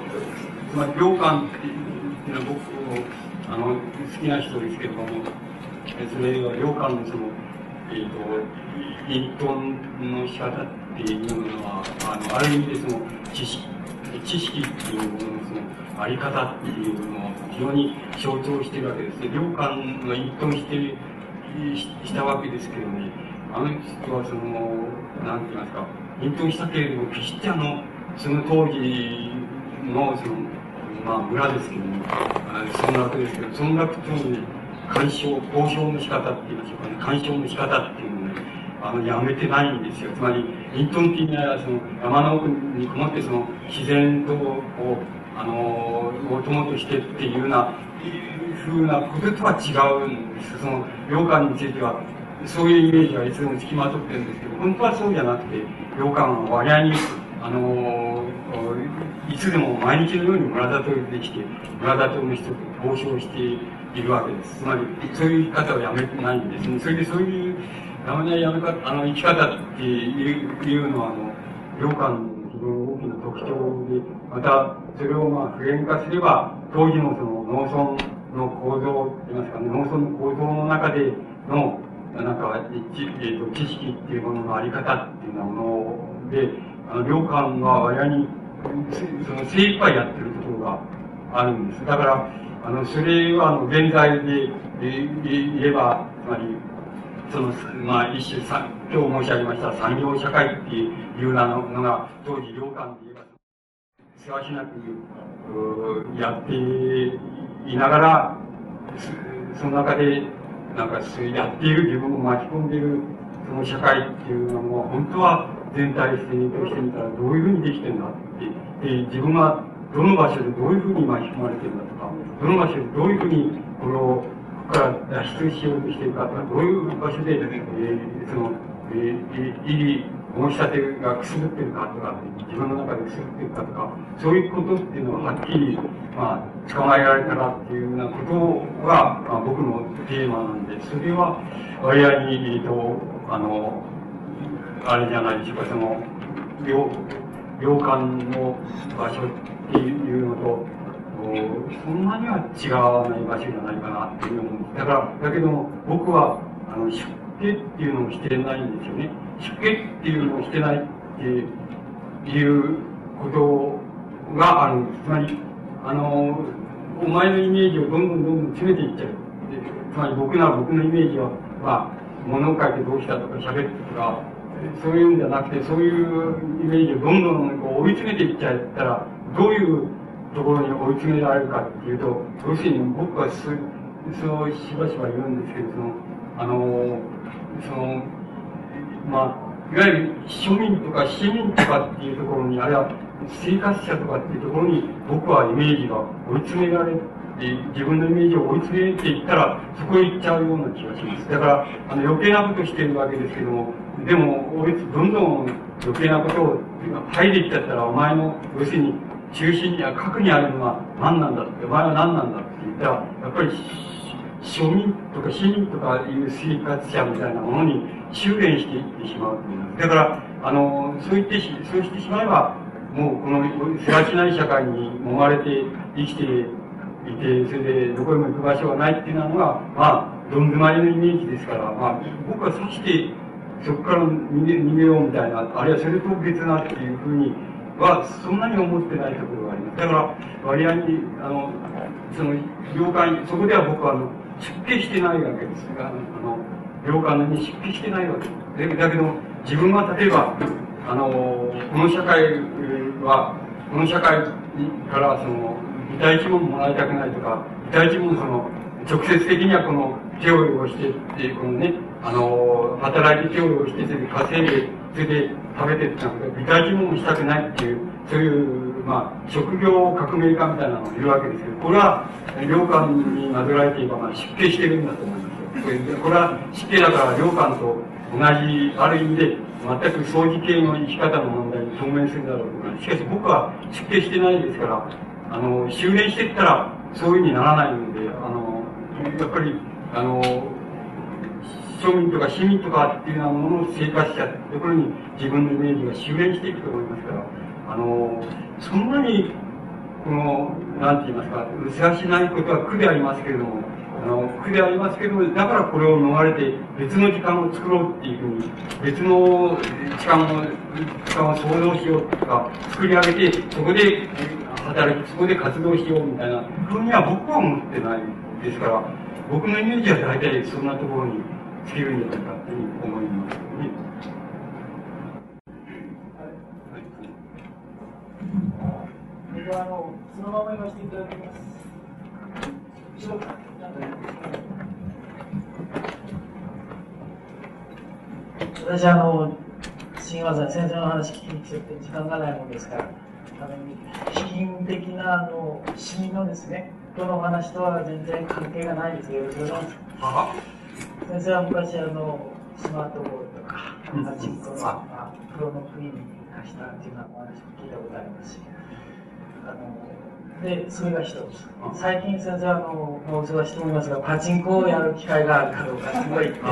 つまり良寛っていうのは僕、あの、好きな人ですけども、それは良寛のその、えっ、ー、と、隠遁の仕方っていうのは、あの、ある意味でその、知識、知識っていうもののその、あり方っていうのを非常に象徴してるわけですね。良寛が一貫してるしたわけですけどね、あの人はその、なんて言いますか、隠遁したけれども、決してあの、その当時の、その、まあ、村ですけども、村落ですけど、村落との干渉、交渉の仕方って言いましょうかね、干渉の仕方っていうのをね、あの、やめてないんですよ。つまり、隠遁っていうのは、その、山の奥にこもって、その、自然と、こう、あの、もともとしてっていうような、ふうなこととは違うんです。その、羊羹については、そういうイメージはいつでも付きまとってるんですけど、本当はそうじゃなくて、羊羹は割合に、あの、いつでも毎日のように村里にできて、村里の人と交渉しているわけです。つまり、そういう生き方をやめてないんですね。それでそういう、やめないやめ方、あの、生き方っていうのは、あの、羊羹の非常に大きな特徴で、また、それをまあ普遍化すれば、当時のその農村の構造といいますかね、農村の構造の中での、なんか、えー、と知識っていうもののあり方っていうようなもので、あの、領館が割合に、その精一杯やってるところがあるんです。だから、あの、それは、あの、現在で言えば、つまり、その、まあ、一種さ、今日申し上げました産業社会っていうのが、当時、領館で言えばせわしなくやっていながら、その中で、なんかやっている自分を巻き込んでいるその社会っていうのも、本当は全体性としてみたらどういうふうにできてんだって、で自分がどの場所でどういうふうに巻き込まれてるんだとか、どの場所でどういうふうにこの、こから脱出しようとしてるかとか、どういう場所で、えー、その、えー、いい申し立てがくすぶってるかとか、自分の中でくすぶってるかとか、そういうことっていうのははっきり、まあ、捕まえられたらっていうようなことが、まあ、僕のテーマなんで、それは、割合に、えっと、あの、あれじゃないでしょうか、その、領、領館の場所っていうのと、そんなには違わない場所じゃないかなっていう思うんです。だから、だけども、僕は、あの、出家っていうのをしてないんですよね。出家っていうのをしてないっていうことがあるんです。つまり、あの、お前のイメージをどんどんどんどん詰めていっちゃう。つまり僕なら僕のイメージは、まあ、物を書いてどうしたとか喋ってとか、そういうんじゃなくて、そういうイメージをどんどんこう追い詰めていっちゃったら、どういうところに追い詰められるかっていうと、要するに僕はそう、しばしば言うんですけど、その、あの、その、まあ、いわゆる庶民とか市民とかっていうところに、あるいは生活者とかっていうところに、僕はイメージが追い詰められるて、自分のイメージを追い詰めていったら、そこへ行っちゃうような気がします。だから、あの余計なことしてるわけですけども、でも、どんどん余計なことを入っていっちゃったら、お前の、要するに、中心には、核にあるのは何なんだって、お前は何なんだって言ったら、やっぱり庶民とか市民とかいう生活者みたいなものに修練していってしまううだから、あの、そう言って、そうしてしまえば、もうこのせわしない社会に揉まれて生きていて、それでどこへも行く場所がないっていうのが、まあ、どん詰まりのイメージですから、まあ、僕はさして、そこから逃げ逃げようみたいな、あるいはそれと別なっていうふうにはそんなに思ってないところがあります。だから、割合に、あの、その、領館、そこでは僕は、あの、出家してないわけですが、あの、領館に出家してないわけです。だけど、自分は例えば、あの、この社会は、この社会からその、具体一問もらいたくないとか、具体一問その、直接的にはこの手を用してっていう、このね、あの、働いて手を用して、それで稼いで、それで食べてってなんか、具体一問もしたくないっていう、そういう、まあ、職業革命家みたいなのがいるわけですけど、これは、領館になぞらえていえば、まあ、出家してるんだと思いますよ。これは、出家だから領館と同じ、ある意味で、全く掃除系の生き方の問題に当面するんだろうとか、しかし僕は出家してないですから、あの、修練していったら、そういうふうにならないので、あの、やっぱり、あの、庶民とか市民とかっていうようなものの生活者ってところに自分のイメージが修練していくと思いますから、あの、そんなに、この、なんて言いますか、うせしないことは苦でありますけれども、あの、苦でありますけれども、だからこれを逃れて別の時間を作ろうっていうふうに、別の時間を、時間を想像しようとか、作り上げて、そこで働き、そこで活動しようみたいな。ふうには僕は思ってないですから、僕のイメージは大体そんなところにつけるんじゃないかというふうに思いますね。僕はあのそのまま言わせてい。ただきます。私あの、新和先生の話聞きに来てて時間がない。ものですから、あの、基金的なあの、市民のですね、今日のお話とは全然関係がないですけれの先生は昔あの、スマートボールとか、パチンコの、まあ、プロの国に貸したっていうようなお話も聞いたことありますし、あの、で、それが一つ。最近先生は、あの、もう忙しいと思いますが、パチンコをやる機会があるかどうか、すごいですね。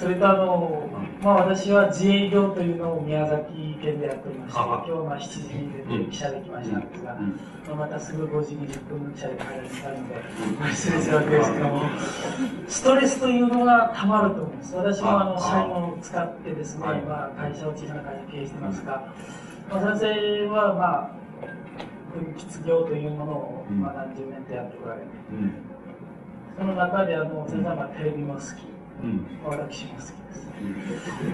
それとあの、まあ私は自営業というのを宮崎県でやっておりまして、今日は7時に出て記者で来ましたんですが、まあ、またすぐ5時20分の記者で帰られたので、失礼するわけですけども、ストレスというのがたまると思います。私もあの、社員を使ってですね、まあ会社を小さな会社経営してますが、まあ、先生はまあ、分泌業というものを、まあ、何十年とやっておられて、その中であの先生はテレビも好き、私も好き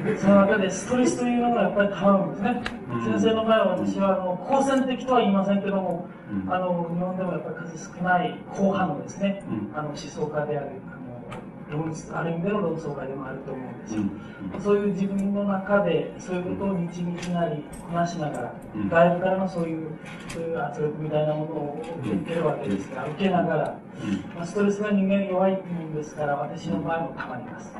です、その中でストレスというのがやっぱり変わるんですね、先生の場合は私はあの好戦的とは言いませんけども、あの日本でもやっぱり数少ない後派のですね、あの思想家である論ある意味での論争会でもあると思うん。ですよ、うん、そういう自分の中でそういうことを日々なりこなしながら、うん、外部からのそういうそういう圧力みたいなものを受けるわけですから、受けながら、まあ、ストレスが人間弱いもんですから私の場合もたまります。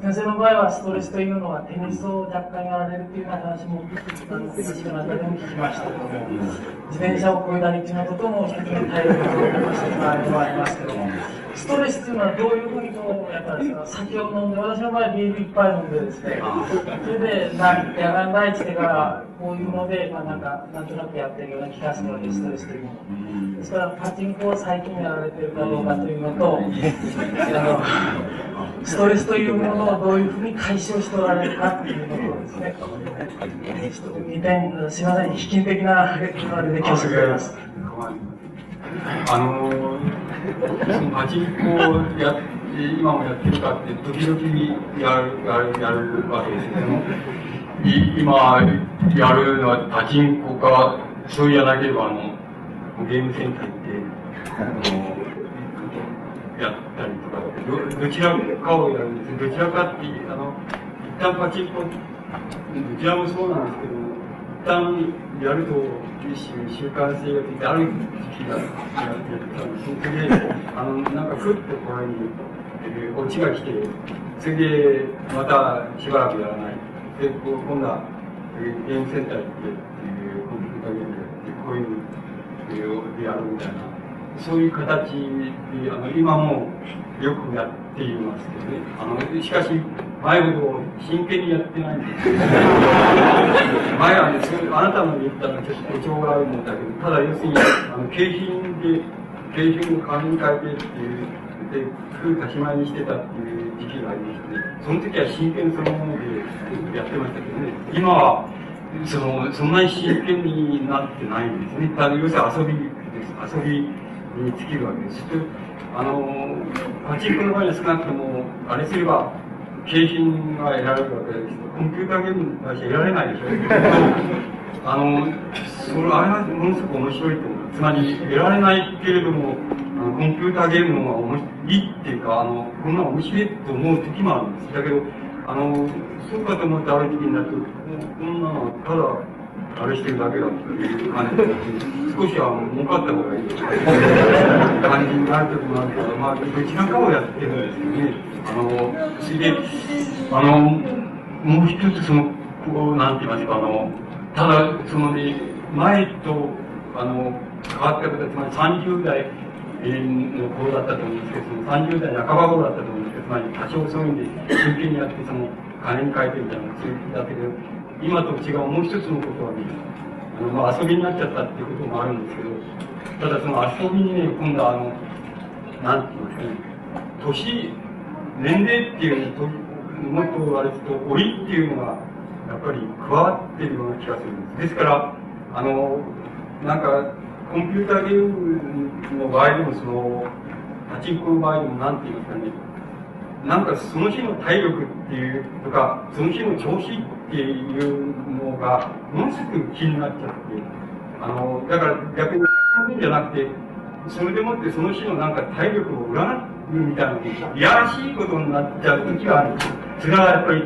先生の場合はストレスというのはテニスを若干やられるというような話も私の中でも聞きましたけども自転車をこいだりというようなことも一つの体力をました場合ではありますけどもストレスというのはどういうふうにこうやっぱり酒を飲んで私の場合ビールいっぱい飲んでですねそれでな野外第一でからこういうので、まあ、なんかなんとなくやってるような気がするわけストレスというものですからパチンコを最近やられてるかどうかというのとあのストレスというものをどういうふうに解消しておられるかっていうことですね。2点、すみません、卑近的なあれで恐縮であります。あのパチンコをや今もやってるかって、時々やるやるやるわけですけども、今やるのはパチンコか、そうじゃなければ、あの、ゲームセンター行って、あの、やったりとか、どどちらかをやるんですどちらかってあの、一旦パチンコ、どちらもそうなんですけど、旦やると、一種習慣性がついて、ある時期がやってたんです。それで、あの、なんかふっとこれに、えー、落ちが来て、それで、またしばらくやらない。で、こう今度は、ゲームセンター行って、えー、コンピューターゲームで、こういうのでやるみたいな。そういう形で、あの、今もよくやっていますけどね。あの、しかし、前ほど真剣にやってないんです。前はね、あなたの言ったのはちょっと誇張があるんだけど、ただ要するに、あの、景品で、景品を紙に変えてっていう、で、空かしまいにしてたっていう時期がありましてね。その時は真剣そのものでやってましたけどね。今は、その、そんなに真剣になってないんですね。ただ、要するに遊びです。遊びに尽きるわけです。あの、パチンコの場合は少なくとも、あれすれば、景品が得られるわけですコンピューターゲームに対して得られないでしょ。あの、それ、あれはものすごく面白いと思う。つまり、得られないけれども、あのコンピューターゲームの方が面白いっていうか、あの、こんな面白いと思う時もあるんです。だけど、あの、そうかと思ってある時になると、こんなのただ、あれしてるだけだっていう感じ、少しは儲かった方がいい感じになる時もあるけど、まあ、どちらかをやってるんですけどね。あの、それで、あの、もう一つその、こう、なんて言いますか、あの、ただ、そのね、前と、あの、変わったことは、つまり30代の頃だったと思うんですけど、その30代半ば頃だったと思うんですけど、つまり多少そういう意味で真剣にやって、その、金に変えてみたいな、そういうだけど、今と違うもう一つのことはね、あの、まあ、遊びになっちゃったっていうこともあるんですけど、ただその遊びにね、今度はあの、なんて言いますかね、年、年齢っていうと、もっとあれですと、老いっていうのが、やっぱり加わってるような気がするんです。ですから、あの、なんか、コンピューターゲームの場合でも、その、パチンコの場合でも、なんて言いますかね、なんかその日の体力っていうとか、その日の調子ってっていうのが、ものすごく気になっちゃって、あの、だから逆に、じゃなくて、それでもってその日のなんか体力を占うみたいな、いやらしいことになっちゃう時があるんですよ。それはやっぱり、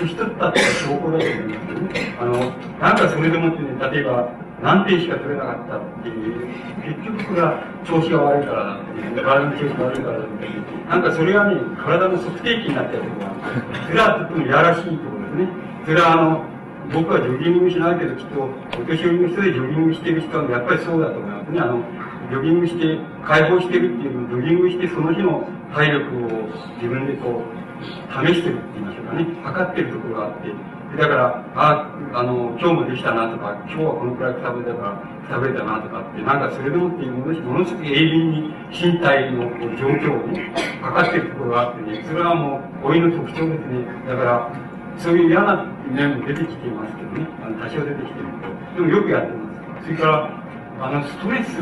年取ったって証拠だと思いますよね。あの、なんかそれでもってね、例えば、何点しか取れなかったっていう、結局これは調子が悪いからだっていう、体の調子が悪いからだっていう、なんかそれがね、体の測定器になっちゃうところがあって、それはとってもやらしいところですね。それはあの、僕はジョギングしないけど、きっと、お年寄りの人でジョギングしてる人はやっぱりそうだと思いますね。あの、ジョギングして、解放してるっていうのジョギングしてその日の体力を自分でこう、試してるって言いましょうかね。測ってるところがあって、だから、あ、あの、今日もできたなとか、今日はこのくらいくたべたから、くたべたなとかって、なんかそれでもっていうものものすごく鋭敏に身体の状況をね、測ってるところがあってね、それはもう、老いの特徴ですね。だから、そういう嫌な面も出てきていますけどね、あの多少出てきてるけど、でもよくやってます。それから、あの、ストレス、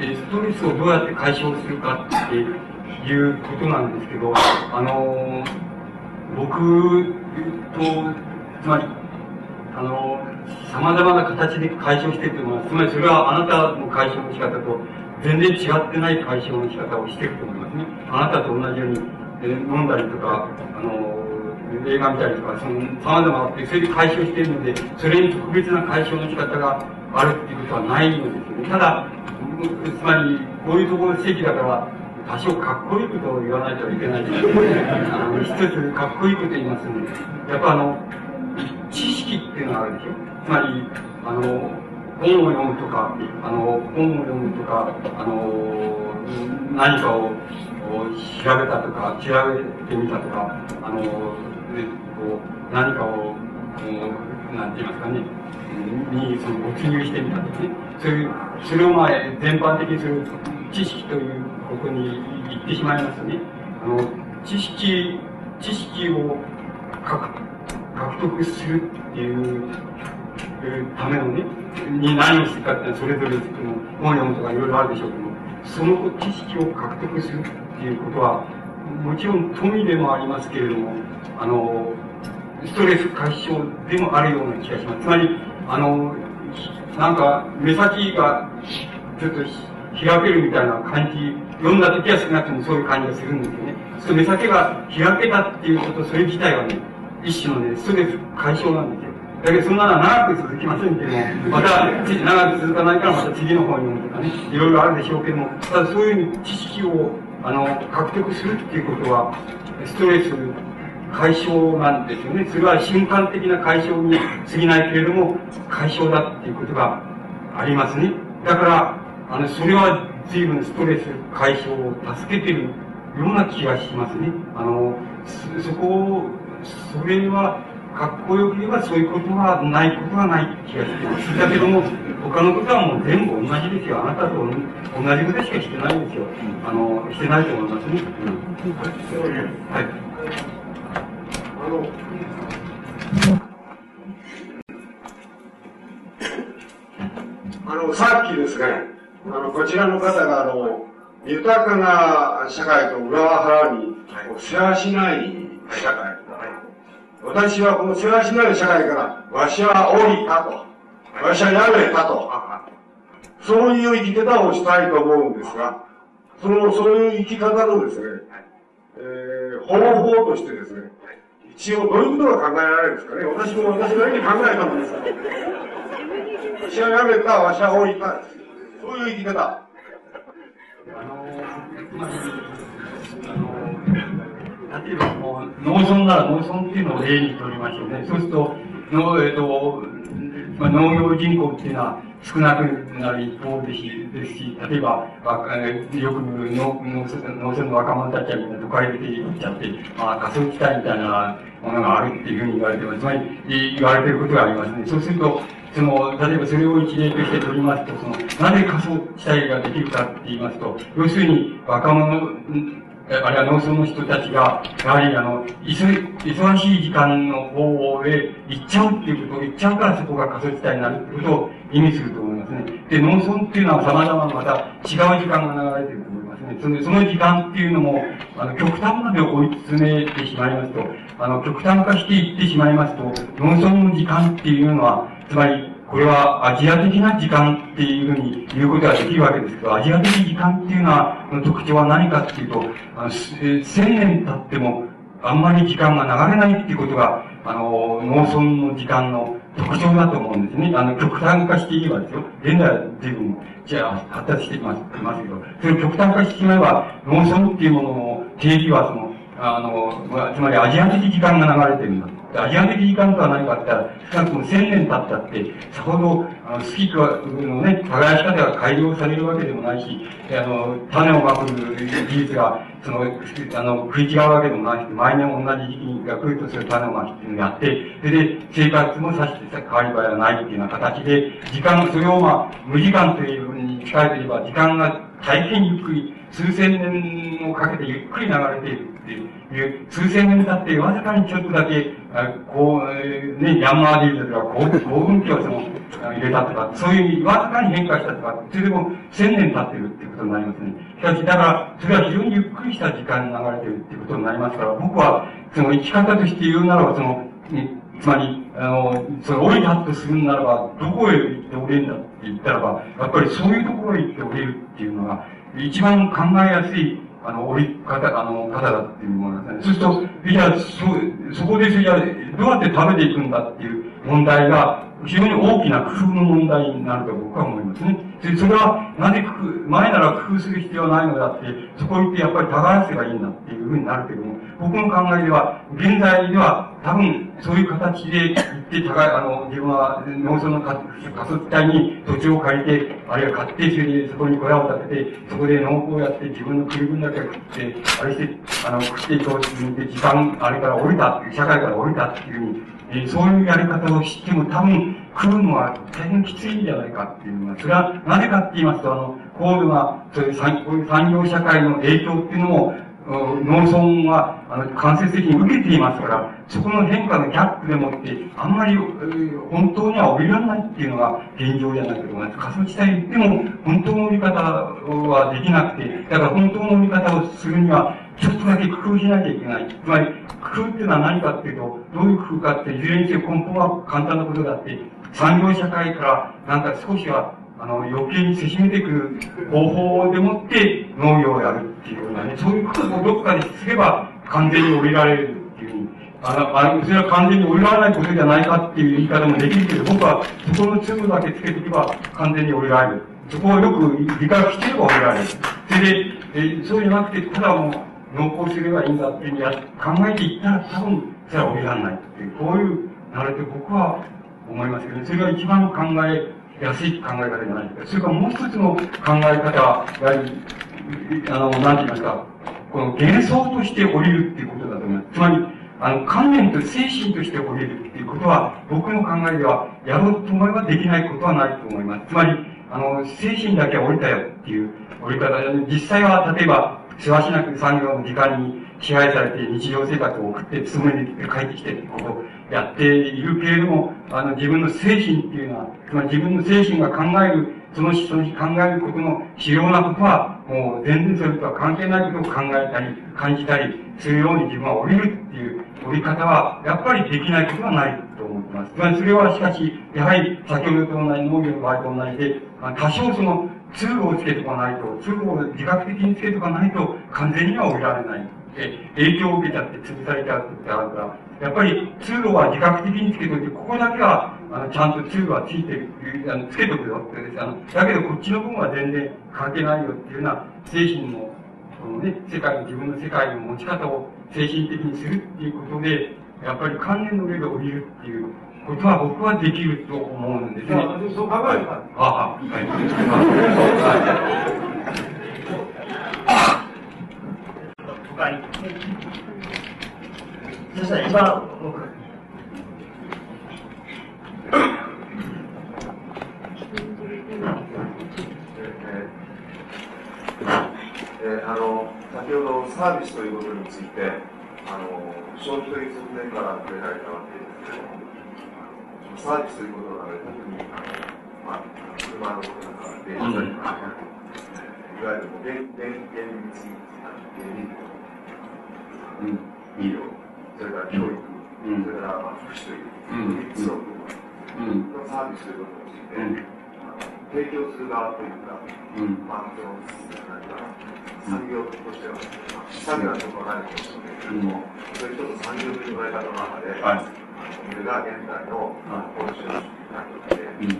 えストレスをどうやって解消するかっていうことなんですけど、あの僕とつまり、あの、様々な形で解消しているというのは、つまりそれはあなたの解消の仕方と全然違ってない解消の仕方をしていると思いますね。あなたと同じように、え飲んだりとか、あの、映画見たりとか、その、様々あって、それで解消しているので、それに特別な解消の仕方があるっていうことはないのですよね。ただ、つまり、こういうところの席だから、多少かっこいいことを言わないといけないですか。あの、一つかっこいいこと言いますので、やっぱあの、知識っていうのがあるでしょつまり、あの、本を読むとか、あの、本を読むとか、あの、何かを調べたとか、調べてみたとか、あの、ね、こう、何かを、こう、なんて言いますかね、にその没入してみたとかね、そういう、それをまあ、全般的にする知識ということに言ってしまいますね、あの、知識、知識を獲獲得するっていうためのね、に何をするかってそれぞれの本読むとかいろいろあるでしょうけども、その知識を獲得するっていうことは、もちろん富でもありますけれども、あの、ストレス解消でもあるような気がします。つまり、あの、なんか、目先がちょっと開けるみたいな感じ、読んだ時は少なくともそういう感じがするんですよね。その目先が開けたっていうこと、それ自体はね、一種のね、ストレス解消なんですよ。だけど、そんなのは長く続きませんけども、また、長く続かないからまた次の方に読むとかね、いろいろあるでしょうけども、ただそういう知識を、あの、獲得するっていうことは、ストレス解消なんですよね。それは瞬間的な解消に過ぎないけれども、解消だっていうことがありますね。だから、あの、それは随分ストレス解消を助けてるような気がしますね。あの、そこを、それは、かっこよく言えばそういうことはないことはない気がします。だけども、他のことはもう全部同じですよ。あなたと同じことしかしてないんですよ。あの、してないと思いますね。うん、はい。あの、の、さっきですね、あの、こちらの方が、あの、豊かな社会と裏腹に、世話しない社会。私はこの世話しない社会から、わしは降りたと。わしはやめたと。そういう生き方をしたいと思うんですが、その、そういう生き方のですね、えー、方法としてですね、一応どういうことが考えられるんですかね。私も私なりに考えたんですわしはやめた、わしは降りた。そういう生き方。あの、つまり、あの、例えばこう、農村なら農村っていうのを例にとりましょうね。そうすると、のえっ、ー、と、まあ、農業人口っていうのは少なくなる一方ですし、ですし例えば、えー、よく農農村の若者たちはみんな都会出て行っちゃって、まあ、仮想地帯みたいなものがあるっていうふうに言われてます。つまり、言われてることがありますね。そうすると、その、例えばそれを一例として取りますと、その、なぜ仮想地帯ができるかって言いますと、要するに若者、あるいは農村の人たちが、やはりあの、忙しい時間の方へ行っちゃうっていうこと行っちゃうからそこが仮想地帯になるってことを意味すると思いますね。で、農村っていうのは様々また違う時間が流れてると思いますね。そのその時間っていうのも、あの、極端まで追い詰めてしまいますと、あの、極端化していってしまいますと、農村の時間っていうのは、つまり、これはアジア的な時間っていうふうに言うことができるわけですけど、アジア的時間っていうのは、特徴は何かっていうと、あの千年経ってもあんまり時間が流れないっていうことが、あの、農村の時間の特徴だと思うんですね。あの、極端化していえばですよ。現代は随分、じゃあ、発達していますますけど、それを極端化してしまえば、農村っていうものの定義は、その、あの、つまりアジア的時間が流れてるんだと。アジア的時間とは何かって言ったら、少なくとも千年経ったって、さほど、あの、スキーのね、耕し方が改良されるわけでもないし、あの、種をまく技術が、その、あの、食い違うわけでもないし、毎年同じ時期にが来るとする種をまきっていうのをやって、それで生活もさして変わり映えはないっていうような形で、時間、それをまあ、無時間というふうに近いといえば、時間が大変ゆっくり、数千年をかけてゆっくり流れている、数千年経ってわずかにちょっとだけ、こう、ね、ヤンマーディーズとか、興奮期をその、入れたとか、そういうわずかに変化したとか、それでも千年経ってるってことになりますね。しかし、だから、それは非常にゆっくりした時間に流れてるってことになりますから、僕は、その生き方として言うならば、その、つまり、あの、その降りたとするならば、どこへ行って降りるんだって言ったらば、やっぱりそういうところへ行って降りるっていうのが、一番考えやすい、あの、折り方、あの、方だっていうものですね。そうすると、いや、そ、そこで、いやどうやって食べていくんだっていう問題が、非常に大きな工夫の問題になると僕は思いますね。で、それは、なぜ工夫、前なら工夫する必要はないのだって、そこ行ってやっぱり耕せばいいんだっていうふうになるけども、僕の考えでは、現在では多分そういう形で行って高い、あの、自分は農村の仮想地帯に土地を借りて、あるいは買って、それでそこに小屋を建てて、そこで農耕をやって、自分の食い分だけ食って、あれして、あの、食っていこうって時間、あれから降りた、社会から降りたっていうふうに、えー、そういうやり方を知っても多分来るのは大変きついんじゃないかっていうのは、それはなぜかって言いますと、あの、高度な、そういう産業社会の影響っていうのも、農村は、あの、間接的に受けていますから、そこの変化のギャップでもって、あんまり、本当には降りられないっていうのが現状じゃないかと思います。仮想地帯でも、本当の降り方はできなくて、だから本当の降り方をするには、ちょっとだけ工夫しなきゃいけない。つまり、工夫っていうのは何かっていうと、どういう工夫かって、いずれにせよ根本は簡単なことだって、産業社会からなんか少しはあの、余計にせしめていく方法でもって農業をやるっていうようなね、そういうことをどっかですれば完全に降りられるっていうふうに。あの、あの、それは完全に降りられないことじゃないかっていう言い方もできるけど、僕はそこの粒だけつけておけば完全に降りられる。そこをよく理解してれば降りられる。それで、えそうじゃなくて、ただもう、農耕すればいいんだっていうふうに考えていったら多分、それは降りられないっていう、こういうなれて僕は思いますけど、ね、それが一番考え安い考え方じゃないですか。それからもう一つの考え方は、やはり、あの、なんて言いますか、この幻想として降りるっていうことだと思います。つまり、あの、観念と精神として降りるっていうことは、僕の考えでは、やろうと思えばできないことはないと思います。つまり、あの、精神だけは降りたよっていう降り方で、実際は、例えば、せわしなく産業の時間に支配されて日常生活を送って、勤めに帰ってきてってことやっているけれども、あの、自分の精神っていうのは、つまり自分の精神が考えるその日その日考えることの主要なことは、もう全然それとは関係ないことを考えたり、感じたりするように自分は降りるっていう降り方は、やっぱりできないことはないと思ってます。つまりそれはしかし、やはり先ほどと同じ農業の場合と同じで、多少その通路をつけとかないと、通路を自覚的につけとかないと完全には降りられない。影響を受けちゃって潰されちゃうってあるから、やっぱり通路は自覚的につけといて、ここだけは、あの、ちゃんと通路はついてる、あの、つけとくよってです。あの、だけどこっちの分は全然関係ないよっていうような精神の、このね、世界の自分の世界の持ち方を精神的にするっていうことで、やっぱり観念の上で降りるっていうことは僕はできると思うんですね。そう考えるか。ああ、はい。他に。そしたら一番僕。えー、あの先ほどサービスということについてあの消費という側面から触れられたわけですけどもサービスということなので特にあの、まあ、車のことなんか電車とか、いわゆる電電電密電密うん、医療、それから教育、それからまあ福祉という、3つの部分のサービスということについて、提供する側というか、まあ、その産業としては、産業はちょっとわからないかもしれないけれども、そういう一つ産業という捉え方の中で、はい、これが現在の報酬のなとして、具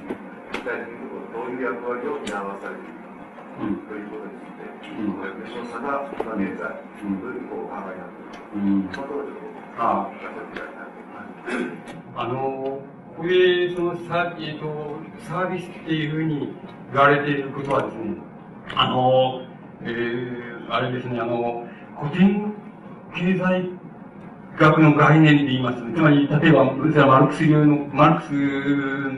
体的にどういう役割を担わされているか、ということについて、この役所さが今現在、どういうこうお考えになっているか。うん。まあああの、これ、そのサ,、えーと、サービスっていうふうに言われていることはですね、あの、えー、あれですね、あの、古典経済学の概念で言いますつまり、例えば、マルクス流の、マルクス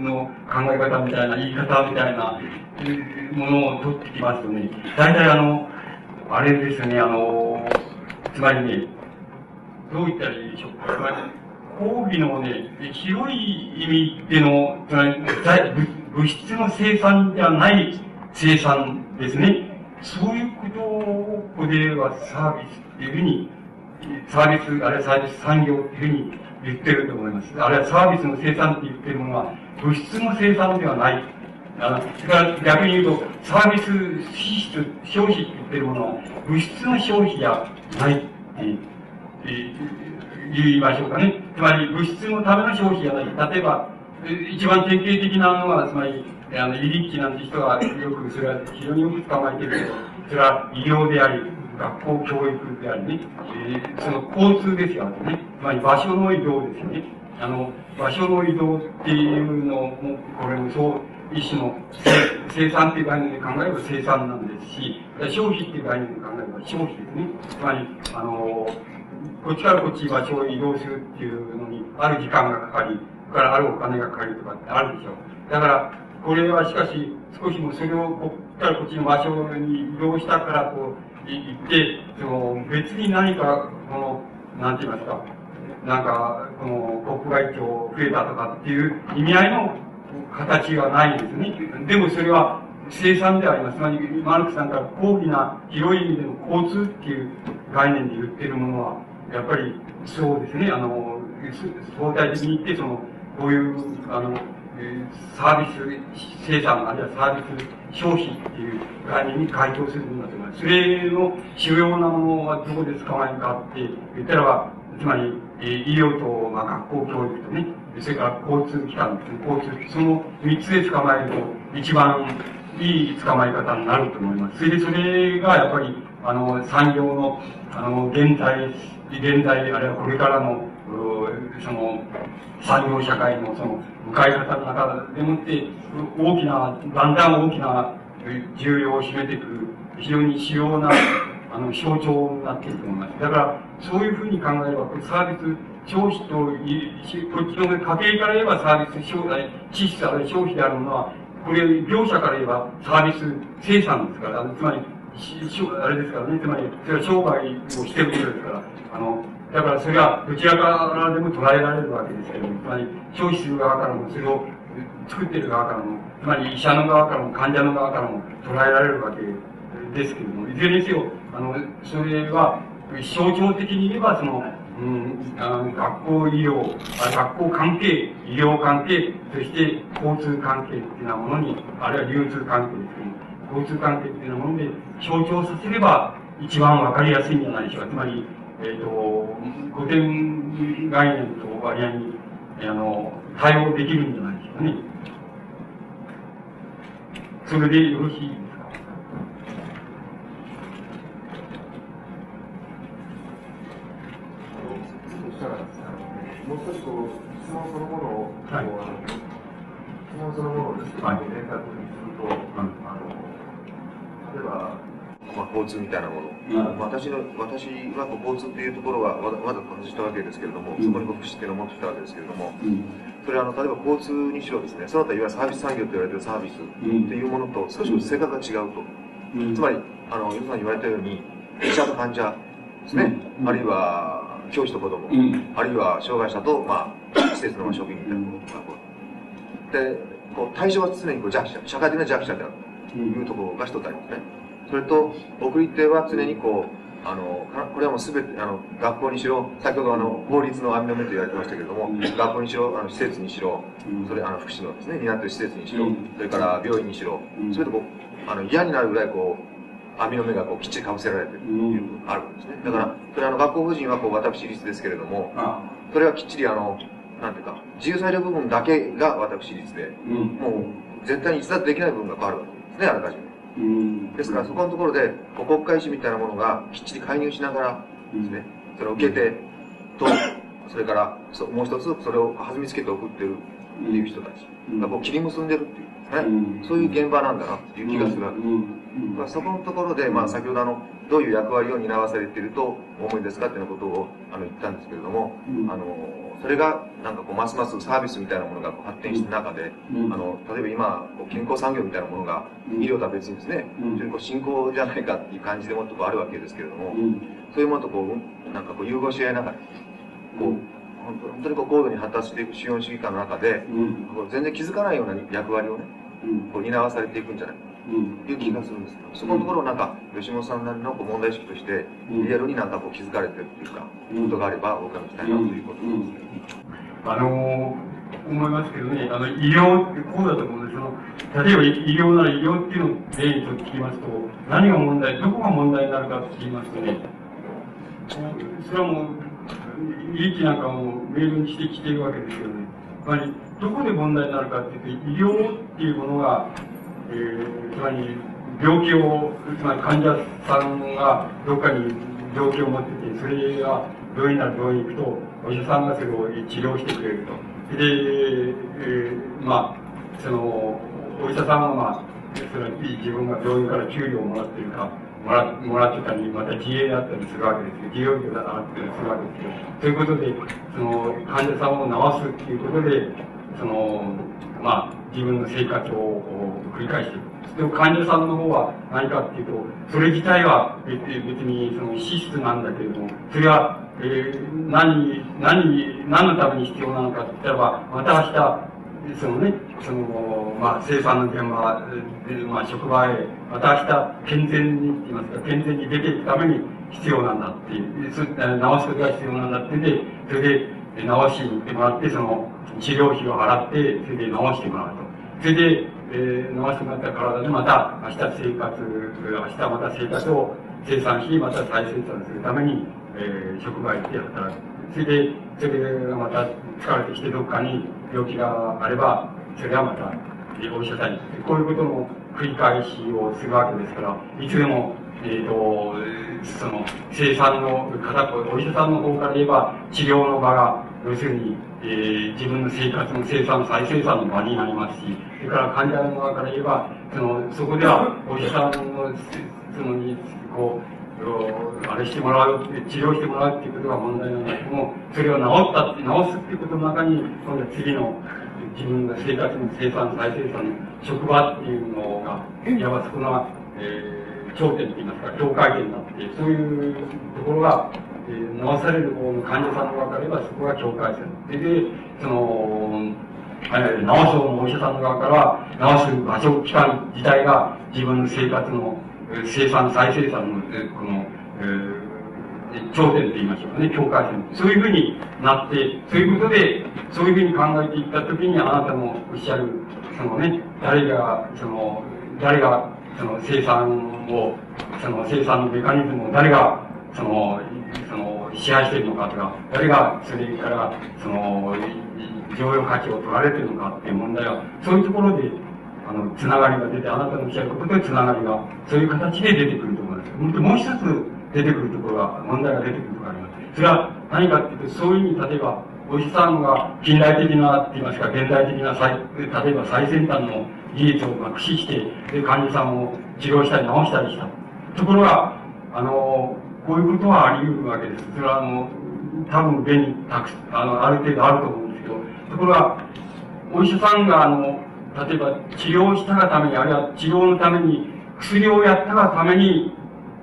の考え方みたいな、言い方みたいなものを取ってきますとね、大体あの、あれですね、あの、つまりね、どう言ったらいいでしょうか。講義のね、広い意味での、物質の生産ではない生産ですね。そういうことを、ここではサービスっていうふうに、サービス、あるいはサービス産業っていうふうに言ってると思います。あるいはサービスの生産って言ってるものは、物質の生産ではない。あの、それから逆に言うと、サービス支出、消費って言ってるものは、物質の消費じゃないっていう。え言いましょうかね。つまり物質のための消費じゃない。例えば、一番典型的なのは、つまり、あの、イリッチなんて人がよく、それは非常によく捕まえてるけど、それは医療であり、学校教育でありね、えー、その交通ですよね。つまり場所の移動ですよね。あの、場所の移動っていうのも、これもそう、一種の生産っていう概念で考えれば生産なんですし、消費っていう概念で考えれば消費ですね。つまり、あの、こっちからこっち場所を移動するっていうのに、ある時間がかかり、からあるお金がかかるとかってあるでしょう。だから、これはしかし、少しもそれをこっからこっちの場所に移動したからと言って、その別に何か、この、なんて言いますか、なんか、この国外庁増えたとかっていう意味合いの形はないんですね。でもそれは生産であります。つまり、マルクさんから高義な広い意味での交通っていう概念で言ってるものは、やっぱりそうですね、あの、相対的に言って、その、こういう、あの、サービス生産、あるいはサービス消費っていう概念に該当するものだと思います。それの主要なものはどこで使われるかって言ったらば、つまり、医療と、まあ、学校教育とね、それから交通機関、交通、その三つで捕まえると、一番いい捕まえ方になると思います。それで、それがやっぱり、あの、産業の、あの、現在、現在、あるいはこれからの、その、産業社会のその、向かい方の中でもって、大きな、だんだん大きな重要を占めてくる、非常に主要な、あの、象徴になっていると思います。だから、そういうふうに考えれば、サービス、消費と、こっちの家計から言えばサービス、消費、地質ある消費であるものは、これ、業者から言えばサービス生産ですから、つまり、あれですからね、つまり、それは商売をしてることですから、あの、だからそれはどちらからでも捉えられるわけですけども、つまり消費する側からもそれを作ってる側からも、つまり医者の側からも患者の側からも捉えられるわけですけれども、いずれにせよ、あの、それは、象徴的に言えば、その、うん、あの学校医療あ、学校関係、医療関係、そして交通関係っていうようなものに、あるいは流通関係ですけど交通関係っていうようなもので象徴させれば一番わかりやすいんじゃないでしょうか。つまり、えっ、ー、と、古典概念と割合に、あの、対応できるんじゃないでしょうかね。それでよろしいもう少しこう、質問そのものを、はい、質問そのものをですね、はい、明確にすると、あの、例えば、まあ、交通みたいなもの、うん、私の私は交通というところはわざわざ外したわけですけれども、うん、そこに福祉っていうのを持ってきたわけですけれども、うん、それはあの例えば交通にしろですねその他いわゆるサービス産業と言われているサービスっていうものと少し性格が違うと、つまりあの皆さん言われたように医者と患者ですね、あるいは教師と子供、うん、あるいは障害者と、まあ、施設の職員みたいなことでこう対象は常にこう弱者社会的な弱者である。というところが一つありますね。それと送り手は常にこうあのこれはもう全てあの学校にしろ先ほどあの法律の網の目と言われてましたけれども、うん、学校にしろあの施設にしろ、それあの福祉のですね担っている施設にしろ、それから病院にしろ、それとこうあの嫌になるぐらいこう網の目がこうきっちりかぶせられてるというあるんですね。だから、それあの学校法人はこう私立ですけれども、それはきっちりあの、なんていうか、自由裁量部分だけが私立で、もう絶対に逸脱できない部分が変わるわけ。ですね、あらかじめ。ですからそこのところで、国会史みたいなものがきっちり介入しながらですね、それを受けて、と、それからそもう一つそれを弾みつけて送ってるっていう人たち。がこう切り結んでるっていうですね、そういう現場なんだなっていう気がする。わけです。まあ、そこのところで、まあ、先ほどあの、どういう役割を担わされていると思いですかっていうことをあの言ったんですけれども、あの、それがなんかこうますますサービスみたいなものが発展してる中で、あの例えば今こう健康産業みたいなものが医療とは別にですね、非常にこう進行じゃないかっていう感じでもっとあるわけですけれども、そういうものとこうなんかこう融合し合いながらこう本当にこう高度に発達していく資本主義化の中で、こう全然気づかないような役割をね、こう担わされていくんじゃない。かという気がするんですそこのところをなんか吉本さんなりのこう問題意識としてリアルになんかこう気づかれてるっていうか、ことがあればお伺いしたいなということです、あのー、思いますけどね、あの、医療ってこうだと思うんですよ。例えば医療なら医療っていうのを例にと聞きますと、何が問題、どこが問題になるかって言いますとね、それはもう、利益なんかも明文にしてきているわけですよね。つまり、どこで問題になるかっていうと、医療っていうものが、えー、つまり、病気を、つまり患者さんがどっかに病気を持ってて、それが病院なら病院に行くと、お医者さんがそれを治療してくれると。で、えー、まあ、その、お医者さんはまあ、その自分が病院から給料をもらってるか、もらもらってたり、また自営だったりするわけですよ。自用業だったりするわけですよ。ということで、その、患者さんを治すっていうことで、その、まあ、自分の生活を繰り返していく。でも患者さんの方は何かっていうと、それ自体は別にその資質なんだけれども、それは、えー、何、何、何のために必要なのかって言ったらば、また明日、そのね、その、まあ、生産の現場、まあ、職場へ、また明日、健全に、言いますか、健全に出ていくために必要なんだっていう、直すことが必要なんだってで、それで、直しに行ってもらって、その、治療費を払って、それで治してもらうと。それで、えー、治してもらった体でまた明日生活、明日また生活を生産し、また再生産するために、えー、職場へ行って働く。それで、それがまた疲れてきてどっかに病気があれば、それはまたお医者さんにこういうことの繰り返しをするわけですから、いつでも、えっ、ー、と、その、生産の方、お医者さんの方から言えば、治療の場が、要するに、えー、自分の生活の生産、再生産の場になりますし、それから患者の側から言えば、その、そこではお医者さんの、その、に、こう、あれしてもらう、治療してもらうっていうことが問題なんだけども、それを治ったって、治すっていうことの中に、今度は次の、自分の生活の生産、再生産の職場っていうのが、いわばそこが、えー、頂点って言いますか、境界点になって、そういうところが、えー、治される方の患者さんの分かればそこが境界線。でその、えー、治そうのお医者さんの側からは、治す場所、期間自体が自分の生活の生産、再生産の、この、えー、頂点と言いましょうかね、境界線。そういうふうになって、そういうことで、そういうふうに考えていったときに、あなたのおっしゃる、そのね、誰が、その、誰が、その生産を、その生産のメカニズムを誰が、その、その、支配しているのかとか、誰がそれから、その、常用価値を取られてるのかっていう問題は、そういうところで、あの、つながりが出て、あなたのおっしゃることでつながりが、そういう形で出てくると思います。もう一つ出てくるところが、問題が出てくるところがあります。それは何かっていうと、そういうふうに、例えば、お医者さんが近代的な、って言いますか、現代的な最、例えば最先端の技術を駆使して、で、患者さんを治療したり治したりした。ところが、あの、こういうことはあり得るわけです。それは、あの、多分、便にたくあの、ある程度あると思う、ところが、お医者さんが、あの、例えば治療したがために、あるいは治療のために、薬をやったがために、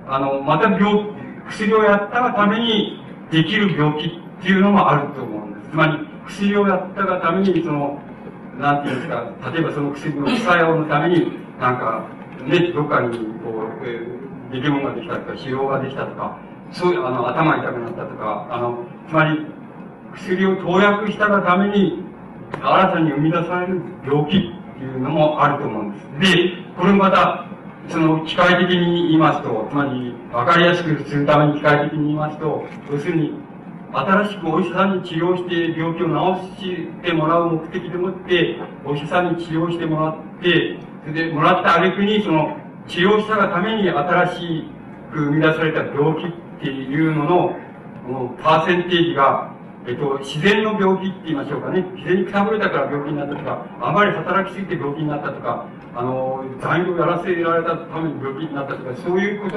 あの、また病、薬をやったがためにできる病気っていうのもあると思うんです。つまり、薬をやったがために、その、なんていうんですか、例えばその薬の副作用のために、なんか、ね、どっかに、こう、えー、出来物ができたとか、腫瘍ができたとか、そういう、あの、頭痛くなったとか、あの、つまり、薬を投薬したがために、新たに生み出される病気っていうのもあると思うんです。で、これまた、その、機械的に言いますと、つまり、わかりやすくするために機械的に言いますと、要するに、新しくお医者さんに治療して病気を治してもらう目的でもって、お医者さんに治療してもらって、それでもらった挙句に、その、治療したがために新しく生み出された病気っていうのの、この、パーセンテージが、えっと、自然の病気って言いましょうかね。自然にくたぶれたから病気になったとか、あまり働きすぎて病気になったとか、あの、残業やらせられたために病気になったとか、そういうこと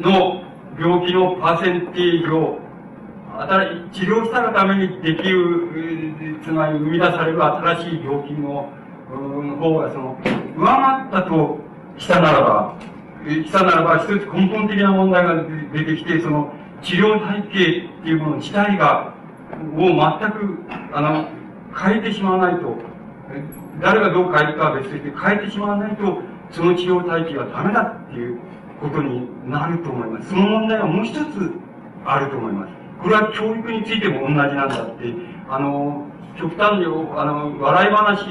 の病気のパーセンテージを、治療したがためにできる、つまり生み出される新しい病気の方が、その、上回ったとしたならば、したならば、一つ根本的な問題が出てきて、その、治療体系っていうもの自体が、を全く、あの、変えてしまわないと、誰がどう変えるかは別として変えてしまわないと、その治療体系はダメだっていうことになると思います。その問題はもう一つあると思います。これは教育についても同じなんだって、あの、極端に、あの、笑い話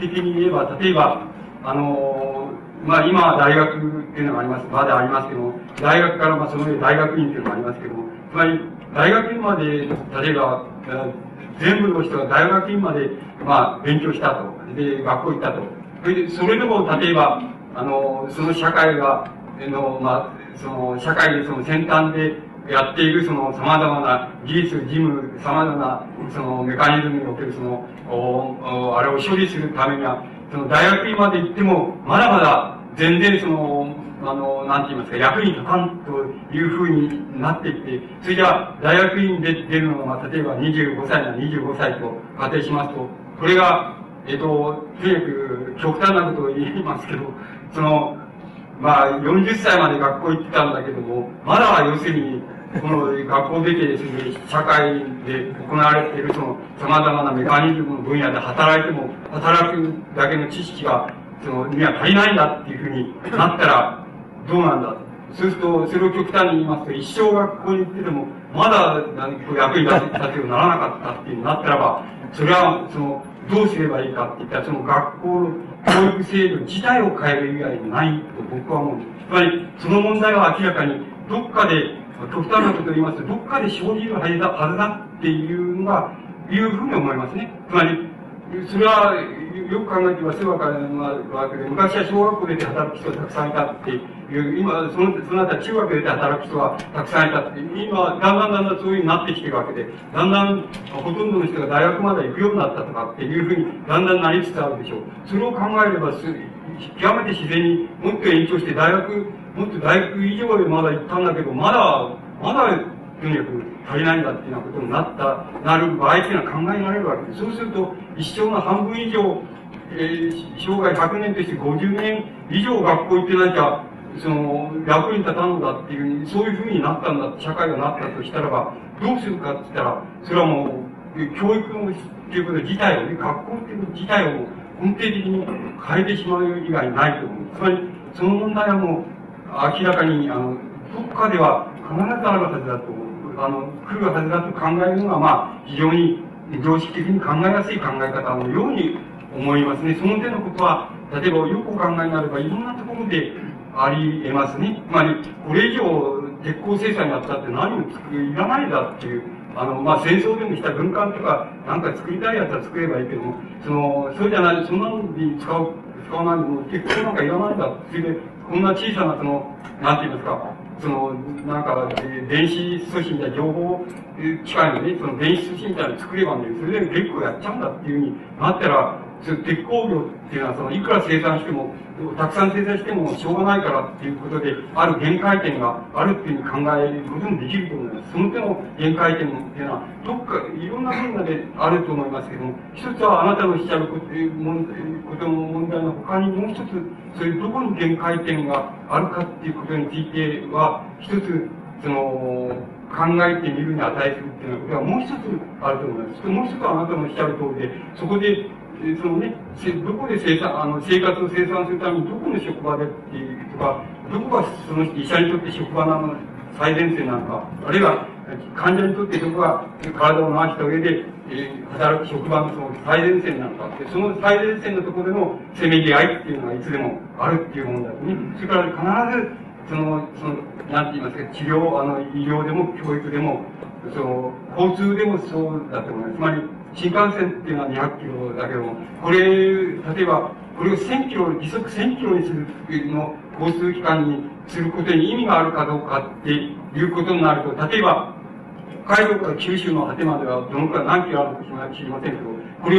的に言えば、例えば、あの、まあ今は大学っていうのがあります、まだありますけども、大学からまあその上大学院っていうのがありますけども、つまり大学院まで、例えば、全部の人が大学院まで、まあ勉強したと。で、学校行ったと。それで、それでも例えば、あの、その社会が、の、まあ、その、社会でその先端でやっているその様々な技術、事務、様々なそのメカニズムにおけるその、おあれを処理するためには、その大学院まで行っても、まだまだ全然その、あの、なんて言いますか、役に立たんというふうになってきて、それじゃあ、大学院で出るのが、例えば25歳なら25歳と仮定しますと、これが、えっと、とにかく極端なことを言いますけど、その、まあ、40歳まで学校行ってたんだけども、まだ要するに、この学校出てですね、社会で行われているその様々なメカニズムの分野で働いても、働くだけの知識が、その、には足りないんだっていうふうになったら、どうなんだ？そうすると、それを極端に言いますと、一生学校に行ってても、まだ役に立てようならなかったっていうなったらば、それは、その、どうすればいいかって言ったら、その学校の教育制度自体を変える以外にないと僕は思うんです。つまり、その問題は明らかに、どっかで、極端なことを言いますと、どっかで生じるはずだはずだっていうのが、いうふうに思いますね。つまり、それは、よく考えてみますわかるわけで、昔は小学校出て働く人がたくさんいたっていう、今、その、その後は中学出て働く人がたくさんいたって、今、だんだんだんだんそういうふうになってきてるわけで、だんだん、ほとんどの人が大学まで行くようになったとかっていうふうに、だんだんなりつつあるでしょう。それを考えれば、す極めて自然にもっと延長して、大学、もっと大学以上でまだ行ったんだけど、まだ、まだ、とにかく足りないんだっていうようなことになった、なる場合っていうのは考えられるわけです。そうすると、一生の半分以上、えー、生涯100年として50年以上学校行ってなきゃ、その、役に立たんのだっていう、そういうふうになったんだ、社会がなったとしたらば、どうするかって言ったら、それはもう、教育のっていうこと自体をね、学校っていうこと自体を根底的に変えてしまう以外ないと思う。つまり、その問題はもう、明らかに、あの、どっかでは必ずあるはずだと思う、あの、来るはずだと考えるのが、まあ、非常に常識的に考えやすい考え方のように思いますね。その点のことは、例えばよくお考えになれば、いろんなところであり得ますね。つまり、これ以上、鉄鋼制裁になったって何も作いらないだっていう、あの、まあ、戦争でもした軍艦とか、なんか作りたいやつは作ればいいけども、その、そうじゃない、そんなのに使う、使わないでも、鉄鋼なんかいらないだ。それで、こんな小さな、その、なんて言いますか、その、なんか、電子通信みたいな情報機械のね、その電子通信みたいなの作ればね、それで結構やっちゃうんだっていうふうになったら、鉄鋼業っていうのは、その、いくら生産しても、たくさん生産してもしょうがないからっていうことで、ある限界点があるっていうふうに考えることもできると思います。その手の限界点っていうのは、どっか、いろんな分野であると思いますけども、一つはあなたのおっしゃることことの問題の他にもう一つ、そういうどこに限界点があるかっていうことについては、一つ、その、考えてみるに値するっていうようなことがもう一つあると思います。もう一つはあなたのおっしゃる通りで、そこでそのね、どこで生産、あの、生活を生産するためにどこの職場でっていうとか、どこがその医者にとって職場なの最前線なのか、あるいは患者にとってどこが体を回した上で、えー、働く職場のその最前線なのかって、その最前線のところでのせめぎ合いっていうのがいつでもあるっていうもんだとね。それから必ず、その、その、なんて言いますか、治療、あの、医療でも教育でも、その、交通でもそうだと思います。つまり、新幹線っていうのは200キロだけども、これ、例えば、これを1000キロ、時速1000キロにするの交通機関にすることに意味があるかどうかっていうことになると、例えば、北海道から九州の果てまではどのくらい何キロあるか知りませんけど、これ、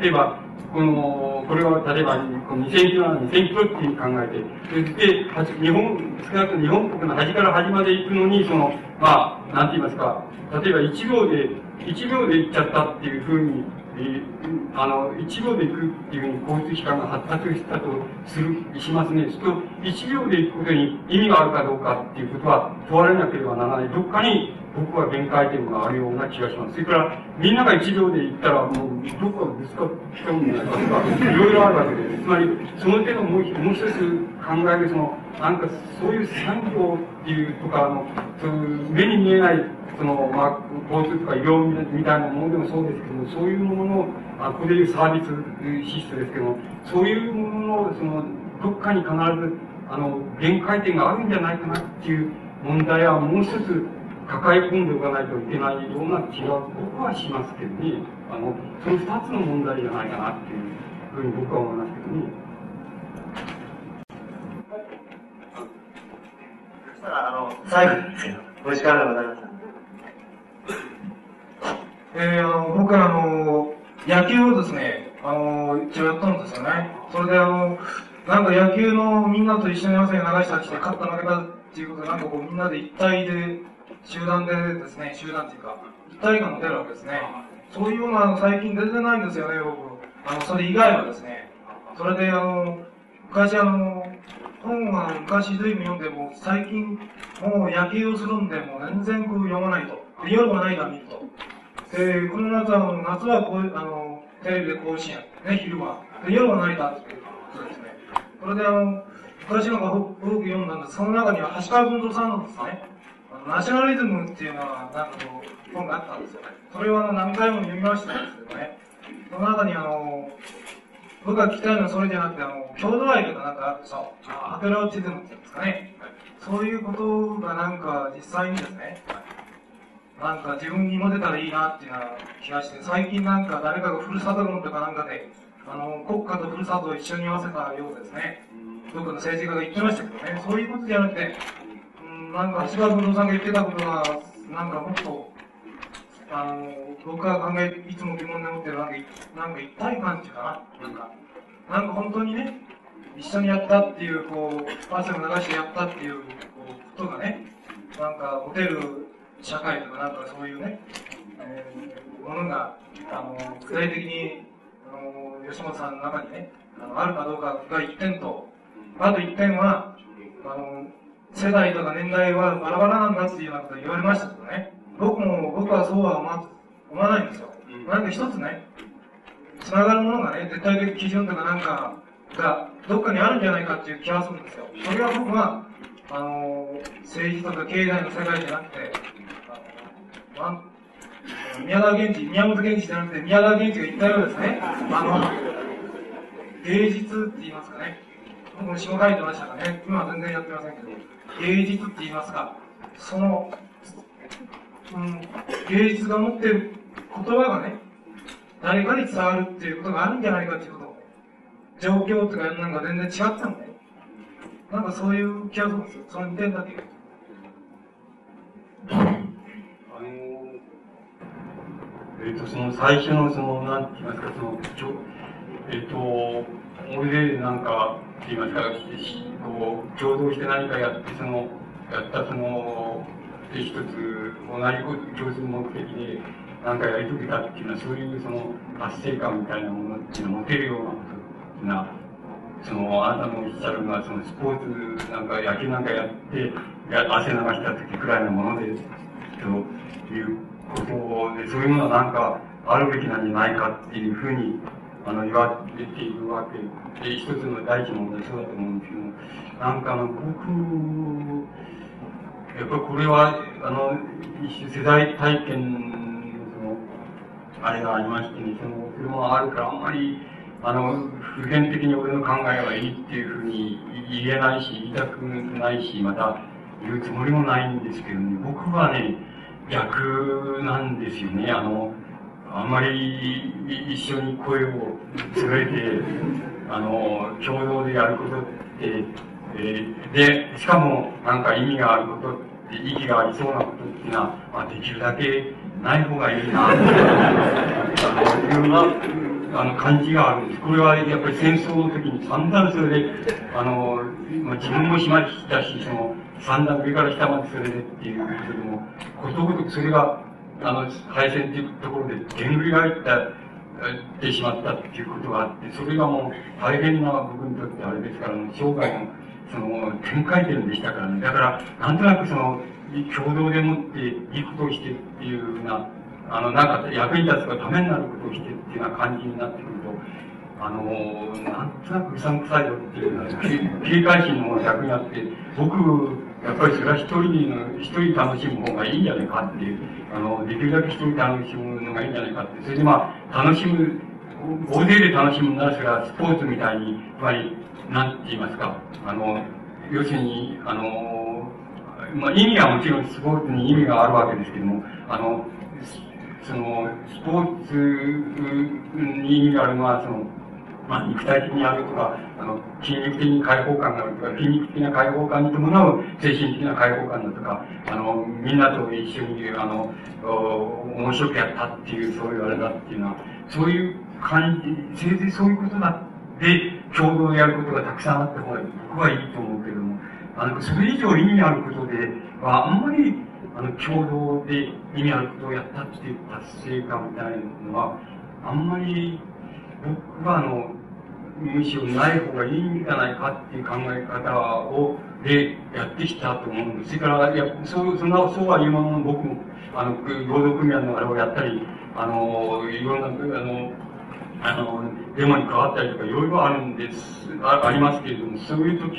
例えば、この、これは例えば、2000キロなら2000キロっていう考えて、そして、日本、少なくとも日本国の端から端まで行くのに、その、まあ、なんて言いますか、例えば1秒で1秒で行っちゃったっていうふうに、えー、あの、1秒で行くっていうふうに交通機関が発達したとする、しますね。すると、1秒で行くことに意味があるかどうかっていうことは問われなければならない。どっかに僕は限界点があるような気がします。それから、みんなが1秒で行ったら、もう、どっかぶつかっちゃうんじゃないかとか、いろいろあるわけです。つまり、その手のもうもう一つ考える、その、なんか、そういう産業っていうとか、あの、そういう目に見えないその、まあ、交通とか医療みたいなものでもそうですけども、そういうものの、あここでいうサービスシステムですけども、そういうものの、その、どっかに必ず、あの、限界点があるんじゃないかなっていう問題はもう一つ抱え込んでおかないといけないような気は僕はしますけどね。あの、その二つの問題じゃないかなっていうふうに僕は思いますけどね。そしたら、あの、最後ですけど、お時間でございます。えー、あの、僕はあの、野球をですね、あの、一応やったんですよね。それであの、なんか野球のみんなと一緒に汗流したりして、勝った負けたっていうことで、なんかこうみんなで一体で、集団でですね、集団っていうか、一体感が出るわけですね。そういうのは最近出てないんですよね、僕。あの、それ以外はですね。それであの、昔あの、本は昔随分読んでも、最近もう野球をするんで、もう全然こう読まないと。夜はないが見ると。で、この夏は、夏はこうあの、テレビで甲子園、ね、昼間。で、夜は成田っていうことですね。これであの、昔のが多く読んだんですその中には橋川文蔵さんのですね、ナショナリズムっていうのは、なんかこう、本があったんですよね。それをあの、何回も読みましたんですけどね。その中にあの、僕が聞きたいのはそれじゃなくて、あの、郷土愛とかなんかあってさ、アペロチズムっていうんですかね。そういうことがなんか実際にですね、なんか自分にも出たらいいなっていうような気がして、最近なんか誰かがふるさと論とかなんかで、あの、国家とふるさとを一緒に合わせたようですね。どっかの政治家が言ってましたけどね、そういうことじゃなくて、なんか橋川文夫さんが言ってたことが、なんかもっと、あの、僕が考え、いつも疑問に思ってるなんか、なんか一体感っていうかな、なんか、なんか本当にね、一緒にやったっていう、こう、汗を流してやったっていう、こう、ことがね、なんか、持てる社会とかなんかそういうね、えー、ものが、あの、具体的に、あの、吉本さんの中にね、あの、あるかどうかが一点と、あと一点は、あの、世代とか年代はバラバラなんだっていうようなこと言われましたけどね、僕も、僕はそうは思わ思わないんですよ。なんか一つね、つながるものがね、絶対的基準とかなんかが、どっかにあるんじゃないかっていう気がするんですよ。それは僕は、あの、政治とか経済の世界じゃなくて、あの、宮川源氏、宮本源氏じゃなくて、宮川源氏が言ったようですね、あの、芸術って言いますかね。僕も詩も書いてましたかね。今は全然やってませんけど、芸術って言いますか、その、うん、芸術が持ってる言葉がね、誰かに伝わるっていうことがあるんじゃないかっていうこと、状況とかなんか全然違ったんだよ。なんかそういう気がするんですよ。その2点だけ。あの、えっ、ー、と、その最初のその、なんて言いますか、その、ちょえっ、ー、と、俺でなんか、って言いますか、こう、共同して何かやって、その、やったその、一つ同じ共通目的で何かやり遂げたっていうのはそういうその達成感みたいなものっていうのを持てるようなことっていうのはそのあなたのおっしゃるのはそのスポーツなんか野球なんかやって汗流した時くらいのものでということでそういうものはなんかあるべきなんじゃないかっていうふうにあの言われているわけで一つの第一の問題そうだと思うんですけどなんかあの僕やっぱこれは、あの、一種世代体験の、その、あれがありましてね、その、それもあるから、あんまり、あの、普遍的に俺の考えはいいっていうふうに言えないし、言いたくないし、また言うつもりもないんですけどね、僕はね、逆なんですよね。あの、あんまり一緒に声を連れて、あの、共同でやることって、えー、で、しかも、なんか意味があることって、意義がありそうなことっていうのは、できるだけない方がいいな、というあの感じがあるんです。これはやっぱり戦争の時に散々それで、あの、自分もしましたし、その、散々上から下までそれでっていうことでも、ことごとくそれが、あの、敗戦っていうところで、でんぐり返った、ってしまったっていうことがあって、それがもう大変な僕にとってあれですから、生涯のその、展開点でしたからね。だから、なんとなくその、共同でもっていいことをしてっていうような、あの、なんか役に立つかためになることをしてっていうような感じになってくると、あの、なんとなくうさんくさいぞっていうような、警戒心の方が逆にあって、僕、やっぱりそれは一人の、一人楽しむ方がいいんじゃないかっていう、あの、できるだけ一人楽しむのがいいんじゃないかって、それでまあ、楽しむ、大勢で楽しむならそれはスポーツみたいに、つまり、なんて言いますか、あの、要するに、あの、まあ、意味はもちろんスポーツに意味があるわけですけども、あの、その、スポーツに意味があるのは、その、まあ、肉体的にあるとか、あの、筋肉的に解放感があるとか、筋肉的な解放感に伴う精神的な解放感だとか、あの、みんなと一緒に、あの、面白くやったっていう、そういうあれだっていうのは、そういう感じ、せいぜいそういうことだで、共同やることがたくさんあった方が僕はいいと思うけども、あの、それ以上意味あることでは、あんまり、あの、共同で意味あることをやったっていう達成感みたいなのは、あんまり、僕はあの、むしろない方がいいんじゃないかっていう考え方を、で、やってきたと思うんです。それから、いや、そう、そんな、そうは言うものの、僕も、あの、労働組合のあれをやったり、あの、いろんな、あの、あの、デモに変わったりとかいろいろあるんです、あありますけれども、そういう時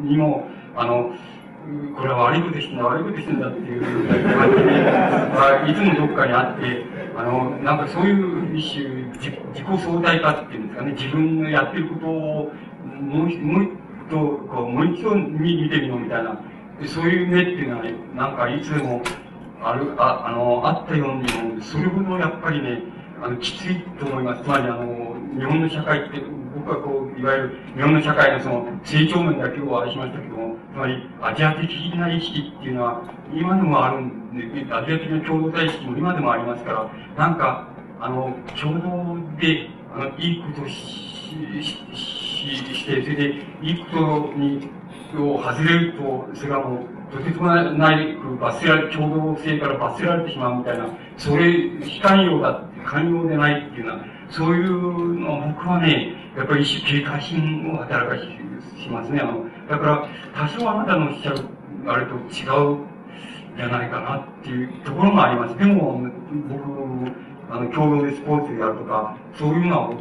にも、あの、これは悪いことしてんだ、悪いことしてんだっていう感じで、いつもどっかにあって、あの、なんかそういう一種、自己相対化っていうんですかね、自分のやってることを、もう、もう一度、こう、もう一度見てみようみたいな、そういう目っていうのはね、なんかいつでも、ある、あ、あの、あったように思うそれほどやっぱりね、あの、きついと思います。つまり、あの、日本の社会って、僕はこう、いわゆる日本の社会のその成長面だけを愛しましたけど、つまり、アジア的な意識っていうのは、今でもあるんで、アジア的な共同体意識も今でもありますから、なんか、あの、共同で、あの、いいことし、し、しして、それで、いいことに、を外れると、それがもう、とてつもない罰せられ、共同性から罰せられてしまうみたいな、それ、非寛容だ、寛容でないっていうのは、そういうのは僕はね、やっぱり一種警戒心を働かししますね。あの、だから、多少あなたのおっしゃる、あれと違うじゃないかなっていうところもあります。でも、僕、あの、共同でスポーツやるとか、そういうのは僕、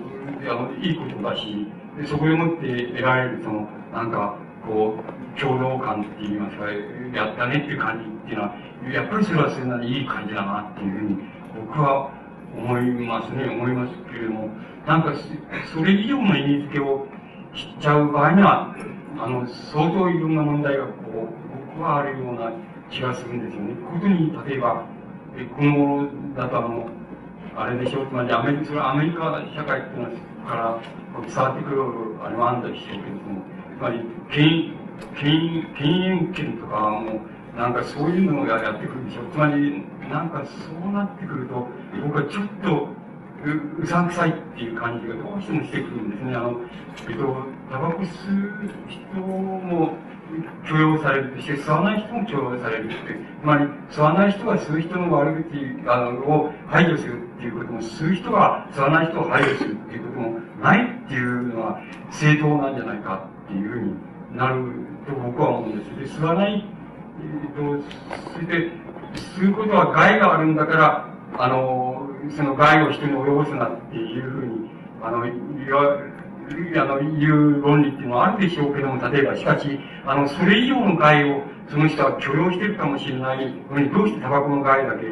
あの、いいことだし、でそこでもって得られる、その、なんか、こう、共同感って言いますか、やったねっていう感じっていうのは、やっぱりそれはそんなにいい感じだなっていうふうに、僕は思いますね、思いますけれども、なんか、それ以上の意味付けを知っちゃう場合には、あの、相当いろんな問題が、こう、僕はあるような気がするんですよね。特に、例えば、えこの頃だとあの、あれでしょう、つまりアメリカ、それアメリカ社会っていうのは、から伝わってくる、あれはあんだりしょうけども、つまり、権、権、権限権とかもう、なんかそういうのがやってくるでしょう。つまり、なんかそうなってくると、僕はちょっと、う、うさんくさいっていう感じがどうしてもしてくるんですね。あの、えっと、タバコ吸う人も許容されるとして、吸わない人も許容されるって。つまり、吸わない人が吸う人の悪口あのを排除するっていうことも、吸う人が吸わない人を排除するっていうこともないっていうのは正当なんじゃないかっていうふうになると僕は思うんです。で、吸わない、えっと、それで、吸うことは害があるんだから、あの、その害を人に及ぼすなっていうふうに、あの、言わ、あの、いう論理っていうのはあるでしょうけども、例えば、しかし、あの、それ以上の害を、その人は許容してるかもしれないのに、どうしてタバコの害だけ、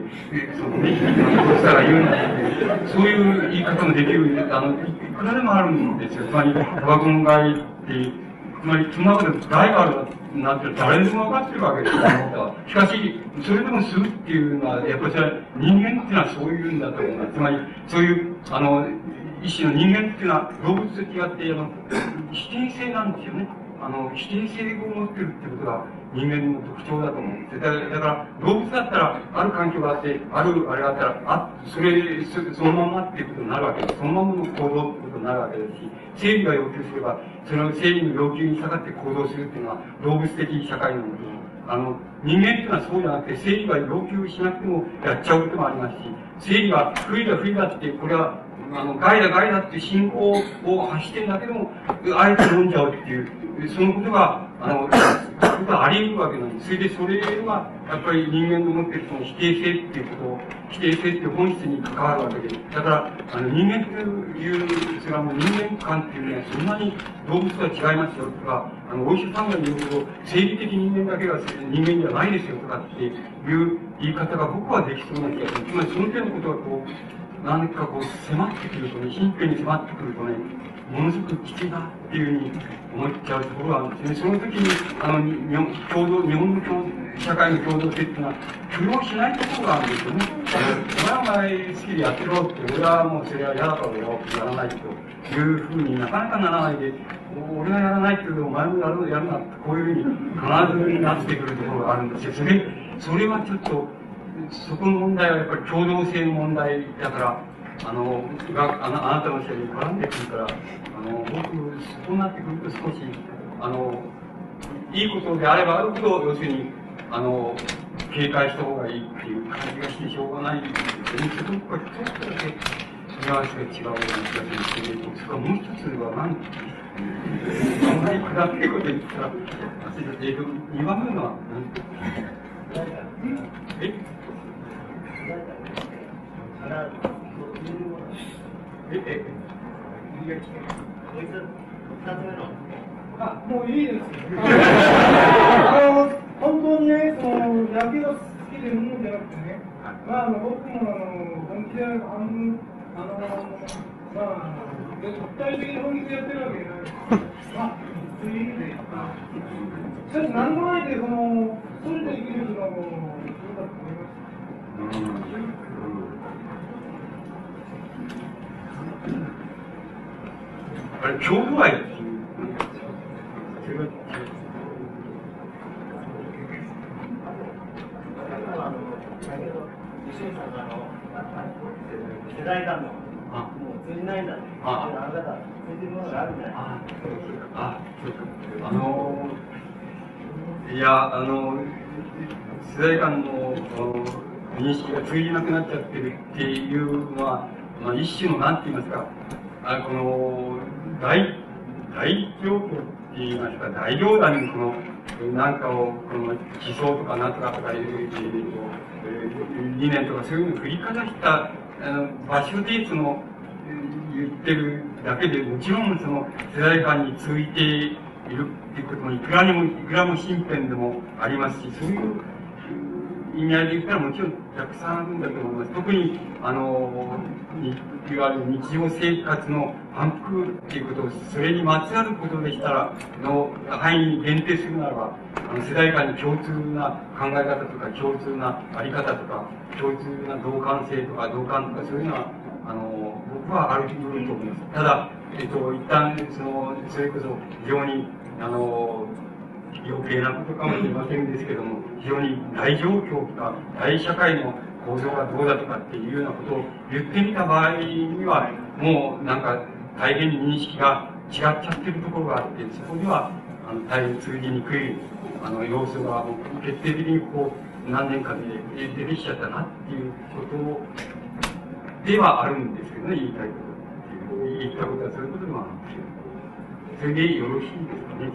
そのね、どうしたら言うんだって、そういう言い方もできる、あの、いくらでもあるんですよ。つまり、タバコの害って、つまり、その中で害があるなんて誰でも分かってるわけですよ、しかし、それでもするっていうのは、やっぱり人間っていうのはそういうんだと思う。つまり、そういう、あの、一種の人間っていうのは動物と違って、あの、否定性なんですよね。あの、否定性を持ってるってことが人間の特徴だと思うんですだだから、動物だったら、ある環境があって、あるあれがあったら、あ、それ、そのままっていうことになるわけです。そのままの行動なるわけですし、正義が要求すれば、その正義の要求に従って行動するっていうのは、動物的社会のことあの、人間っていうのはそうじゃなくて、正義が要求しなくてもやっちゃうこともありますし、正義が不利だ不利だって、これはあの、害だ害だって信仰を発してるだけでも、あえて飲んじゃうっていう、そのことが、あの、ことはあり得るわけなんです。それで、それは、やっぱり人間の持っているその否定性っていうことを、否定性っていう本質に関わるわけで。だから、あの、人間という、それはもう人間観っていうのは、そんなに動物とは違いますよとか、あの、お医者さんが言うほど、生理的人間だけが人間じゃないですよとかっていう言い方が僕はできそうな気がする。つまり、その点のことがこう、何かこう迫ってくるとね、神経に迫ってくるとね、ものすごくきついなっていうふうに思っちゃうところがあるんですね。その時に、あの、日本共同、日本の共社会の共同性っていうのは、許容しないところがあるんですよね。お前はお前好きでやってろって、俺はもうそれは嫌だから俺はやらないというふうになかなかならないで、俺がやらないけど、お前もやるやるなって、こういうふうに必ずなってくるところがあるんですよ。それ、それはちょっと、そこの問題はやっぱり共同性の問題だから、あの、があのあなたの人に絡んでくるから、あの、僕、そうなってくると少し、あの、いいことであればあるほど、要するに、あの、警戒した方がいいっていう感じがしてしょうがないんですよね。そこがちょっとだけ、ニュアンスが違うような気がするんですけど、それからもう一つは何あんまり下っていこと言ったら、えっと、2番目のは何え？え、あ、もういいです。あの、本当にね、その、野球が好きで思うんじゃなくてね、まあ、あの、僕も、あの、本気で、あの、あの、まあ、絶対的に本気でやってるわけじゃない。まあ、そういう意味で。しかし、何もないで、その、一人で生きるのはもう、そうだと思います。あれ、郷土愛っていう。世代間の、もう通じないんだって。ああなた、通じるものがあるんじゃないあ、そうか。あの、いや、あの、世代間の認識が通じなくなっちゃってるっていうのは、まあ、一種の、なんて言いますか、あこの、大、大状況って言いますか、大冗談にこの、なんかを、この思想とかなんとかとかいう、理念とかそういうのを振りかざした、あの、場所でその、言ってるだけで、もちろんその世代間に続いているっていうこともいくらにも、いくらも身辺でもありますし、そういう意味合いで言ったらもちろんたくさんあるんだと思います。特に、あの、いわゆる日常生活の反復っていうことを、それにまつわることでしたら、の範囲に限定するならば、あの世代間に共通な考え方とか、共通なあり方とか、共通な同感性とか、同感とか、そういうのは、あの、僕はあると思います。ただ、えっと、一旦、その、それこそ非常に、あの、余計なことかもしれませんですけども、非常に大状況とか、大社会の構造がどうだとかっていうようなことを言ってみた場合には、もうなんか大変に認識が違っちゃってるところがあって、そこには、あの、大変通じにくい、あの、要素が、決定的にこう、何年かで出てきちゃったなっていうことではあるんですけどね、言いたいこと言ったことはそういうことでもあるんですけど。それでよろしいですかね、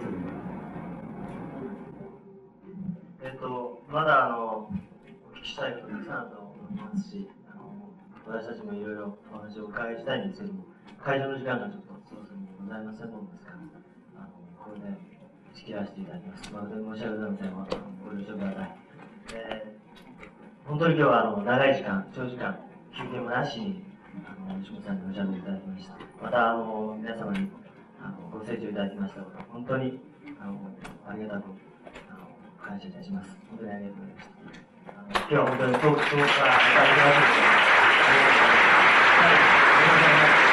まだあの、お聞きしたいことたくさんあると思いますし、あの私たちもいろいろお話をお伺いしたいんですけども、会場の時間がちょっとそろそろございませんものですから、あのこれで打ち切らせていただきます。まるで申し訳ございません、ご了承ください。えー、本当に今日はあの長い時間、長時間、休憩もなしに、あの吉本さんにおしゃべりいただきました。また、あの皆様にあのご清聴いただきましたこと、本当にあのありがたく感謝いたします。本当にありがとうございました。今日は本当に遠くからおたりください。ありがとうございます。